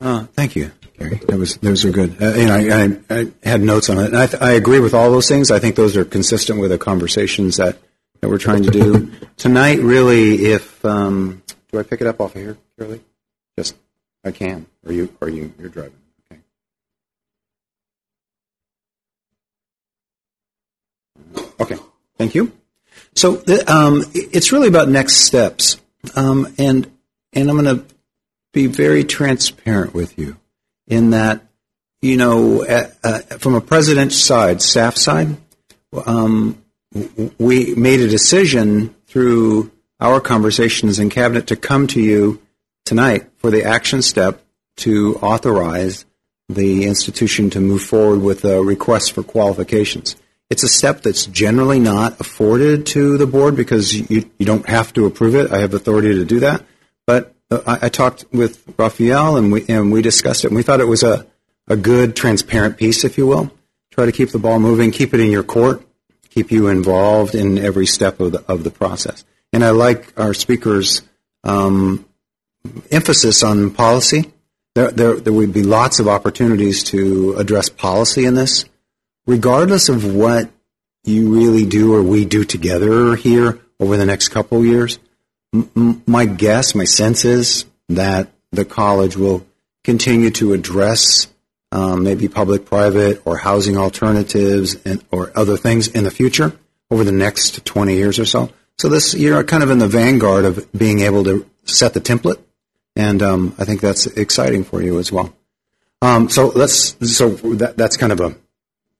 Uh, thank you, Gary. That was those are good. Uh, I, I, I, had notes on it, and I, I, agree with all those things. I think those are consistent with the conversations that, that we're trying to do tonight. Really, if um, do I pick it up off of here, Curly? Just I can, or you, or you, you're driving. Okay. Okay. Thank you. So um, it's really about next steps, um, and and I'm going to be very transparent with you in that, you know, uh, from a president's side, staff side, um, we made a decision through our conversations in cabinet to come to you tonight for the action step to authorize the institution to move forward with a request for qualifications. It's a step that's generally not afforded to the board because you, you don't have to approve it. I have authority to do that. But I, I talked with Raphael and we and we discussed it, and we thought it was a a good, transparent piece, if you will, try to keep the ball moving, keep it in your court, keep you involved in every step of the, of the process. And I like our speakers' um, emphasis on policy. There, there, there would be lots of opportunities to address policy in this, regardless of what you really do or we do together here over the next couple years. My guess, my sense is that the college will continue to address um, maybe public, private, or housing alternatives and, or other things in the future over the next 20 years or so. So this you're kind of in the vanguard of being able to set the template, and um, I think that's exciting for you as well. Um, so let's so that, that's kind of a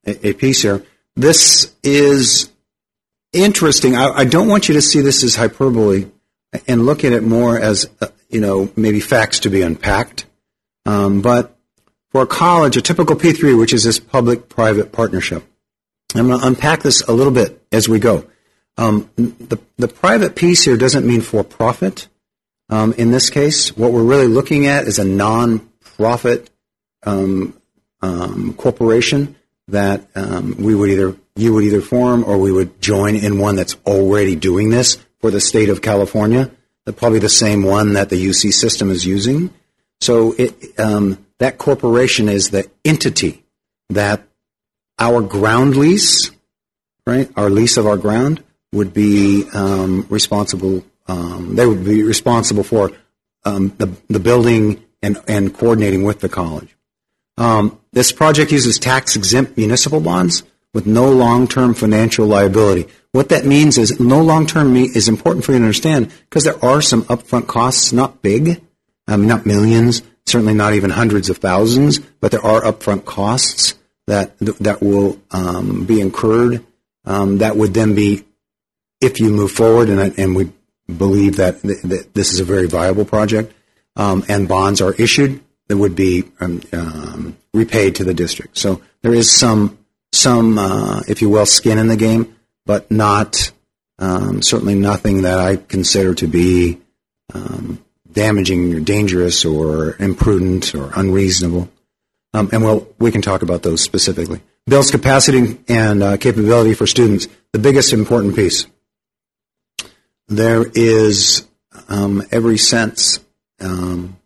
a piece here. This is interesting. I, I don't want you to see this as hyperbole and look at it more as uh, you know maybe facts to be unpacked. Um, but for a college, a typical P3, which is this public-private partnership, I'm going to unpack this a little bit as we go. Um, the, the private piece here doesn't mean for profit. Um, in this case, what we're really looking at is a non-profit um, um corporation that um, we would either you would either form or we would join in one that's already doing this for the state of California. Probably the same one that the UC system is using. So it, um, that corporation is the entity that our ground lease, right, our lease of our ground would be um, responsible. Um, they would be responsible for um, the the building and and coordinating with the college. Um, this project uses tax exempt municipal bonds with no long term financial liability. What that means is no long term is important for you to understand because there are some upfront costs, not big, um, not millions, certainly not even hundreds of thousands, but there are upfront costs that that will um, be incurred. Um, that would then be, if you move forward, and, and we believe that, th- that, this is a very viable project, um, and bonds are issued, that would be um, um, repaid to the district. So there is some some, uh, if you will, skin in the game, but not um, certainly nothing that I consider to be damaging or dangerous or imprudent or unreasonable. Um, and we'll, we can talk about those specifically. Builds capacity and uh, capability for students. The biggest important piece. There is um, every sense, um,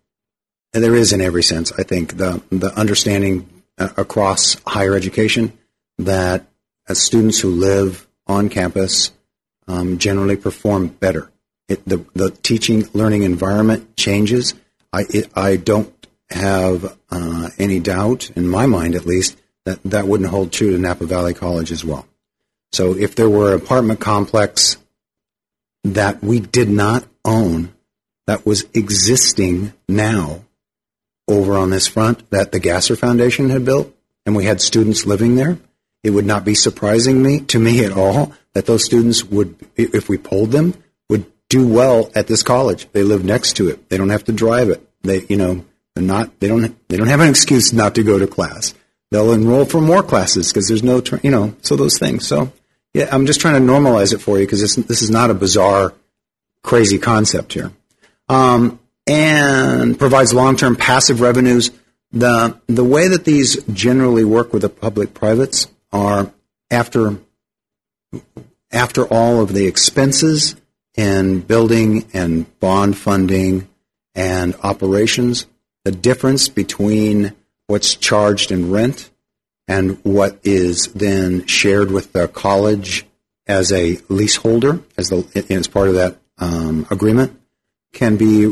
and there is in every sense, I think, the, the understanding uh, across higher education that as students who live on campus um, generally perform better it, the, the teaching learning environment changes. I, it, I don't have uh, any doubt, in my mind at least, that that wouldn't hold true to Napa Valley College as well. So if there were an apartment complex that we did not own, that was existing now over on this front, that the Gasser Foundation had built, and we had students living there, it would not be surprising me to me at all that those students would, if we polled them, would do well at this college. They live next to it. They don't have to drive it. They, you know, they're not. They don't. They don't have an excuse not to go to class. They'll enroll for more classes because there's no, you know, so those things. So, yeah, I'm just trying to normalize it for you because this, this is not a bizarre, crazy concept here. Um, and provides long-term passive revenues. The the way that these generally work with the public privates are after after all of the expenses and building and bond funding and operations, the difference between what's charged in rent and what is then shared with the college as a leaseholder, as, the, as part of that um, agreement, can be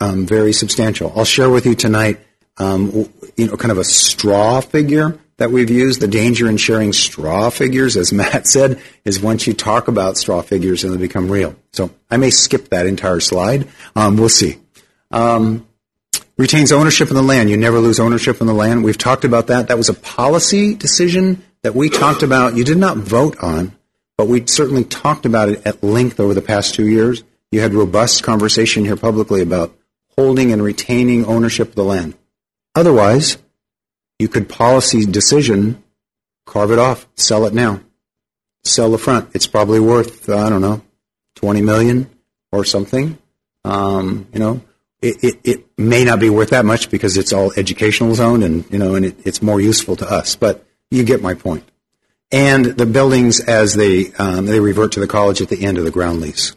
um, very substantial. I'll share with you tonight, um, you know, kind of a straw figure that we've used. The danger in sharing straw figures, as Matt said, is once you talk about straw figures and they become real. So I may skip that entire slide. Um, we'll see. Um, retains ownership in the land. You never lose ownership in the land. We've talked about that. That was a policy decision that we talked about. You did not vote on, but we certainly talked about it at length over the past two years. You had robust conversation here publicly about holding and retaining ownership of the land. Otherwise, you could policy decision, carve it off, sell it now, sell the front. It's probably worth I don't know, twenty million or something. Um, you know, it, it, it, may not be worth that much because it's all educational zone and you know, and it, it's more useful to us. But you get my point. And the buildings as they um, they revert to the college at the end of the ground lease.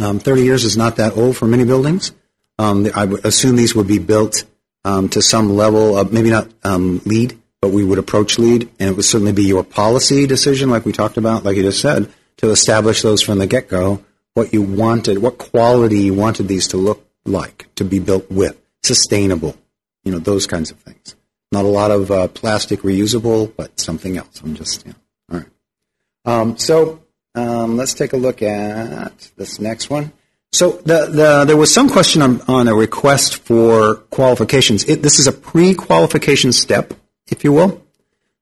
Um, Thirty years is not that old for many buildings. Um, I would assume these would be built um, to some level of maybe not um, LEED, but we would approach LEED, and it would certainly be your policy decision, like we talked about, like you just said, to establish those from the get go, what you wanted, what quality you wanted these to look like, to be built with, sustainable, you know, those kinds of things. Not a lot of uh, plastic reusable, but something else. I'm just, yeah. All right. Um, so um, let's take a look at this next one. So the, the, there was some question on, on a request for qualifications. It, this is a pre-qualification step, if you will,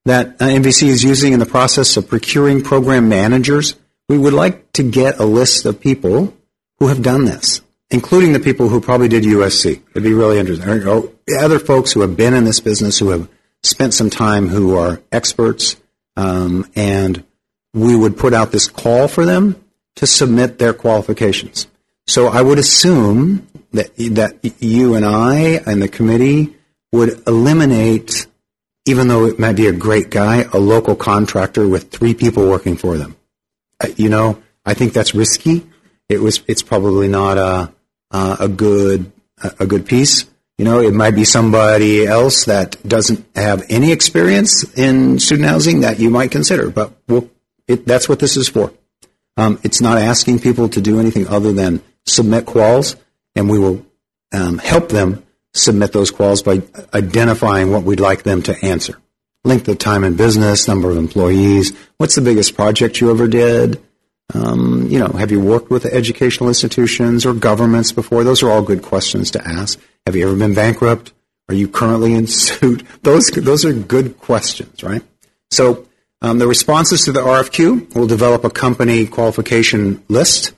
that uh, NVC is using in the process of procuring program managers. We would like to get a list of people who have done this, including the people who probably did USC. It'd be really interesting. Or other folks who have been in this business, who have spent some time, who are experts, um, and we would put out this call for them to submit their qualifications. So I would assume that that you and I and the committee would eliminate, even though it might be a great guy, a local contractor with three people working for them. Uh, you know, I think that's risky. It was. It's probably not a a, a good a good piece. You know, it might be somebody else that doesn't have any experience in student housing that you might consider. But we'll, it, that's what this is for. Um, it's not asking people to do anything other than submit quals, and we will um, help them submit those quals by identifying what we'd like them to answer. Length of time in business, number of employees, what's the biggest project you ever did? Um, you know, have you worked with educational institutions or governments before? Those are all good questions to ask. Have you ever been bankrupt? Are you currently in suit? Those those are good questions, right? So um, the responses to the RFQ will develop a company qualification list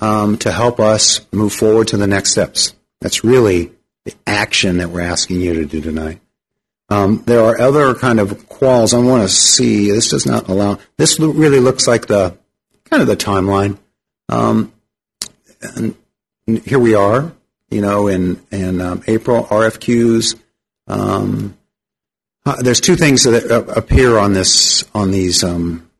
um, to help us move forward to the next steps. That's really the action that we're asking you to do tonight. Um, there are other kind of quals I want to see. This does not allow. This really looks like the kind of the timeline. Um, and here we are, you know, in in um, April RFQs. Um, uh, there's two things that uh, appear on this on these um,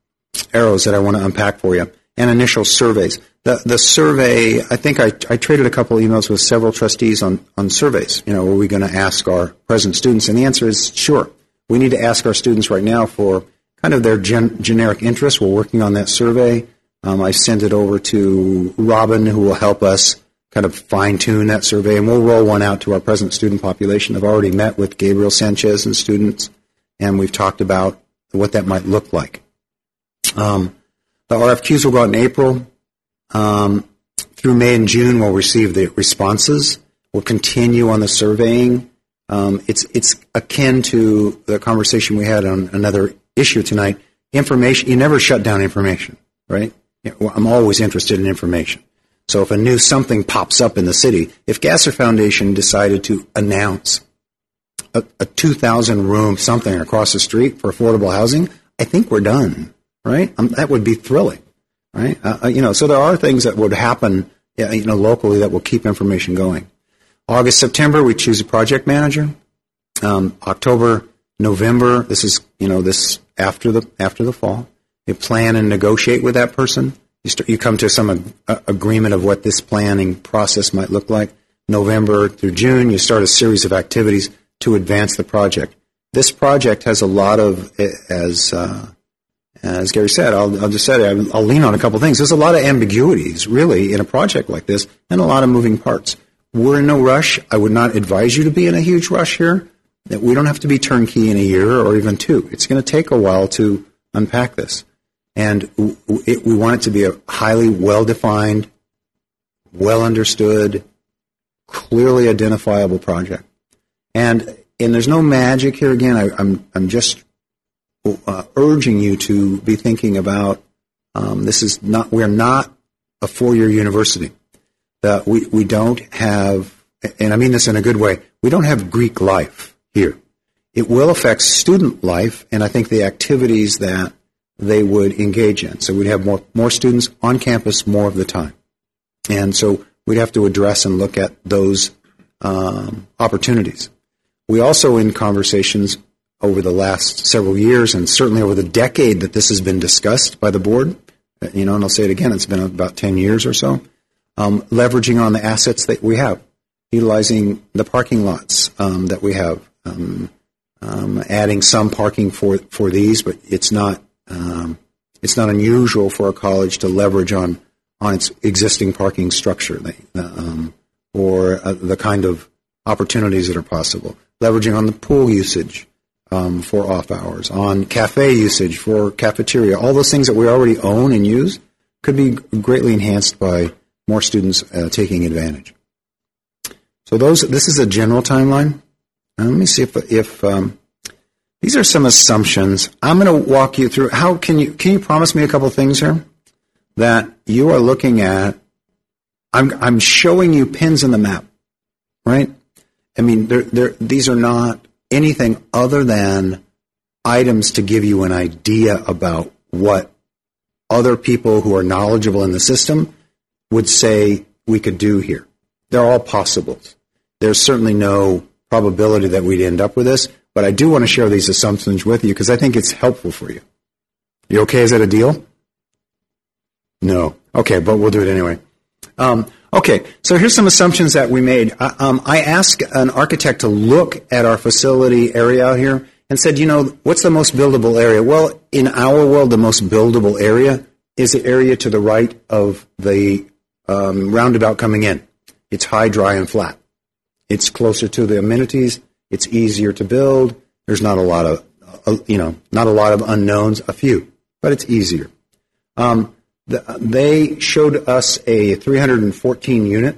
arrows that I want to unpack for you, and initial surveys. The the survey, I think I, I traded a couple emails with several trustees on on surveys. You know, are we going to ask our present students? And the answer is sure. We need to ask our students right now for kind of their gen- generic interests. We're working on that survey. Um, I sent it over to Robin, who will help us kind of fine tune that survey, and we'll roll one out to our present student population. I've already met with Gabriel Sanchez and students, and we've talked about what that might look like. Um, the RFQs will go out in April. Um, through May and June, we'll receive the responses. We'll continue on the surveying. Um, it's it's akin to the conversation we had on another issue tonight. Information you never shut down information, right? I'm always interested in information. So if a new something pops up in the city, if Gasser Foundation decided to announce a, a 2,000 room something across the street for affordable housing, I think we're done, right? Um, that would be thrilling, right? Uh, uh you know, so there are things that would happen, you know, locally that will keep information going. August, September, we choose a project manager. Um, October, November, this is, you know, this after the after the fall. You plan and negotiate with that person you, start, you come to some ag- agreement of what this planning process might look like. November through June, you start a series of activities to advance the project. This project has a lot of, as uh, Uh, as Gary said, I'll, I'll just say I'll lean on a couple things. There's a lot of ambiguities, really, in a project like this, and a lot of moving parts. We're in no rush. I would not advise you to be in a huge rush here. We don't have to be turnkey in a year or even two. It's going to take a while to unpack this. And it, we want it to be a highly well defined, well understood, clearly identifiable project. And and there's no magic here. Again, I, I'm, I'm just uh, urging you to be thinking about um, this is not we're not a four year university. That we we don't have, and I mean this in a good way. We don't have Greek life here. It will affect student life, and I think the activities that they would engage in. So we'd have more, more students on campus more of the time. And so we'd have to address and look at those um, opportunities. We also, in conversations, over the last several years, and certainly over the decade that this has been discussed by the board. You know, and I'll say it again. It's been about ten years or so. Um, leveraging on the assets that we have, utilizing the parking lots um, that we have, um, um, adding some parking for for these, but it's not um, it's not unusual for a college to leverage on on its existing parking structure they, um, or uh, the kind of opportunities that are possible. Leveraging on the pool usage um, for off hours, on cafe usage for cafeteria, all those things that we already own and use could be greatly enhanced by more students uh, taking advantage. So those this is a general timeline. Now, let me see if if um, these are some assumptions. I'm going to walk you through. How can you can you promise me a couple things here that you are looking at? I'm I'm showing you pins in the map, right? I mean, they're, they're, these are not anything other than items to give you an idea about what other people who are knowledgeable in the system would say we could do here. They're all possibles. There's certainly no probability that we'd end up with this, but I do want to share these assumptions with you because I think it's helpful for you. You okay? Is that a deal? No. Okay, but we'll do it anyway. Um, okay, so here's some assumptions that we made. I, um, I asked an architect to look at our facility area out here and said, you know, what's the most buildable area? Well, in our world, the most buildable area is the area to the right of the um, roundabout coming in. It's high, dry, and flat. It's closer to the amenities. It's easier to build. There's not a lot of, uh, you know, not a lot of unknowns. A few, but it's easier. Um, they showed us a 314 unit.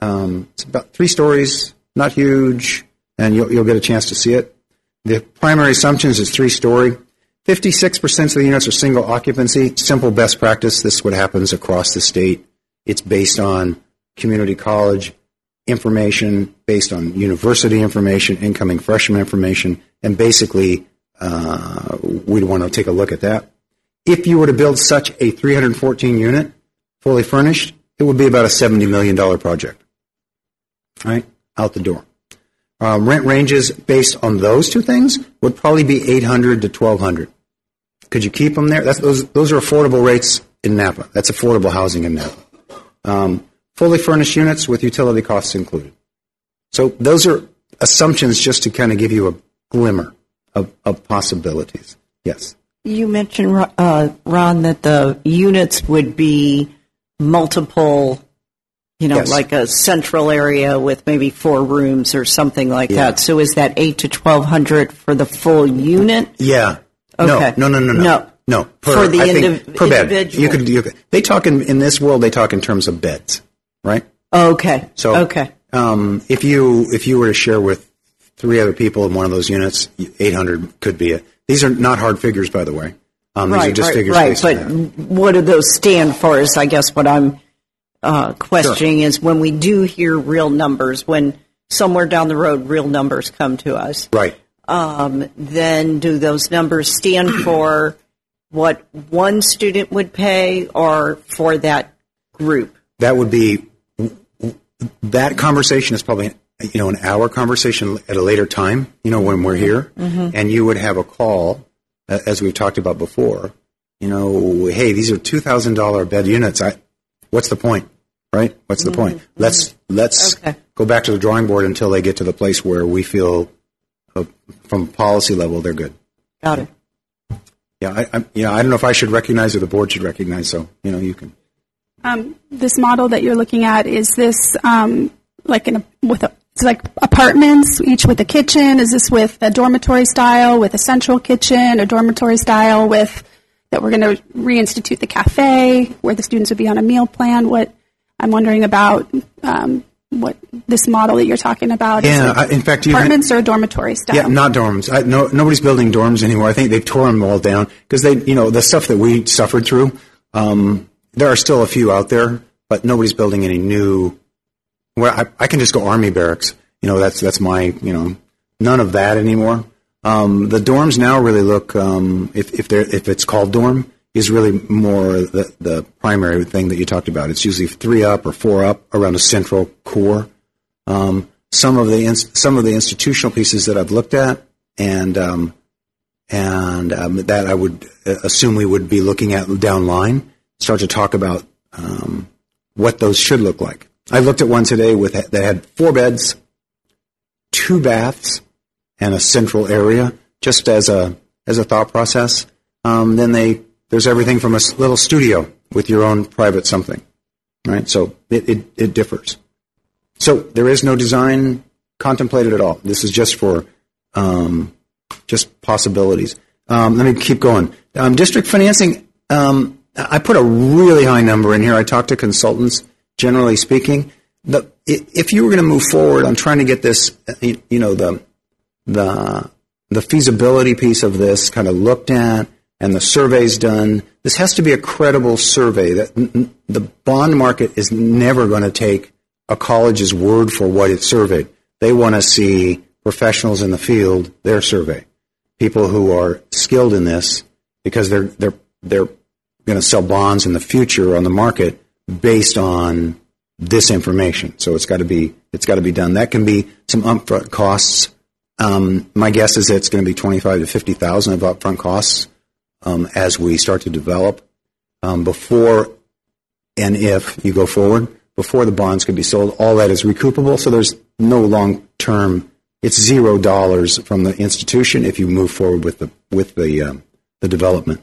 Um, it's about three stories, not huge, and you'll, you'll get a chance to see it. The primary assumptions is three story. 56% of the units are single occupancy. Simple best practice. This is what happens across the state. It's based on community college information, based on university information, incoming freshman information, and basically uh, we'd want to take a look at that. If you were to build such a 314 unit, fully furnished, it would be about a $70 million project. Right? Out the door. Um, rent ranges based on those two things would probably be 800 to 1200. Could you keep them there? That's, those, those are affordable rates in Napa. That's affordable housing in Napa. Um, fully furnished units with utility costs included. So those are assumptions just to kind of give you a glimmer of, of possibilities. Yes. You mentioned, uh, Ron, that the units would be multiple, you know, Yes. like a central area with maybe four rooms or something like Yeah. that. So is that eight to twelve hundred for the full unit? Yeah. Okay. No, no, no, no, no. No. No. For the indiv- per bed. individual. You could, you could, they talk in, in this world, they talk in terms of beds, right? Okay. So, okay. Um, if you, if you were to share with three other people in one of those units, 800 could be it. These are not hard figures, by the way. Um, these right, are just right, figures right. But what do those stand for? Is I guess what I'm uh, questioning is when we do hear real numbers, when somewhere down the road real numbers come to us, Right. um, then do those numbers stand for what one student would pay or for that group? That would be that conversation is probably you know an hour conversation at a later time. You know when we're here, Mhm. and you would have a call, uh, as we've talked about before. You know, hey, these are two thousand dollar bed units. I, what's the point, right? What's the point? Let's let's go back to the drawing board until they get to the place where we feel, uh, from policy level, they're good. Got it. Yeah, I, I, you know, I don't know if I should recognize or the board should recognize. So you know, you can. Um, this model that you're looking at is this um, like in a, with a it's like apartments each with a kitchen. Is this with a dormitory style with a central kitchen, a dormitory style with that we're going to reinstitute the cafe where the students would be on a meal plan? What I'm wondering about um, what this model that you're talking about. is Yeah, it I- in fact, apartments or dormitory style. Yeah, not dorms. I, no, nobody's building dorms anymore. I think they've torn them all down because they, you know, the stuff that we suffered through. Um, there are still a few out there, but nobody's building any new. Well, I, I can just go army barracks. You know, that's that's my, you know, none of that anymore. Um, the dorms now really look, um, if if they're if it's called dorm, is really more the the primary thing that you talked about. It's usually three up or four up around a central core. Um, some of the some of the institutional pieces that I've looked at, and um, and um, that I would uh, assume we would be looking at down line. Start to talk about um, what those should look like. I looked at one today with that had four beds, two baths, and a central area, just as a as a thought process. Um, then they there's everything from a little studio with your own private something, right? So it, it, it differs. So there is no design contemplated at all. This is just for um, just possibilities. Um, let me keep going. Um, district financing. Um, I put a really high number in here. I talked to consultants. Generally speaking, the, if you were going to move forward on trying to get this, you know, the the the feasibility piece of this kind of looked at and the surveys done. This has to be a credible survey. That the bond market is never going to take a college's word for what it surveyed. They want to see professionals in the field their survey, people who are skilled in this because they're they're they're going to sell bonds in the future on the market based on this information. So it's got to be it's got to be done. That can be some upfront costs. Um, my guess is it's going to be twenty five to fifty thousand of upfront costs um, as we start to develop um, before and if you go forward before the bonds can be sold. All that is recoupable, so there's no long term. It's zero dollars from the institution if you move forward with the with the um, the development.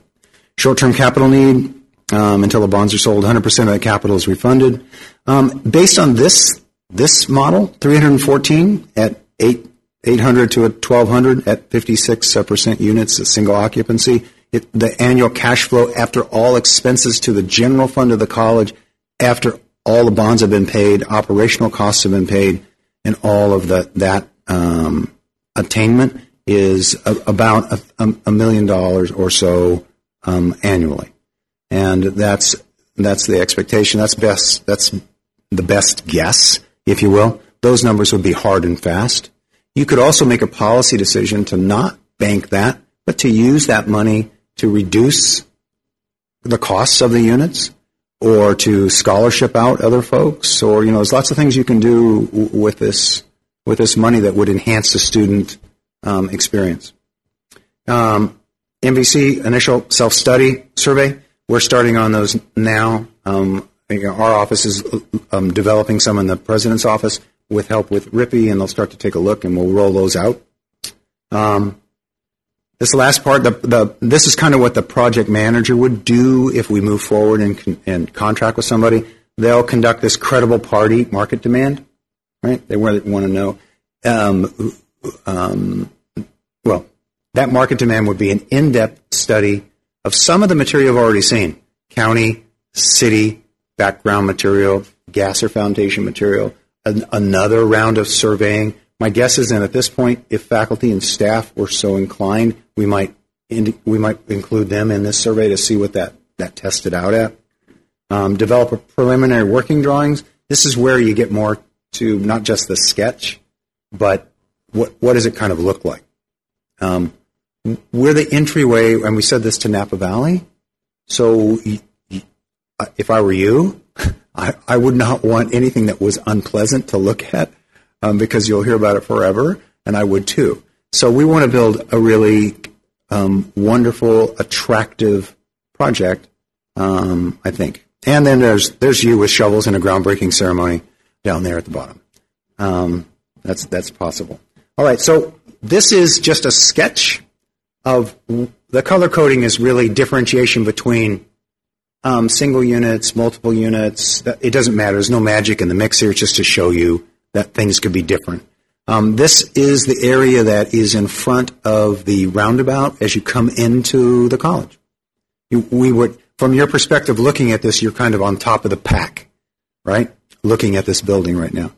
Short term capital need um, until the bonds are sold. 100% of the capital is refunded. Um, based on this this model, 314 at eight 800 to a 1200 at 56 percent units, a single occupancy. It, the annual cash flow after all expenses to the general fund of the college, after all the bonds have been paid, operational costs have been paid, and all of the, that um, attainment is a, about a, a, a million dollars or so um, annually, and that's that's the expectation. That's best. That's the best guess, if you will. Those numbers would be hard and fast. You could also make a policy decision to not bank that, but to use that money to reduce the costs of the units or to scholarship out other folks or you know there's lots of things you can do with this with this money that would enhance the student um, experience um, NVC initial self study survey we're starting on those now um, you know, our office is um, developing some in the president's office with help with Rippy and they'll start to take a look and we'll roll those out um, this last part, the, the, this is kind of what the project manager would do if we move forward and, and contract with somebody. They'll conduct this credible party market demand, right? They want to know. Um, um, well, that market demand would be an in-depth study of some of the material you've already seen: county, city, background material, Gasser Foundation material. An, another round of surveying. My guess is that at this point, if faculty and staff were so inclined, we might we might include them in this survey to see what that that tested out at. Um, develop a preliminary working drawings. This is where you get more to not just the sketch, but what what does it kind of look like? Um, we're the entryway, and we said this to Napa Valley. So uh, if I were you, I, I would not want anything that was unpleasant to look at um, because you'll hear about it forever, and I would too. So we want to build a really um, wonderful, attractive project, um, I think. And then there's there's you with shovels in a groundbreaking ceremony down there at the bottom. Um, that's that's possible. All right, so this is just a sketch of the color coding is really differentiation between um, single units, multiple units. It doesn't matter. There's no magic in the mix here. It's just to show you that things could be different. Um, this is the area that is in front of the roundabout as you come into the college. You, we would, from your perspective, looking at this, you're kind of on top of the pack, right? Looking at this building right now,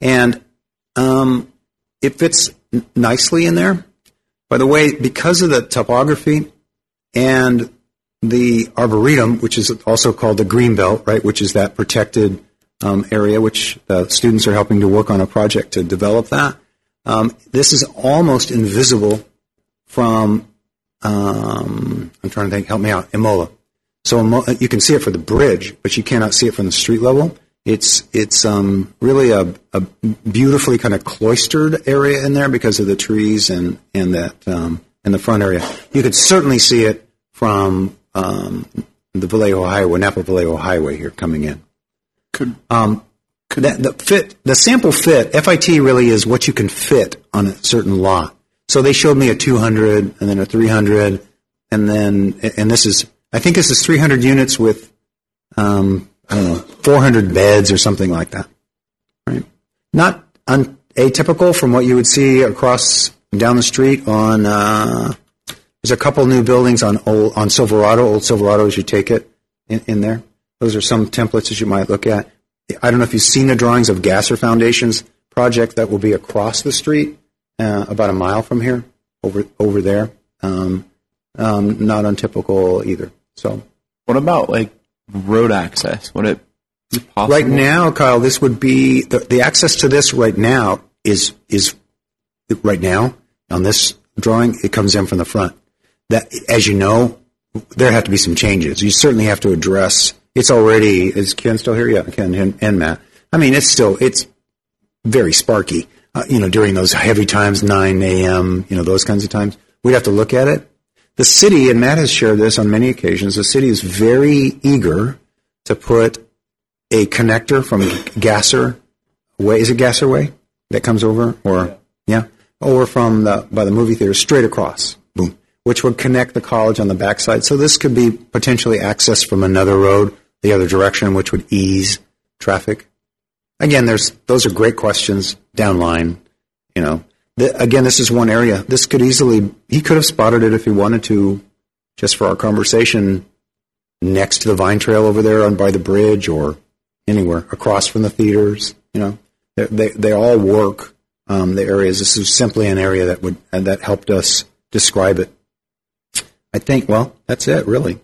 and um, it fits n- nicely in there. By the way, because of the topography and the arboretum, which is also called the green belt, right, which is that protected um, area, which the students are helping to work on a project to develop that. Um, this is almost invisible from. Um, I'm trying to think. Help me out. Imola. So you can see it for the bridge, but you cannot see it from the street level. It's it's um, really a, a beautifully kind of cloistered area in there because of the trees and and that um, in the front area. You could certainly see it from um, the Vallejo Highway, Napa Vallejo Highway here coming in. Could um, that, the fit, the sample fit, FIT really is what you can fit on a certain lot. So they showed me a 200 and then a 300, and then and this is I think this is 300 units with um, Don't know 400 beds or something like that. Right? Not un- atypical from what you would see across down the street on. Uh, there's a couple new buildings on old, on Silverado, old Silverado as you take it in, in there. Those are some templates that you might look at. I don't know if you've seen the drawings of Gasser Foundation's project that will be across the street, uh, about a mile from here, over over there. Um, um, not untypical either. So, what about like road access? Would it be possible? Right now, Kyle, this would be the, the access to this right now is is right now on this drawing. It comes in from the front. That, as you know, there have to be some changes. You certainly have to address. It's already is Ken still here? Yeah, Ken and, and Matt. I mean, it's still it's very sparky. Uh, you know, during those heavy times, 9 a.m. You know, those kinds of times, we'd have to look at it. The city, and Matt has shared this on many occasions. The city is very eager to put a connector from Gasser Way. Is it Gasser Way that comes over, or yeah, over from the by the movie theater straight across, boom, which would connect the college on the backside. So this could be potentially accessed from another road the other direction, which would ease traffic. Again, there's those are great questions down line. You know, the, again, this is one area. This could easily he could have spotted it if he wanted to, just for our conversation, next to the vine trail over there on by the bridge or anywhere across from the theaters. You know, they they, they all work. Um, the areas. This is simply an area that would and that helped us describe it. I think. Well, that's it, really.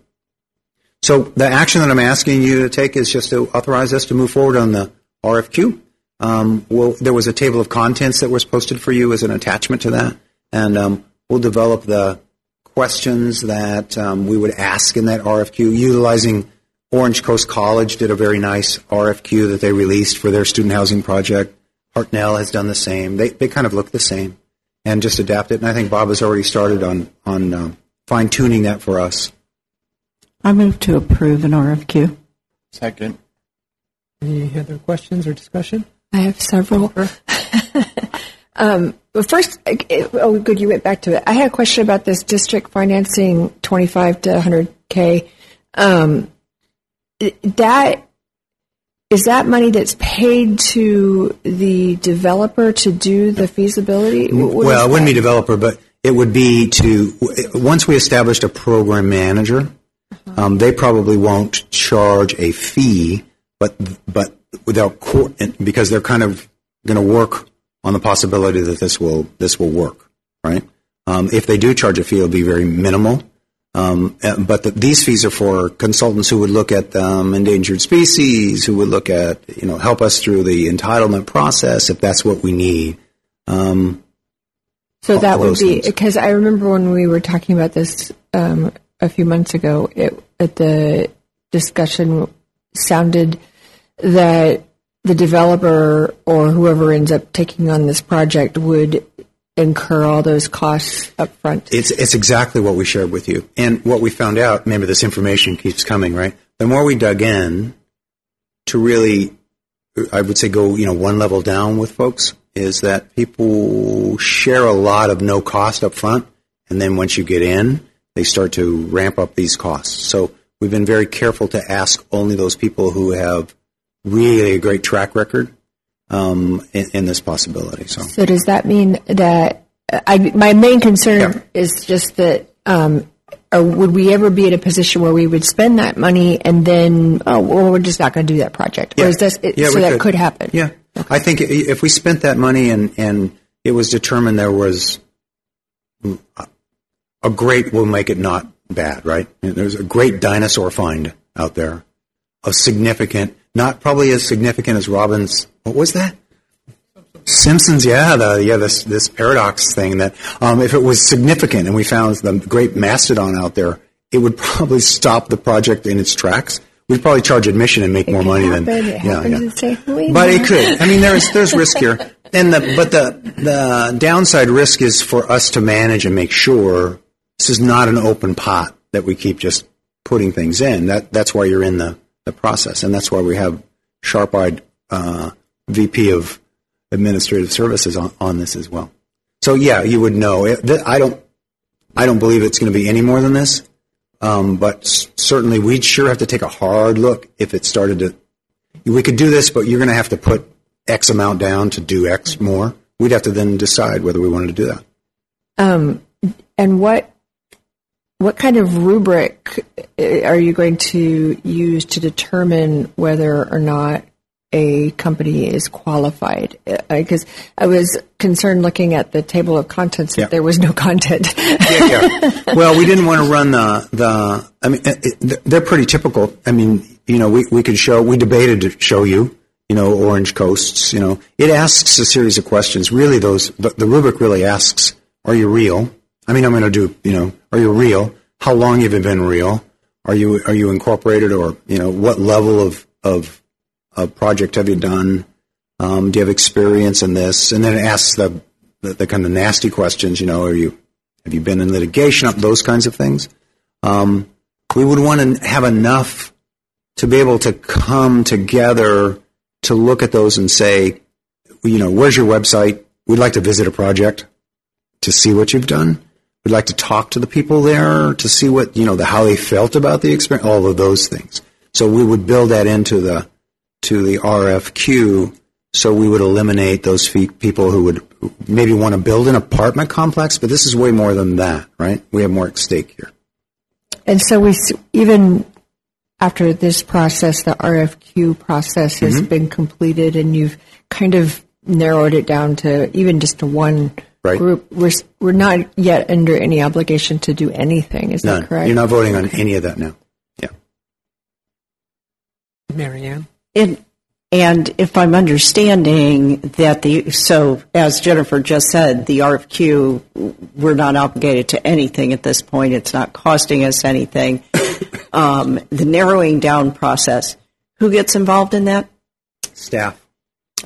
So the action that I'm asking you to take is just to authorize us to move forward on the RFQ. Um, we'll, there was a table of contents that was posted for you as an attachment to that, and um, we'll develop the questions that um, we would ask in that RFQ utilizing Orange Coast College did a very nice RFQ that they released for their student housing project. Hartnell has done the same. They, they kind of look the same and just adapt it. And I think Bob has already started on, on uh, fine tuning that for us. I move to approve an RFQ. Second. Any other questions or discussion? I have several. um, well, first, oh, good, you went back to it. I had a question about this district financing 25 to 100K. Um, that is that money that's paid to the developer to do the feasibility? What well, it wouldn't be developer, but it would be to once we established a program manager, uh-huh. um, they probably won't charge a fee, but but without court because they're kind of going to work on the possibility that this will this will work, right? Um, if they do charge a fee, it'll be very minimal. Um, but the, these fees are for consultants who would look at um, endangered species, who would look at, you know, help us through the entitlement process if that's what we need. Um, so that would be because I remember when we were talking about this um, a few months ago. It, at the discussion sounded that the developer or whoever ends up taking on this project would incur all those costs up front. It's, it's exactly what we shared with you. And what we found out, remember this information keeps coming, right? The more we dug in to really, I would say go, you know, one level down with folks is that people share a lot of no cost up front. And then once you get in, they start to ramp up these costs. So we've been very careful to ask only those people who have really a great track record um, in, in, this possibility. So, so does that mean that I, my main concern yeah. is just that um, would we ever be in a position where we would spend that money and then oh well we're just not going to do that project? Yeah. Or is this it, yeah, so that could. could happen? Yeah, okay. I think if we spent that money and and it was determined there was a great, we'll make it not bad, right? There's a great dinosaur find out there a significant not probably as significant as Robbins. What was that? Simpsons, yeah, the, yeah, this this paradox thing that um, if it was significant and we found the great mastodon out there, it would probably stop the project in its tracks. We'd probably charge admission and make it more money happen. than it yeah, yeah. But it could. I mean, there's there's risk here. And the but the the downside risk is for us to manage and make sure this is not an open pot that we keep just putting things in. That that's why you're in the, the process, and that's why we have sharp-eyed uh, VP of Administrative Services on, on this as well. So yeah, you would know. I don't I don't believe it's going to be any more than this, um, but certainly we'd sure have to take a hard look if it started to. We could do this, but you're going to have to put X amount down to do X more. We'd have to then decide whether we wanted to do that. Um, and what what kind of rubric uh, are you going to use to determine whether or not a company is qualified? Eh, eh, because I was concerned looking at the table of contents that Yeah. there was no content. Yeah, well, we didn't want to run the the. I mean, it, they're pretty typical. I mean, you know, we we could show. We debated to show you. You know, Orange Coasts. You know, it asks a series of questions. Really, those the, the rubric really asks: Are you real? I mean, I'm going to do. You know, are you real? How long have you been real? Are you are you incorporated, or you know, what level of of, of project have you done? Um, do you have experience in this? And then it asks the, the the kind of nasty questions. You know, are you have you been in litigation? Those kinds of things. Um, we would want to have enough to be able to come together to look at those and say, you know, where's your website? We'd like to visit a project to see what you've done. We'd like to talk to the people there to see what, you know, the, how they felt about the experience, all of those things. So we would build that into the, to the RFQ. So we would eliminate those people who would maybe want to build an apartment complex, but this is way more than that, right? We have more at stake here. and so we even after this process, the RFQ process has Mhm. been completed, and you've kind of narrowed it down to even just to one Right. group. We're we're not yet under any obligation to do anything. Is None. that correct? You're not voting on any of that now. Yeah. Marianne? And, and if I'm understanding that the, so as Jennifer just said, the RFQ, we're not obligated to anything at this point. It's not costing us anything. Um, the narrowing down process, who gets involved in that? Staff.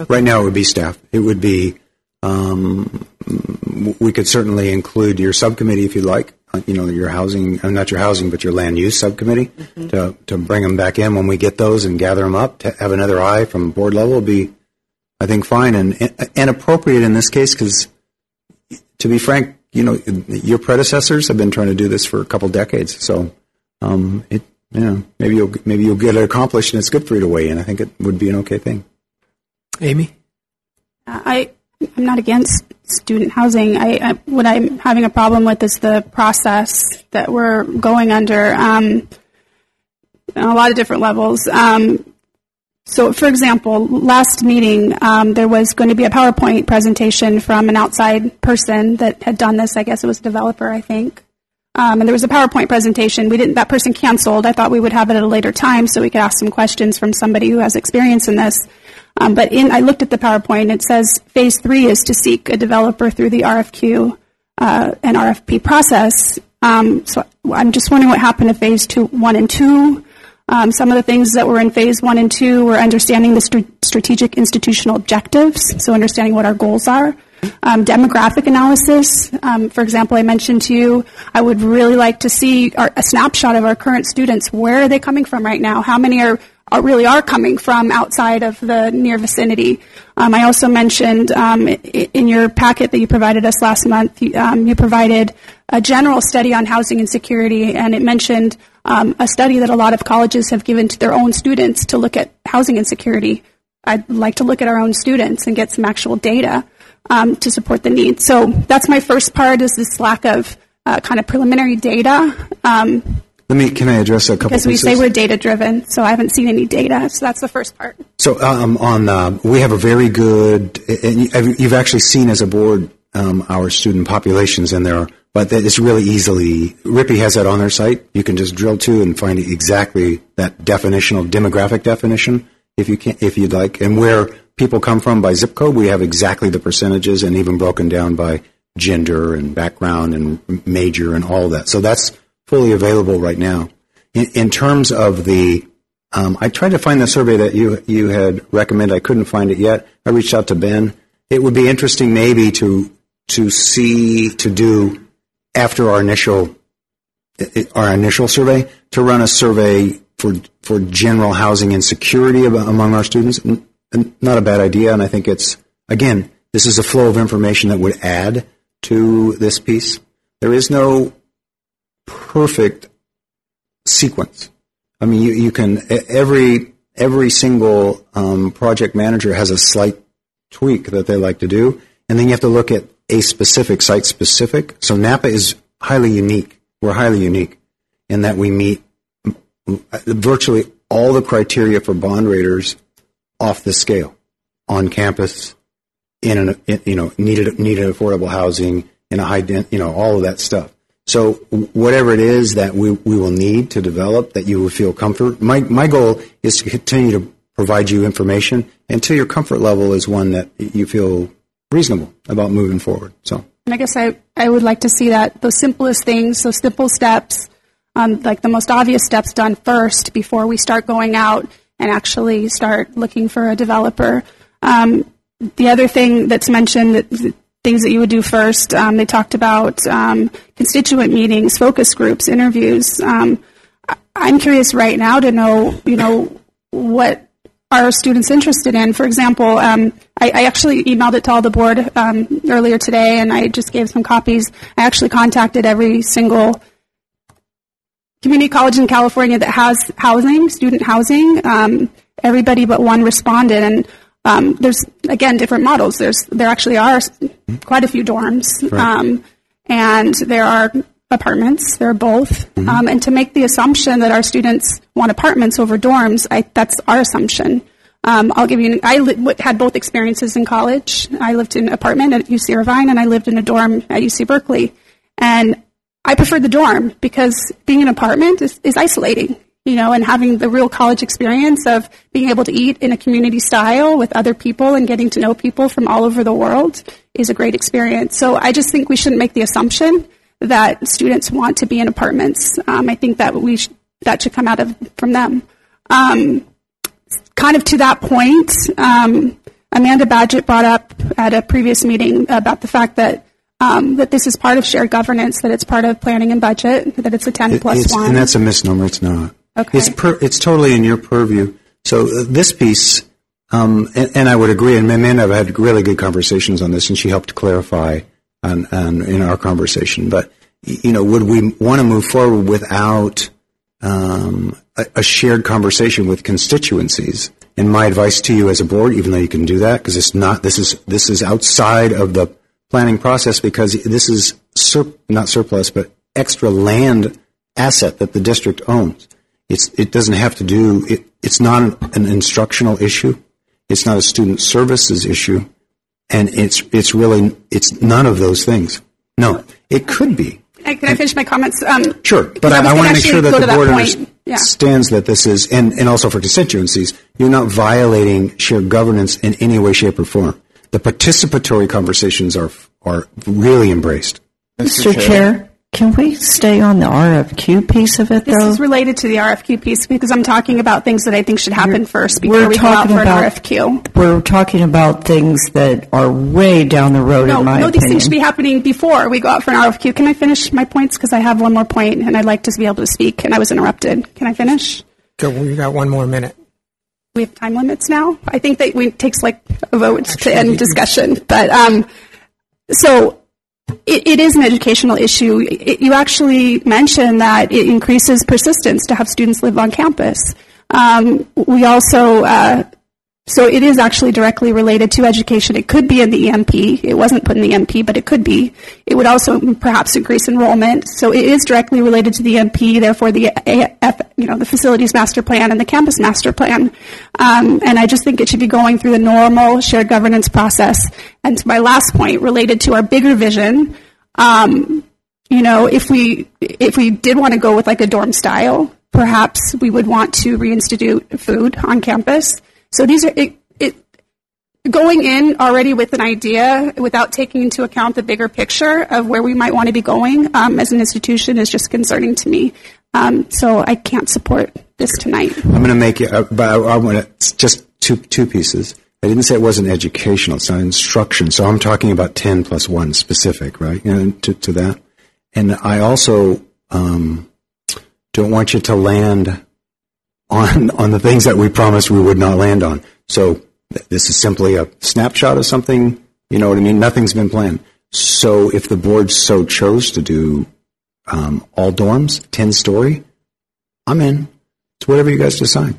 Right now, it would be staff. It would be. Um, w- we could certainly include your subcommittee if you'd like. uh, You know, your housing, uh, not your housing, but your land use subcommittee to to bring them back in when we get those and gather them up. To have another eye from board level would be, I think, fine and and appropriate in this case because, to be frank, you know, your predecessors have been trying to do this for a couple decades. So, um, it you know maybe you'll maybe you'll get it accomplished and it's good for you to weigh in. I think it would be an okay thing. Amy? I I'm not against student housing. I, I what I'm having a problem with is the process that we're going under um, on a lot of different levels. Um, so, for example, last meeting um, there was going to be a PowerPoint presentation from an outside person that had done this. I guess it was a developer, I think. Um, and there was a PowerPoint presentation. We didn't. That person canceled. I thought we would have it at a later time so we could ask some questions from somebody who has experience in this. Um, but in, I looked at the PowerPoint. It says phase three is to seek a developer through the RFQ uh, and RFP process. Um, so I'm just wondering what happened to phase two, one, and two. Um, some of the things that were in phase one and two were understanding the str- strategic institutional objectives, so understanding what our goals are. Demographic analysis. For example, I mentioned to you, I would really like to see a snapshot of our current students. Where are they coming from right now? How many are, are really are coming from outside of the near vicinity? Um, I also mentioned um, in your packet that you provided us last month, you, um, you provided a general study on housing insecurity, and it mentioned um, a study that a lot of colleges have given to their own students to look at housing insecurity. I'd like to look at our own students and get some actual data um, to support the need. So that's my first part is this lack of uh, kind of preliminary data um, Let me. Can I address a couple? because we pieces? say we're data driven. So I haven't seen any data. So that's the first part. So um, on, uh, we have a very good, and you- you've actually seen as a board um, our student populations in there, but it's really easily. Rippy has that on their site. You can just drill to and find exactly that definitional demographic definition if you can, if you'd like, and where people come from by zip code. We have exactly the percentages and even broken down by gender and background and major and all that. So that's fully available right now. In, in terms of the um, I tried to find the survey that you you had recommended. I couldn't find it yet. I reached out to Ben. it would be interesting maybe to to see to do after our initial our initial survey to run a survey for for general housing insecurity among our students. Not a bad idea, and I think it's again this is a flow of information that would add to this piece. There is no perfect sequence. I mean, you, you can every every single um, project manager has a slight tweak that they like to do, and then you have to look at a specific site specific. So Napa is highly unique. We're highly unique in that we meet virtually all the criteria for bond raters off the scale on campus in an in, you know needed needed affordable housing in a high you know all of that stuff. So whatever it is that we, we will need to develop that you will feel comfort. My my goal is to continue to provide you information until your comfort level is one that you feel reasonable about moving forward. So. And I guess I, I would like to see that those simplest things, those simple steps, um, like the most obvious steps done first before we start going out and actually start looking for a developer. Um, the other thing that's mentioned, that, things that you would do first, um, they talked about um, constituent meetings, focus groups, interviews. Um, I'm curious right now to know, you know, what are students interested in? For example, um, I, I, actually emailed it to all the board um, earlier today, and I just gave some copies. I actually contacted every single community college in California that has housing, student housing. Um, everybody but one responded, and um, there's again different models. There's there actually are quite a few dorms, right. Um, and there are apartments. There are both. Mm-hmm. Um, and to make the assumption that our students want apartments over dorms, I, that's our assumption. Um, I'll give you. An, I li- had both experiences in college. I lived in an apartment at UC Irvine, and I lived in a dorm at UC Berkeley. And I preferred the dorm because being in an apartment is, is isolating, you know, and having the real college experience of being able to eat in a community style with other people and getting to know people from all over the world is a great experience. So I just think we shouldn't make the assumption that students want to be in apartments. Um, I think that we sh- that should come out of from them. Um, kind of to that point, um, Amanda Badgett brought up at a previous meeting about the fact that um, that this is part of shared governance, that it's part of planning and budget, that it's a 10 plus 1. And that's a misnomer. It's not. Okay. It's, per, it's totally in your purview. So uh, this piece, um, and, and, I would agree, and Amanda have had really good conversations on this, and she helped clarify on, on, in our conversation. But you know, would we want to move forward without um, a, a, shared conversation with constituencies? And my advice to you as a board, even though you can do that, because it's not this is this is outside of the planning process, because this is sur- not surplus, but extra land asset that the district owns. It's it doesn't have to do. It, it's not an, an instructional issue. It's not a student services issue, and it's it's really it's none of those things. No, it could be can I finish my comments? Um, sure, but I, I, want to make sure that the board understands yeah. that this is, and, and also for constituencies, you're not violating shared governance in any way, shape, or form. The participatory conversations are are really embraced. Mr. Chair, Chair can we stay on the RFQ piece of it, though? This is related to the RFQ piece because I'm talking about things that I think should happen You're, first before we go out for about, an RFQ. We're talking about things that are way down the road, no, in my no, opinion. these things should be happening before we go out for an RFQ. Can I finish my points? Because I have one more point and I'd like to be able to speak, and I was interrupted. Can I finish? Go. We got one more minute. We have time limits now. I think that it takes like a vote Actually, to end discussion, but um, so it, it is an educational issue. It, you actually mentioned that it increases persistence to have students live on campus. Um, we also, uh, so it is actually directly related to education. It could be in the EMP. It wasn't put in the EMP, but it could be. It would also perhaps increase enrollment. So it is directly related to the EMP. Therefore, the AF, you know, the facilities master plan and the campus master plan. Um, and I just think it should be going through the normal shared governance process. And to my last point, related to our bigger vision, um, you know, if we if we did want to go with like a dorm style, perhaps we would want to reinstitute food on campus so these are it, it, going in already with an idea without taking into account the bigger picture of where we might want to be going um, as an institution is just concerning to me. Um, so I can't support this tonight. I'm going to make it, uh, but I, I want to just two two pieces. I didn't say it wasn't educational. It's not instruction. So I'm talking about 10 plus 1 specific, right? And to, to that. And I also um, don't want you to land on on the things that we promised we would not land on. So th- this is simply a snapshot of something. You know what I mean? Nothing's been planned. So if the board so chose to do um, all dorms, 10 story, I'm in. It's whatever you guys decide.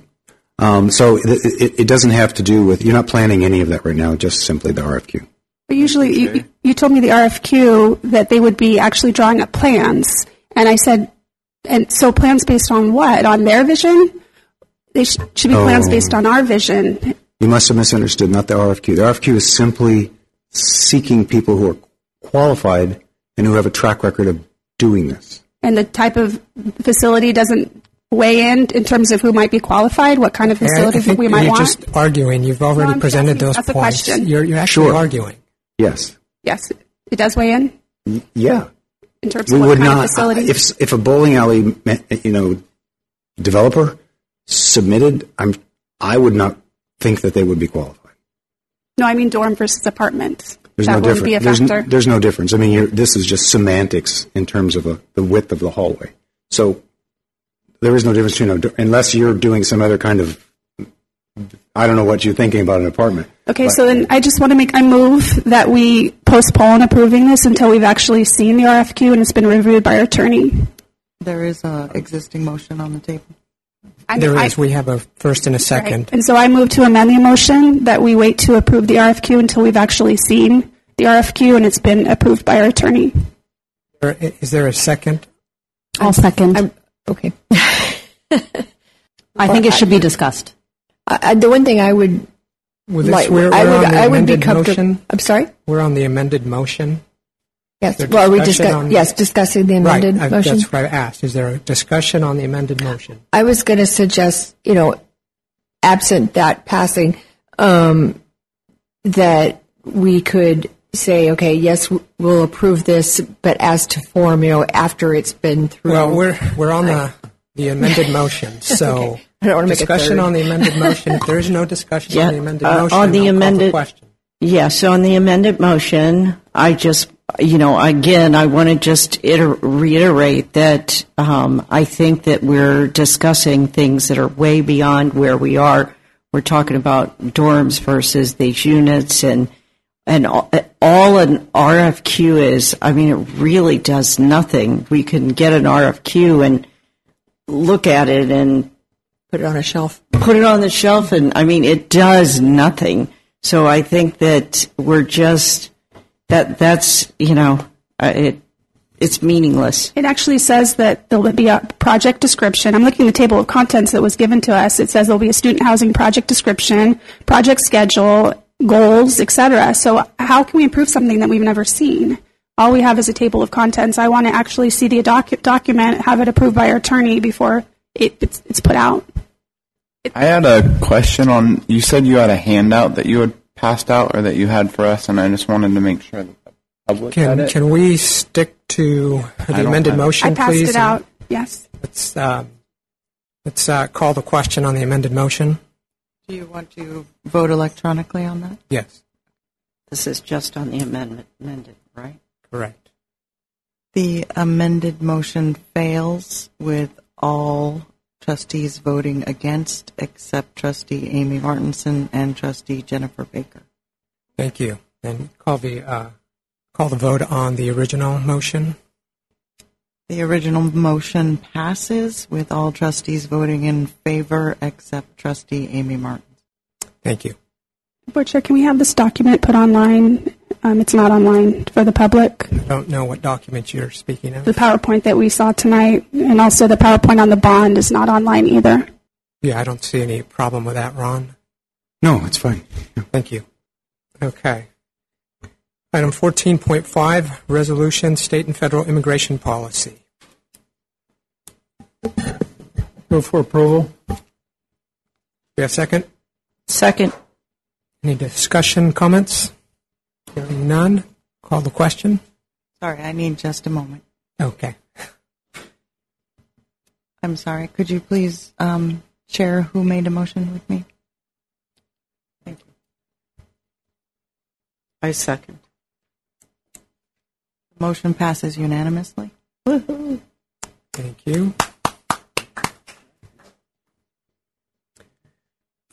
Um, so it, it, it doesn't have to do with, you're not planning any of that right now, just simply the RFQ. But usually, you, you told me the RFQ that they would be actually drawing up plans, and I said, and so plans based on what? On their vision? They sh- should be plans Oh. based on our vision. You must have misunderstood, not the RFQ. The RFQ is simply seeking people who are qualified and who have a track record of doing this. And the type of facility doesn't weigh in in terms of who might be qualified, what kind of I facility think we might you're want. just arguing. You've already No, presented asking- those that's a points. question. You're, you're actually Sure. arguing. Yes. yes, it does weigh in Yeah. in terms we of what would kind not of facility. if if a bowling alley you know developer submitted i'm i would not think that they would be qualified no, I mean dorm versus apartment. there's that no wouldn't be a difference there's, factor. n- there's no difference i mean you're, this is just semantics in terms of a, the width of the hallway so there is no difference between a, unless you're doing some other kind of i don't know what you're thinking about an apartment Okay, But- so then I just want to make, I move that we postpone approving this until we've actually seen the RFQ and it's been reviewed by our attorney. There is a existing motion on the table. I- There I- is. We have a first and a second. And so I move to amend the motion that we wait to approve the RFQ until we've actually seen the RFQ and it's been approved by our attorney. Or i- Is there a second? I'll second. okay. I think it should be discussed. I, I, the one thing I would Well, this- like, we're- I we're would, on the I would be amended comfortable. motion. I'm sorry. We're on the amended motion. Yes. Well, are we discussion discuss, yes discussing the amended right. Motion. That's what I asked. Is there a discussion on the amended motion? I was going to suggest, you know, absent that passing, um, that we could say, okay, yes, we'll approve this, but as to form, you know, after it's been through. Well, we're we're on the the amended motion. So Okay. I don't wanna discussion third. on the amended motion. If there is no discussion Yeah, on the amended uh, motion, on the I'll amended- question. Yes, on the amended motion, I just, you know, again, I want to just iter- reiterate that um, I think that we're discussing things that are way beyond where we are. We're talking about dorms versus these units and and all, all an RFQ is. I mean, it really does nothing. We can get an RFQ and look at it and put it on a shelf. Put it on the shelf, and I mean, it does nothing. So I think that we're just that. That's you know, uh, it. It's meaningless. It actually says that there'll be a project description. I'm looking at the table of contents that was given to us. It says there'll be a student housing project description, project schedule, goals, etc. So how can we improve something that we've never seen? All we have is a table of contents. I want to actually see the docu- document, have it approved by our attorney before it, it's, it's put out. I had a question on. You said you had a handout that you had passed out or that you had for us, and I just wanted to make sure that the public had Can it. can we stick to I the don't amended have it. motion, I passed please? it out. Yes. Let's um, let's uh, call the question on the amended motion. Do you want to vote electronically on that? Yes, This is just on the amendment, amended, right? correct. The amended motion fails with all trustees voting against except trustee Amy Martinson and trustee Jennifer Baker. Thank you. And call the uh, call the vote on the original motion. The original motion passes with all trustees voting in favor except trustee Amy Martin. Thank you. Board Chair, can we have this document put online? Um, it's not online for the public. I don't know what document you're speaking of. The PowerPoint that we saw tonight, and also the PowerPoint on the bond is not online either. Yeah, I don't see any problem with that, Ron. No, it's fine. Thank you. Okay. Item 14.5, Resolution State and Federal Immigration Policy. Move for approval. We have a second? Second. Any discussion, comments? Hearing none, call the question. Sorry, I need just a moment. Okay. I'm sorry. Could you please um, share who made a motion with me? Thank you. I second. Motion passes unanimously. Woo-hoo. Thank you.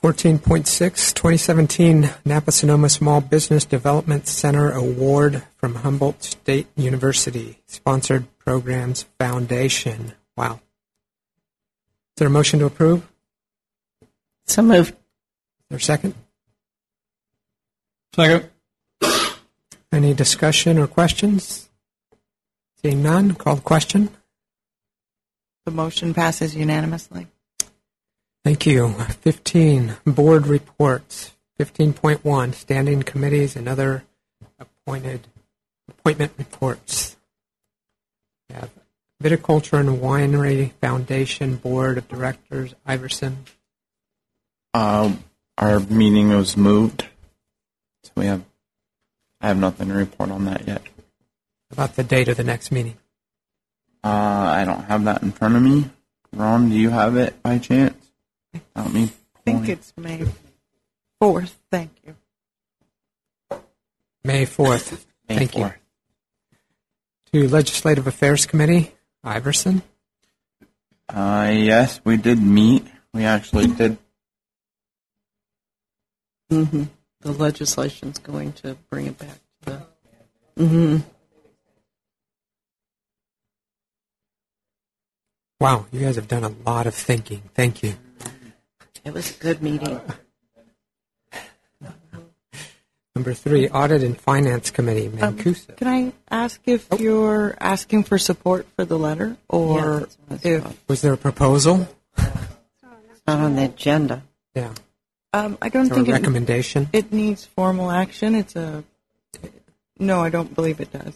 14.6, 2017 Napa Sonoma Small Business Development Center Award from Humboldt State University, sponsored programs foundation. Wow. Is there a motion to approve? So moved. Is there a second? Second. Any discussion or questions? Seeing none, call the question. The motion passes unanimously. Thank you. 15, board reports. 15.1, standing committees and other appointed appointment reports. We have Viticulture and Winery Foundation Board of Directors, Iverson. Uh, our meeting was moved, so we have. I have nothing to report on that yet. About the date of the next meeting. Uh, I don't have that in front of me. Ron, do you have it by chance? I don't mean. I think it's May 4th. Thank you. May 4th. May Thank 4th. you. To Legislative Affairs Committee, Iverson. Uh, yes, we did meet. We actually did. hmm The legislation's going to bring it back to the. hmm Wow, you guys have done a lot of thinking. Thank you. It was a good meeting. Number three, Audit and Finance Committee, Um, Can I ask if you're asking for support for the letter, or if Was there a proposal? it's not on the agenda? Yeah. Um, I don't Is there think a it- recommendation? It needs formal action. It's a. No, I don't believe it does.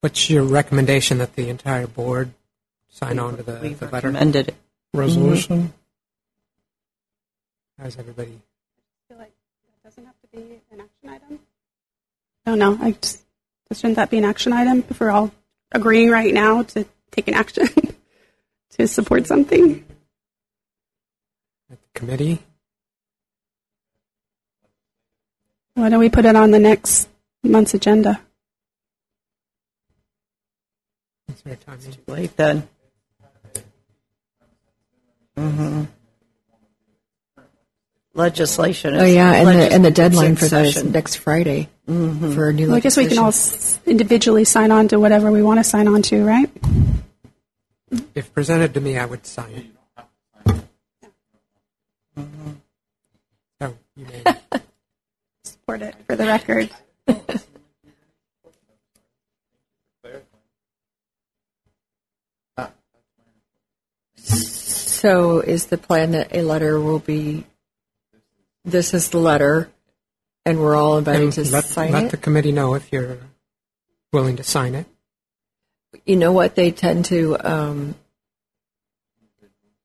What's your recommendation that the entire board sign on to the, We've the letter? recommended it. Mm-hmm. Resolution. How's everybody? I feel like that doesn't have to be an action item. No, no, I just, shouldn't that be an action item if we're all agreeing right now to take an action to support something? At the Committee? Why don't we put it on the next month's agenda? Is there a time? Late then. Hmm Legislation. Oh yeah, and the and the deadline for that is next Friday mm-hmm. for a new Well, I guess we can all s- individually sign on to whatever we want to sign on to, right? If presented to me, I would sign it. So you may. Support it for the record. So is the plan that a letter will be? This is the letter, and we're all invited And to let, sign let it. Let the committee know if you're willing to sign it. you know what they tend to um,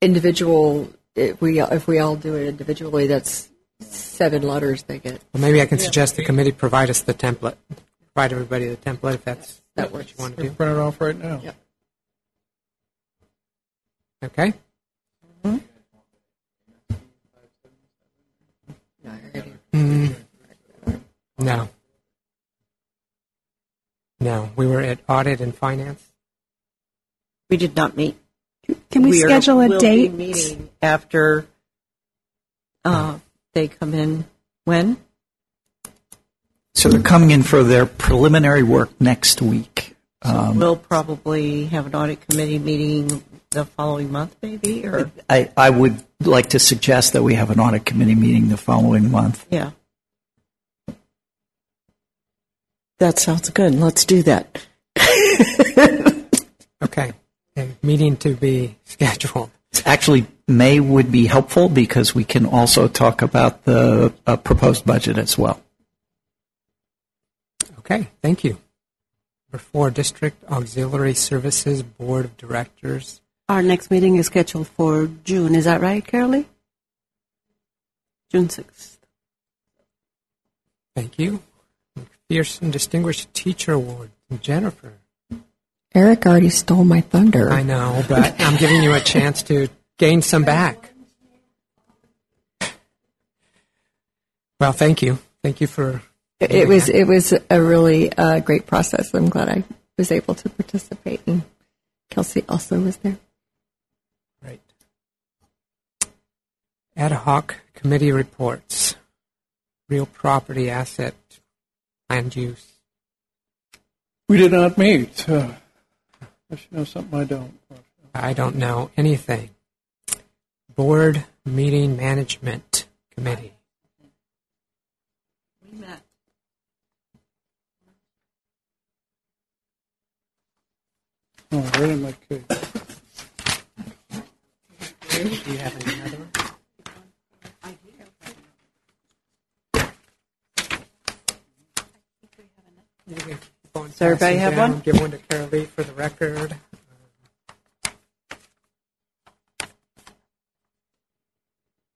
individual. If we if we all do it individually, that's seven letters they get. Well, maybe I can suggest the committee provide us the template. Provide everybody the template if that's That what you want to We do. print it off right now. Yep. Okay. Mm, no. No, we were at audit and finance. We did not meet. Can we are- schedule a will be date? meeting after uh, they come in. When? So they're coming in for their preliminary work next week. Um, we'll probably have an audit committee meeting the following month, maybe, or I, I would like to suggest that we have an audit committee meeting the following month. yeah. That sounds good. Let's do that. Okay. A meeting to be scheduled. Actually, May would be helpful because we can also talk about the uh, proposed budget as well. Okay, thank you. Number four, District Auxiliary Services Board of Directors. Our next meeting is scheduled for June. Is that right, Carolee? June 6th. Thank you. McPherson Distinguished Teacher Award. Jennifer. Eric already stole my thunder. I know, but I'm giving you a chance to gain some back. Well, thank you. Thank you for. It, was that. it was a really uh, great process. I'm glad I was able to participate, and Kelsey also was there. Ad hoc committee reports. Real property asset land use. We did not meet. Uh, I should know something I don't. I don't know anything. Board meeting management committee. We met. Oh, right in my case. Do you have any other? You can go and Does everybody have down. one? Give one to Carol Lee for the record.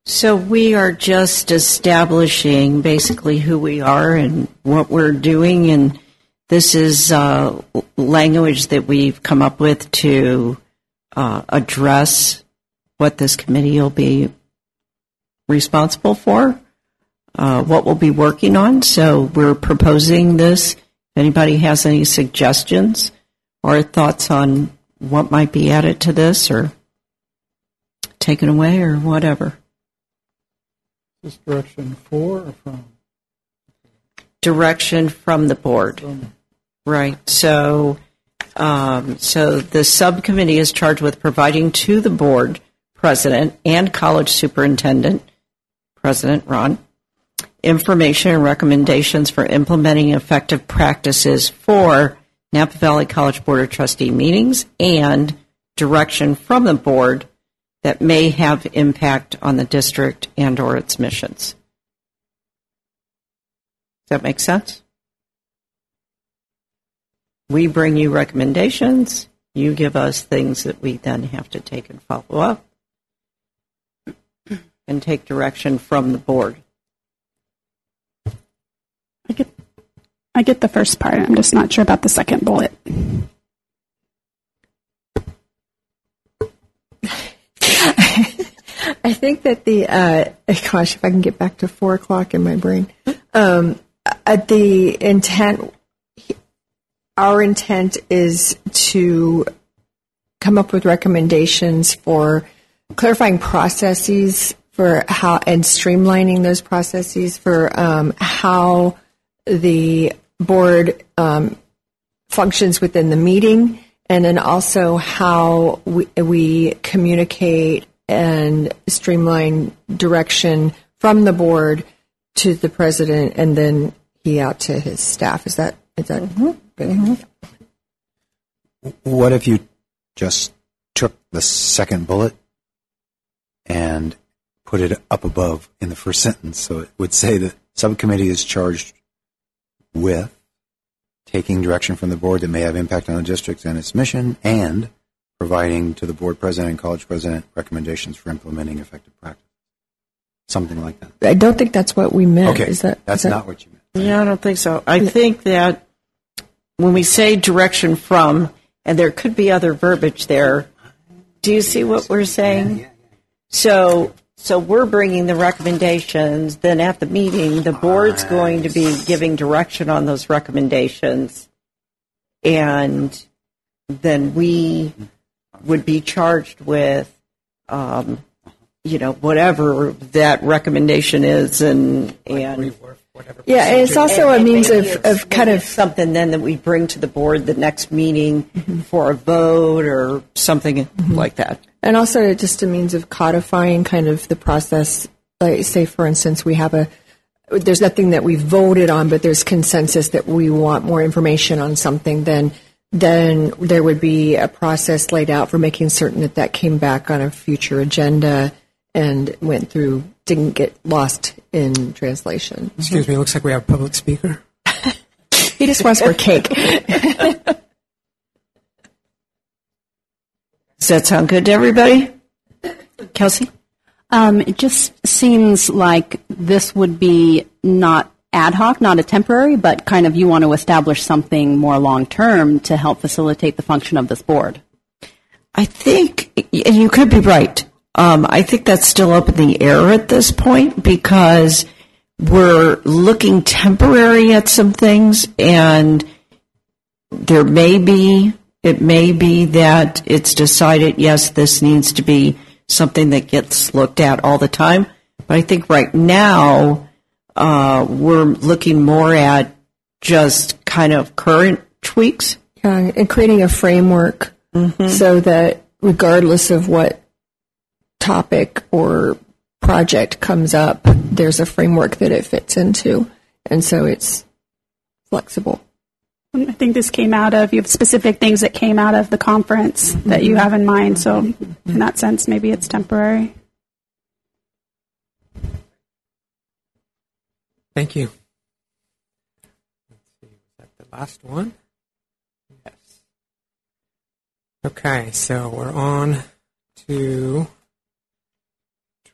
So we are just establishing basically who we are and what we're doing, and this is uh, language that we've come up with to uh, address what this committee will be responsible for, uh, what we'll be working on. So we're proposing this. Anybody has any suggestions or thoughts on what might be added to this or taken away or whatever. This direction for or from? direction from the board. Right. So, um, so the subcommittee is charged with providing to the board president and college superintendent, President Ron, information and recommendations for implementing effective practices for Napa Valley College Board of Trustee meetings and direction from the board that may have impact on the district and or its missions. Does that make sense? We bring you recommendations. You give us things that we then have to take and follow up and take direction from the board. I get I get the first part. I'm just not sure about the second bullet. I think that the uh, gosh, if I can get back to four o'clock in my brain, um, at the intent, our intent is to come up with recommendations for clarifying processes for how and streamlining those processes for um, how the board um, functions within the meeting, and then also how we, we communicate and streamline direction from the board to the president, and then he out to his staff. Is that is that good? What if you just took the second bullet and put it up above in the first sentence? So it would say that subcommittee is charged with taking direction from the board that may have impact on the district and its mission and providing to the board president and college president recommendations for implementing effective practice. Something like that. I don't think that's what we meant. Okay, Is that that's is that- not what you meant. Yeah, I don't think so. I think that when we say direction from, and there could be other verbiage there, do you see what we're saying? So, so we're bringing the recommendations, then at the meeting, the board's going to be giving direction on those recommendations, and then we would be charged with, um, you know, whatever that recommendation is, and and Yeah, and it's also a means of, of kind of something then that we bring to the board the next meeting mm-hmm. for a vote or something mm-hmm. like that. And also just a means of codifying kind of the process. Like, say, for instance, we have a, there's nothing that we voted on, but there's consensus that we want more information on something, then, then there would be a process laid out for making certain that that came back on a future agenda and went through, didn't get lost in translation. Excuse me, looks like we have a public speaker. He just wants more cake. Does that sound good to everybody? Kelsey? Um, it just seems like this would be not ad hoc, not a temporary, but kind of you want to establish something more long term to help facilitate the function of this board. I think, and you could be right. Um, I think that's still up in the air at this point because we're looking temporary at some things, and there may be, it may be that it's decided, yes, this needs to be something that gets looked at all the time. But I think right now, uh, we're looking more at just kind of current tweaks. Yeah, and creating a framework so that regardless of what topic or project comes up, there's a framework that it fits into. And so it's flexible. I think this came out of, you have specific things that came out of the conference that you have in mind. So, in that sense, maybe it's temporary. Thank you. Let's see, was that the last one? Yes. Okay, so we're on to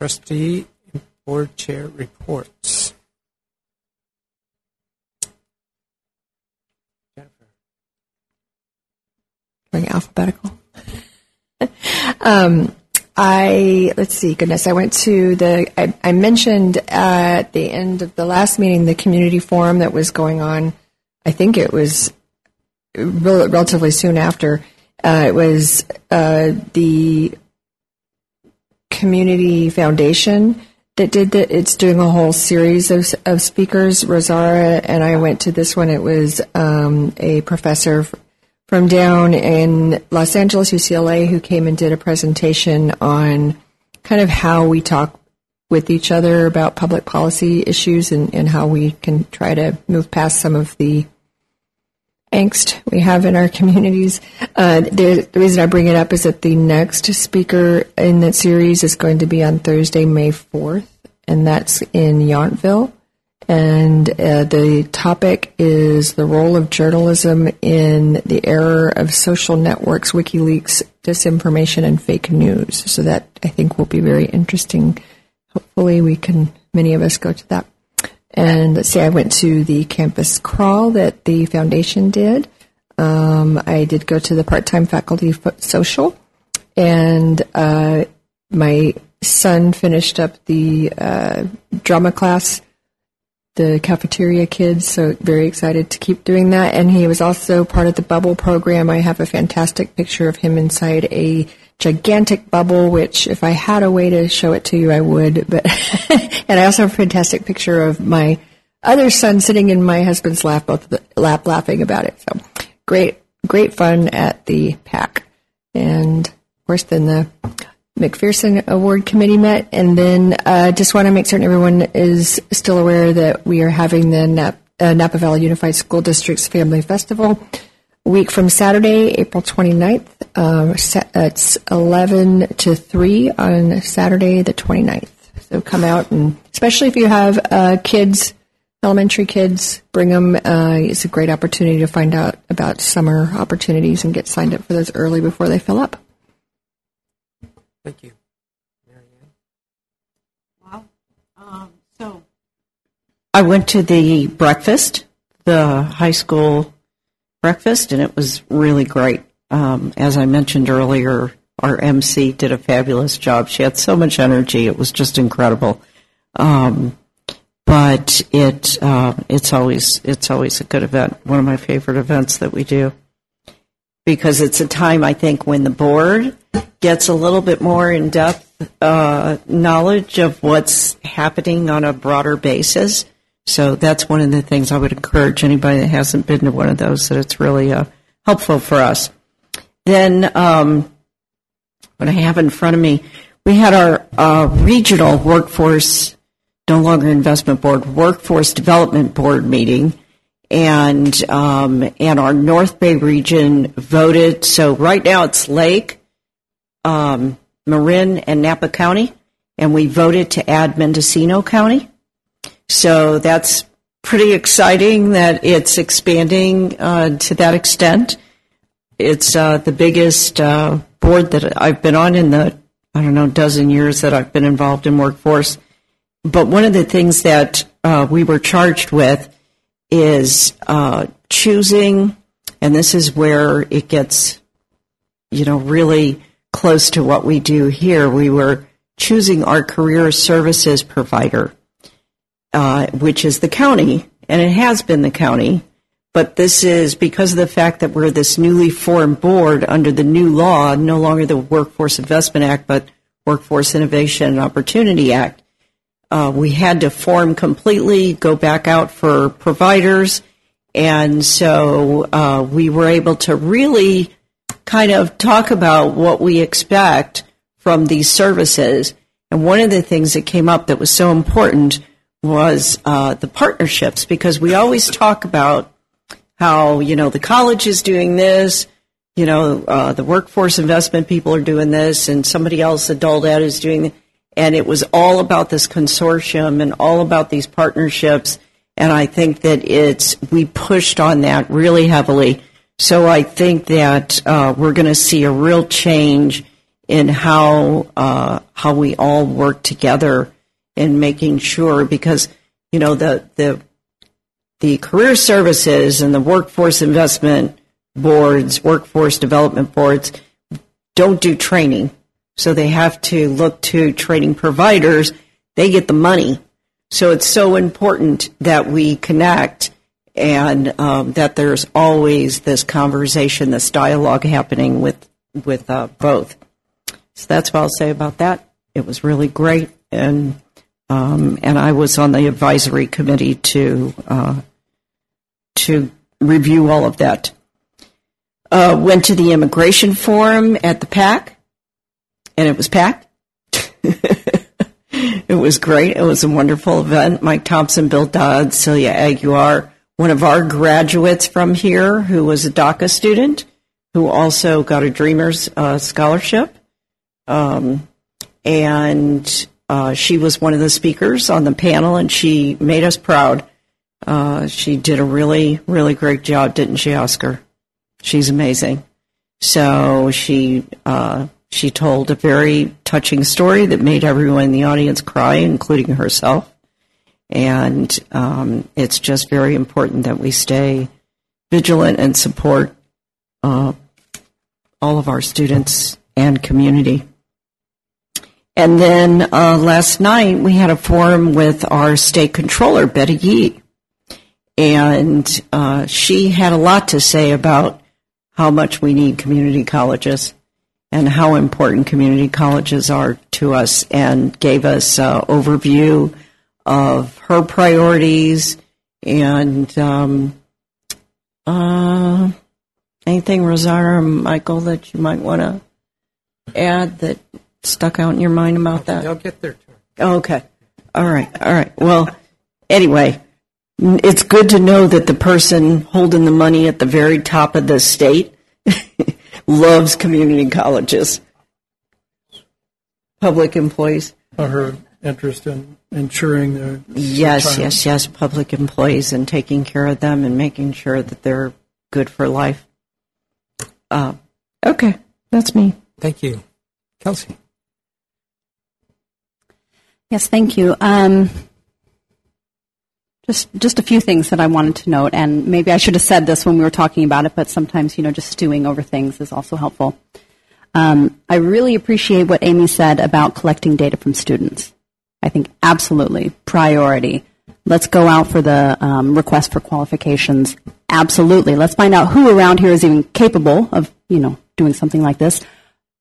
trustee and board chair reports. Going alphabetical. um, I let's see. Goodness, I went to the. I, I mentioned at the end of the last meeting the community forum that was going on. I think it was rel- relatively soon after. Uh, it was uh, the community foundation that did that. It's doing a whole series of, of speakers. Rosara and I went to this one. It was um, a professor from down in Los Angeles, UCLA, who came and did a presentation on kind of how we talk with each other about public policy issues and, and how we can try to move past some of the angst we have in our communities. Uh, the, the reason I bring it up is that the next speaker in that series is going to be on Thursday, May 4th, and that's in Yountville. And uh, the topic is the role of journalism in the era of social networks, WikiLeaks, disinformation, and fake news. So that I think will be very interesting. Hopefully, we can, many of us, go to that. And let's see, I went to the campus crawl that the foundation did. Um, I did go to the part-time faculty fo- social, and uh, my son finished up the uh, drama class, the cafeteria kids. So very excited to keep doing that. And he was also part of the bubble program. I have a fantastic picture of him inside a gigantic bubble, which if I had a way to show it to you, I would. But and I also have a fantastic picture of my other son sitting in my husband's lap, both the lap, laughing about it. So great, great fun at the PAC, and of course, then the McPherson Award Committee met, and then uh, just want to make certain everyone is still aware that we are having the Nap- uh, Napa Valley Unified School District's Family Festival week from Saturday, April 29th. Um, sa- it's 11 to 3 on Saturday, the 29th. So come out, and especially if you have uh, kids, elementary kids, bring them. Uh, it's a great opportunity to find out about summer opportunities and get signed up for those early before they fill up. Thank you. Wow. Um, so I went to the breakfast, the high school breakfast, and it was really great. Um, as I mentioned earlier, our MC did a fabulous job. She had so much energy; it was just incredible. Um, but it uh, it's always it's always a good event. One of my favorite events that we do because it's a time I think when the board gets a little bit more in depth uh, knowledge of what's happening on a broader basis. So that's one of the things I would encourage anybody that hasn't been to one of those that it's really uh, helpful for us. Then um, what I have in front of me, we had our uh, regional workforce, no longer investment board, workforce development board meeting and um, and our North Bay region voted. So right now it's Lake, um, Marin, and Napa County, and we voted to add Mendocino County. So that's pretty exciting that it's expanding uh, to that extent. It's uh, the biggest uh, board that I've been on in the I don't know dozen years that I've been involved in workforce. But one of the things that uh, we were charged with is uh, choosing, and this is where it gets, you know, really close to what we do here. We were choosing our career services provider. Uh, which is the county, and it has been the county. But this is because of the fact that we're this newly formed board under the new law, no longer the Workforce Investment Act, but Workforce Innovation and Opportunity Act. Uh, we had to form completely, go back out for providers, and so uh, we were able to really kind of talk about what we expect from these services. And one of the things that came up that was so important was uh, the partnerships, because we always talk about how you know the college is doing this, you know uh, the workforce investment people are doing this, and somebody else, adult ed, is doing. This. And it was all about this consortium and all about these partnerships. And I think that it's we pushed on that really heavily. So I think that uh, we're going to see a real change in how uh, how we all work together in making sure because you know the the the career services and the workforce investment boards, workforce development boards don't do training. So they have to look to training providers. They get the money. So it's so important that we connect and um, that there's always this conversation, this dialogue happening with with uh, both. So that's what I'll say about that. It was really great, and and I was on the advisory committee to uh, to review all of that. Uh, went to the immigration forum at the PAC, and it was packed. it was great. It was a wonderful event. Mike Thompson, Bill Dodd, Celia Aguiar, one of our graduates from here who was a DACA student, who also got a Dreamers uh, scholarship. Um, and uh, she was one of the speakers on the panel, and she made us proud. Uh, she did a really, really great job, didn't she, Oscar? She's amazing. So she uh, she told a very touching story that made everyone in the audience cry, including herself. And um, it's just very important that we stay vigilant and support uh, all of our students and community. And then uh, last night we had a forum with our state controller, Betty Yee. And uh, she had a lot to say about how much we need community colleges and how important community colleges are to us and gave us an overview of her priorities and um, uh, anything, Rosanna or Michael, that you might want to add that stuck out in your mind about that? They'll get their turn. Oh, okay. All right. All right. Well, anyway, it's good to know that the person holding the money at the very top of the state loves community colleges. Public employees. Her interest in ensuring their Yes, retirement. yes, yes. Public employees and taking care of them and making sure that they're good for life. Uh, okay, that's me. Thank you. Kelsey. Yes, thank you. Um, just just a few things that I wanted to note, and maybe I should have said this when we were talking about it, but sometimes you know just stewing over things is also helpful. Um, I really appreciate what Amy said about collecting data from students. I think absolutely priority. Let's go out for the um, request for qualifications. Absolutely. Let's find out who around here is even capable of you know doing something like this,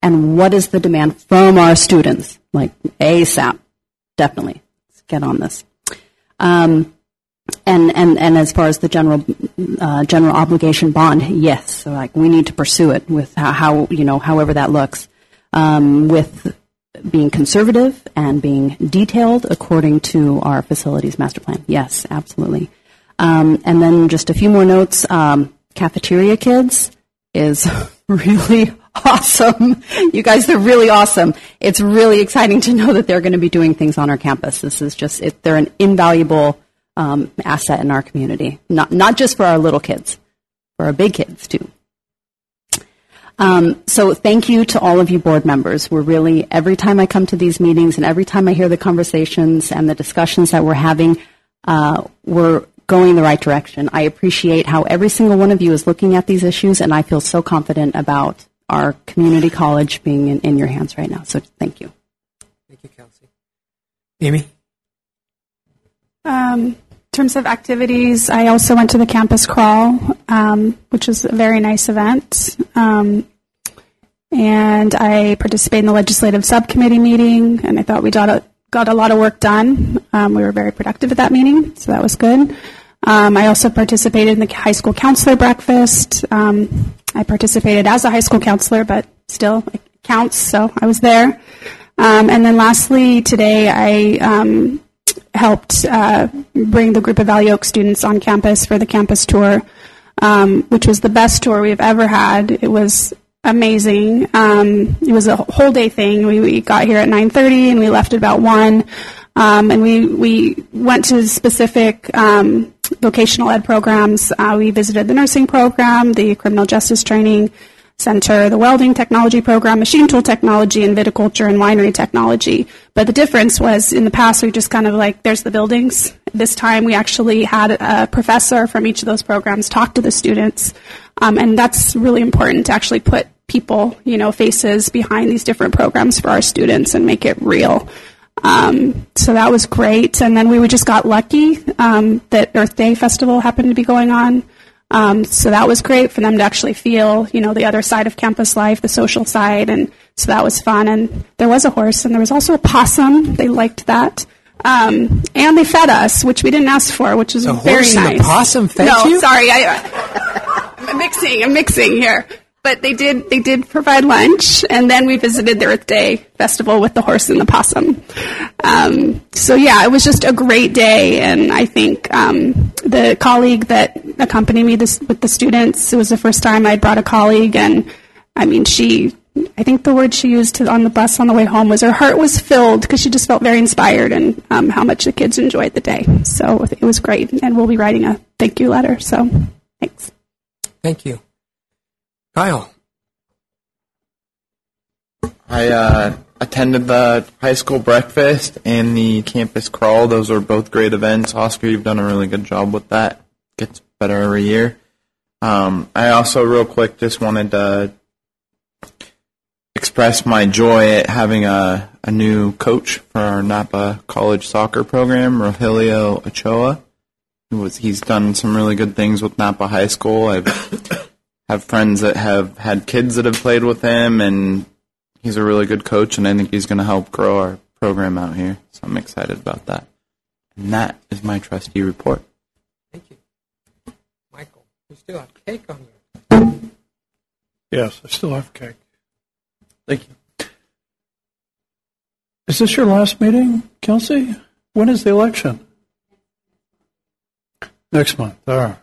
and what is the demand from our students, like ASAP. Definitely, get on this. Um, and, and, and as far as the general uh, general obligation bond, yes, so like we need to pursue it with how, how you know however that looks, um, with being conservative and being detailed according to our facilities master plan. Yes, absolutely. Um, and then just a few more notes. Um, cafeteria kids is really awesome. You guys, they're really awesome. It's really exciting to know that they're going to be doing things on our campus. This is just, it, they're an invaluable um, asset in our community, not, not just for our little kids, for our big kids too. Um, so thank you to all of you board members. We're really, every time I come to these meetings and every time I hear the conversations and the discussions that we're having, uh, we're going the right direction. I appreciate how every single one of you is looking at these issues, and I feel so confident about our community college being in, in your hands right now. So thank you. Thank you, Kelsey. Amy? Um, in terms of activities, I also went to the campus crawl, um, which was a very nice event. Um, and I participated in the legislative subcommittee meeting, and I thought we got a, got a lot of work done. Um, we were very productive at that meeting, so that was good. Um, I also participated in the high school counselor breakfast. I participated as a high school counselor, but still it counts, so I was there. Um, and then lastly, today I um, helped uh, bring the group of Valley Oak students on campus for the campus tour, um, which was the best tour we've ever had. It was amazing. Um, it was a whole day thing. We, we got here at 9:30 and we left at about one. Um, and we we went to specific um, vocational ed programs. Uh, we visited the nursing program, the criminal justice training center, the welding technology program, machine tool technology, and viticulture and winery technology. But the difference was in the past we just kind of like there's the buildings. This time we actually had a professor from each of those programs talk to the students, um, and that's really important to actually put people, you know, faces behind these different programs for our students and make it real. Um, so that was great. And then we just got lucky um, that Earth Day Festival happened to be going on. Um, so that was great for them to actually feel, you know, the other side of campus life, the social side, and so that was fun. And there was a horse, and there was also a possum. They liked that, um, and they fed us, which we didn't ask for, which was The very horse and nice. the possum fed no, you? sorry, I, I'm mixing. I'm mixing here. But they did. They did provide lunch, and then we visited the Earth Day festival with the horse and the possum. Um, so yeah, it was just a great day, and I think um, the colleague that accompanied me this, with the students. It was the first time I'd brought a colleague, and I mean, she. I think the word she used to, on the bus on the way home was her heart was filled because she just felt very inspired and um, how much the kids enjoyed the day. So it was great, and we'll be writing a thank you letter. So thanks. Thank you. Kyle. I uh, attended the high school breakfast and the campus crawl. Those are both great events. Oscar, you've done a really good job with that. Gets better every year. Um, I also, real quick, just wanted to express my joy at having a, a new coach for our Napa College soccer program, Rogelio Ochoa. He was, he's done some really good things with Napa High School. I've have friends that have had kids that have played with him, and he's a really good coach, and I think he's going to help grow our program out here. So I'm excited about that. And that is my trustee report. Thank you. Michael, you still have cake on you. Yes, I still have cake. Thank you. Is this your last meeting, Kelsey? When is the election? Next month. All right.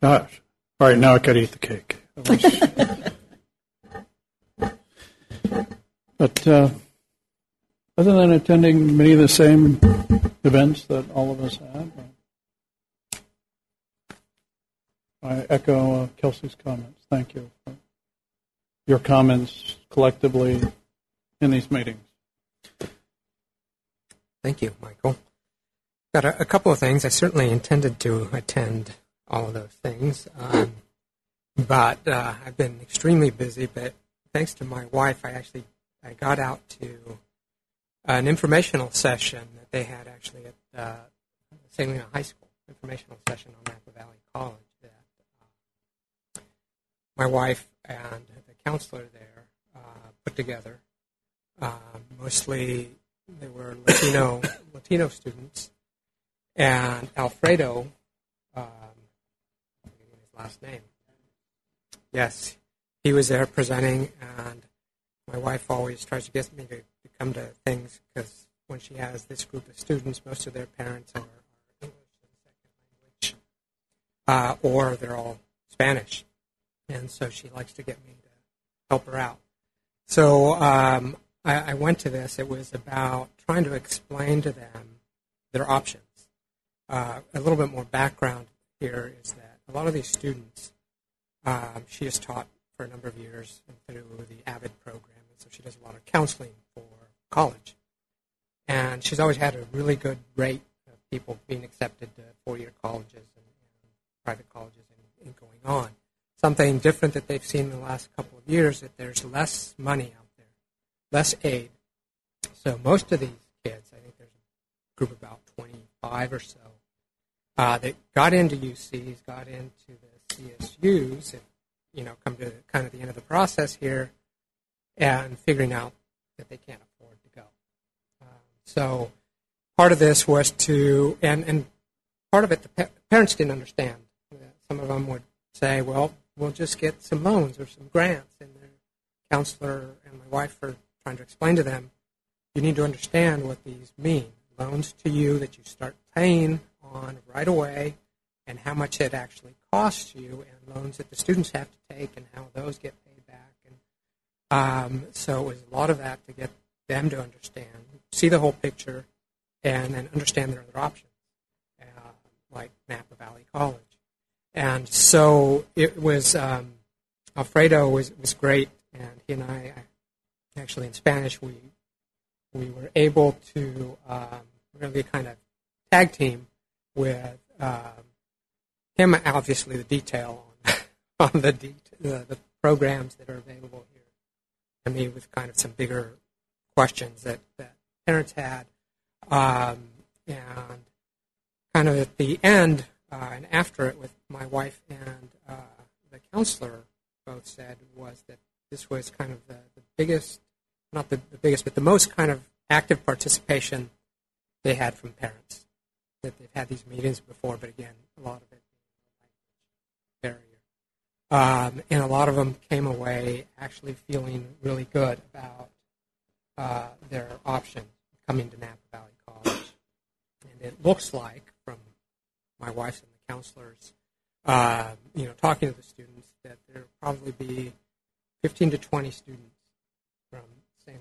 Gosh. All right, now I got to eat the cake. but uh, other than attending many of the same events that all of us have, I echo uh, Kelsey's comments. Thank you for your comments collectively in these meetings. Thank you, Michael. Got a, a couple of things. I certainly intended to attend all of those things, um, but uh, I've been extremely busy. But thanks to my wife, I actually I got out to an informational session that they had actually at uh, St. Helena High School, informational session on Napa Valley College. That uh, my wife and the counselor there uh, put together. Uh, mostly, they were Latino Latino students, and Alfredo, um, I'm forgetting his last name. Yes, he was there presenting, and my wife always tries to get me to, to come to things because when she has this group of students, most of their parents are, English as second language, uh, or they're all Spanish, and so she likes to get me to help her out. So um, I, I went to this. It was about trying to explain to them their options. Uh, a little bit more background here is that a lot of these students, um, she has taught for a number of years through the AVID program, and so she does a lot of counseling for college. And she's always had a really good rate of people being accepted to four-year colleges and, private colleges and, and going on. Something different that they've seen in the last couple of years that there's less money out there, less aid. So most of these kids, I think there's a group of about 25 or so uh, that got into UCs, got into the CSUs, and you know, come to kind of the end of the process here, and figuring out that they can't afford to go. Um, so part of this was to, and and part of it, the pa- parents didn't understand. Some of them would say, "Well, we'll just get some loans or some grants," and their counselor and my wife are trying to explain to them, "You need to understand what these mean. Loans to you that you start paying on right away, and how much it actually costs you, and loans that the students have to take, and how those get paid back." And um, so it was a lot of that to get them to understand, see the whole picture, and then understand their other options, uh, like Napa Valley College. And so it was, um, Alfredo was, was great, and he and I, actually in Spanish, we, we were able to um, really kind of tag team with um, him, obviously, the detail on, on the, det- the, the programs that are available here, and me with kind of some bigger questions that, that parents had. Um, and kind of at the end uh, and after it, with my wife and uh, the counselor both said was that this was kind of the, the biggest, not the, the biggest, but the most kind of active participation they had from parents. That they've had these meetings before, but again, a lot of it being barrier. Um, and a lot of them came away actually feeling really good about uh, their option coming to Napa Valley College. And it looks like, from my wife and the counselors, uh, you know, talking to the students, that there will probably be 15 to 20 students from St.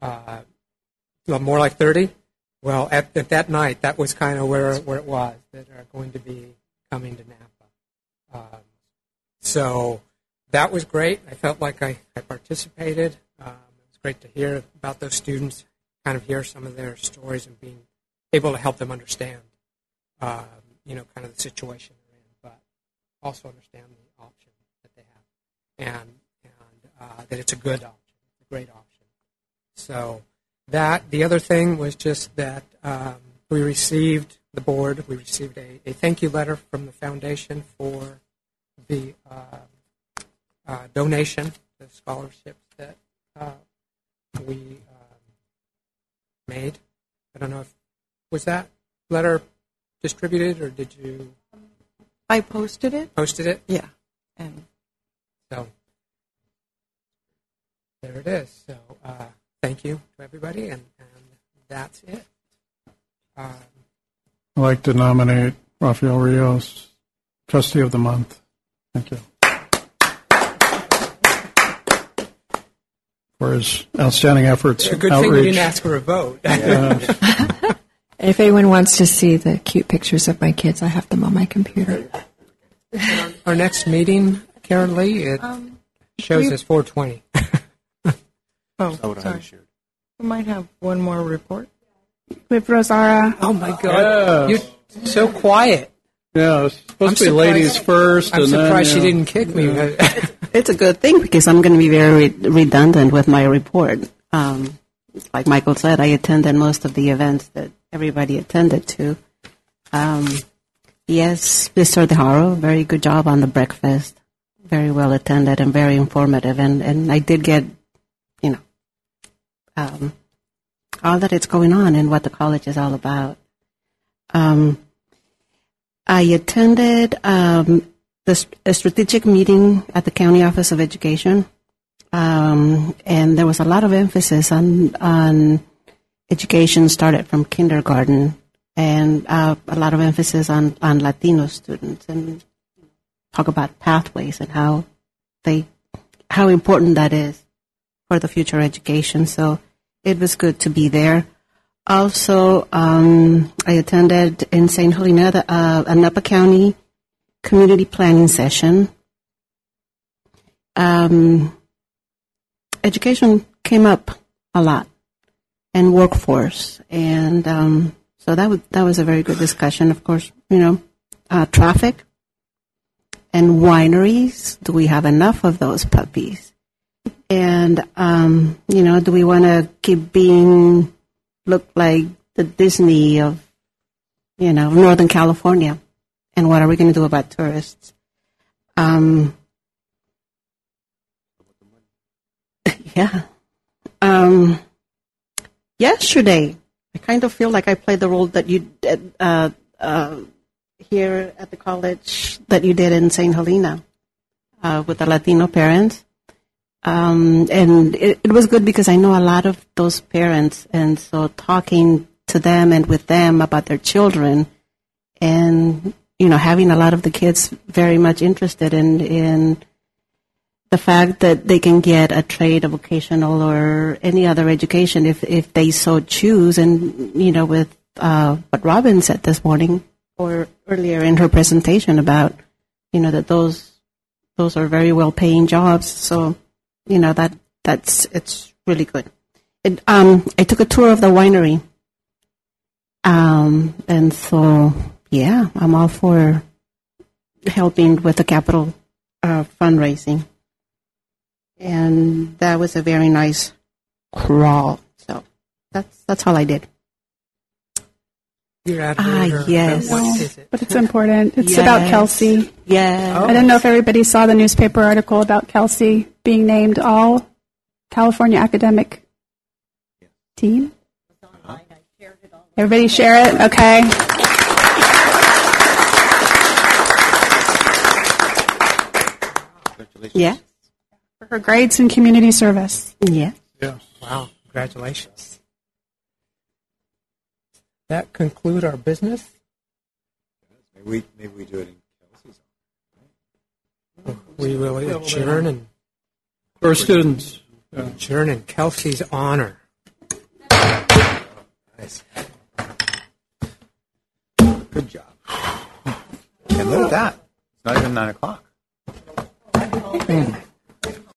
Helena. Uh, more like 30. Well, at, at that night, that was kind of where, where it was, that are going to be coming to Napa. Um, so that was great. I felt like I, I participated. Um, it was great to hear about those students, kind of hear some of their stories and being able to help them understand, um, you know, kind of the situation they're in, but also understand the option that they have and, and uh, that it's a good option, a great option. So that the other thing was just that um, we received the board. We received a, a thank you letter from the foundation for the uh, uh, donation, the scholarships that uh, we um, made. I don't know if was that letter distributed or did you I posted it. posted it? Yeah. And So there it is. So uh, thank you to everybody, and, and that's it. Um, I'd like to nominate Rafael Rios, trustee of the month. Thank you. For his outstanding efforts, it's a good outreach. thing we didn't ask for a vote. If anyone wants to see the cute pictures of my kids, I have them on my computer. Our next meeting, Karen Lee, it Um, shows we- us 420. Oh, sorry. We might have one more report. With Rosara. Oh my God, Yes. you're so quiet. Yeah, it's supposed I'm to be ladies first. I'm and then, surprised she know. didn't kick me. It's a good thing because I'm going to be very re- redundant with my report. Um, like Michael said, I attended most of the events that everybody attended to. Um, yes, Mr. DeHaro, very good job on the breakfast. Very well attended and very informative. And, and I did get, you know, um, all that it's going on and what the college is all about. Um, I attended um, the a strategic meeting at the County Office of Education, um, and there was a lot of emphasis on on education started from kindergarten, and uh, a lot of emphasis on on Latino students, and talk about pathways and how they how important that is for the future education. So it was good to be there. Also, um, I attended in St. Helena the, uh, County community planning session. Um, education came up a lot, and workforce, and um, so that was that was a very good discussion. Of course, you know, uh, traffic and wineries. Do we have enough of those puppies? And um, you know, do we want to keep being look like the Disney of, you know, Northern California. And what are we going to do about tourists? Um, yeah. Um, yesterday, I kind of feel like I played the role that you did uh, uh, here at the college that you did in St. Helena uh, with the Latino parents. Um, and it, it was good because I know a lot of those parents, and so talking to them and with them about their children, and you know, having a lot of the kids very much interested in in the fact that they can get a trade, a vocational, or any other education if if they so choose, and you know, with uh, what Robin said this morning or earlier in her presentation about, you know, that those those are very well paying jobs. So you know that that's it's really good. It, um, I took a tour of the winery, um, and so yeah, I'm all for helping with the capital uh, fundraising, and that was a very nice crawl. So that's that's all I did. You're Ah, of yes. It? But it's important. It's about Yes. Kelsey. Yeah. I didn't know if everybody saw the newspaper article about Kelsey being named all California academic team. Everybody share it? Okay. Yeah. For her grades and community service. Yeah. Yes. Wow. Congratulations. That conclude our business. Maybe we, maybe we do it in Kelsey's. We will adjourn and For students. adjourn in Kelsey's honor. Nice. Good job. And look at that. It's not even nine o'clock. Hmm.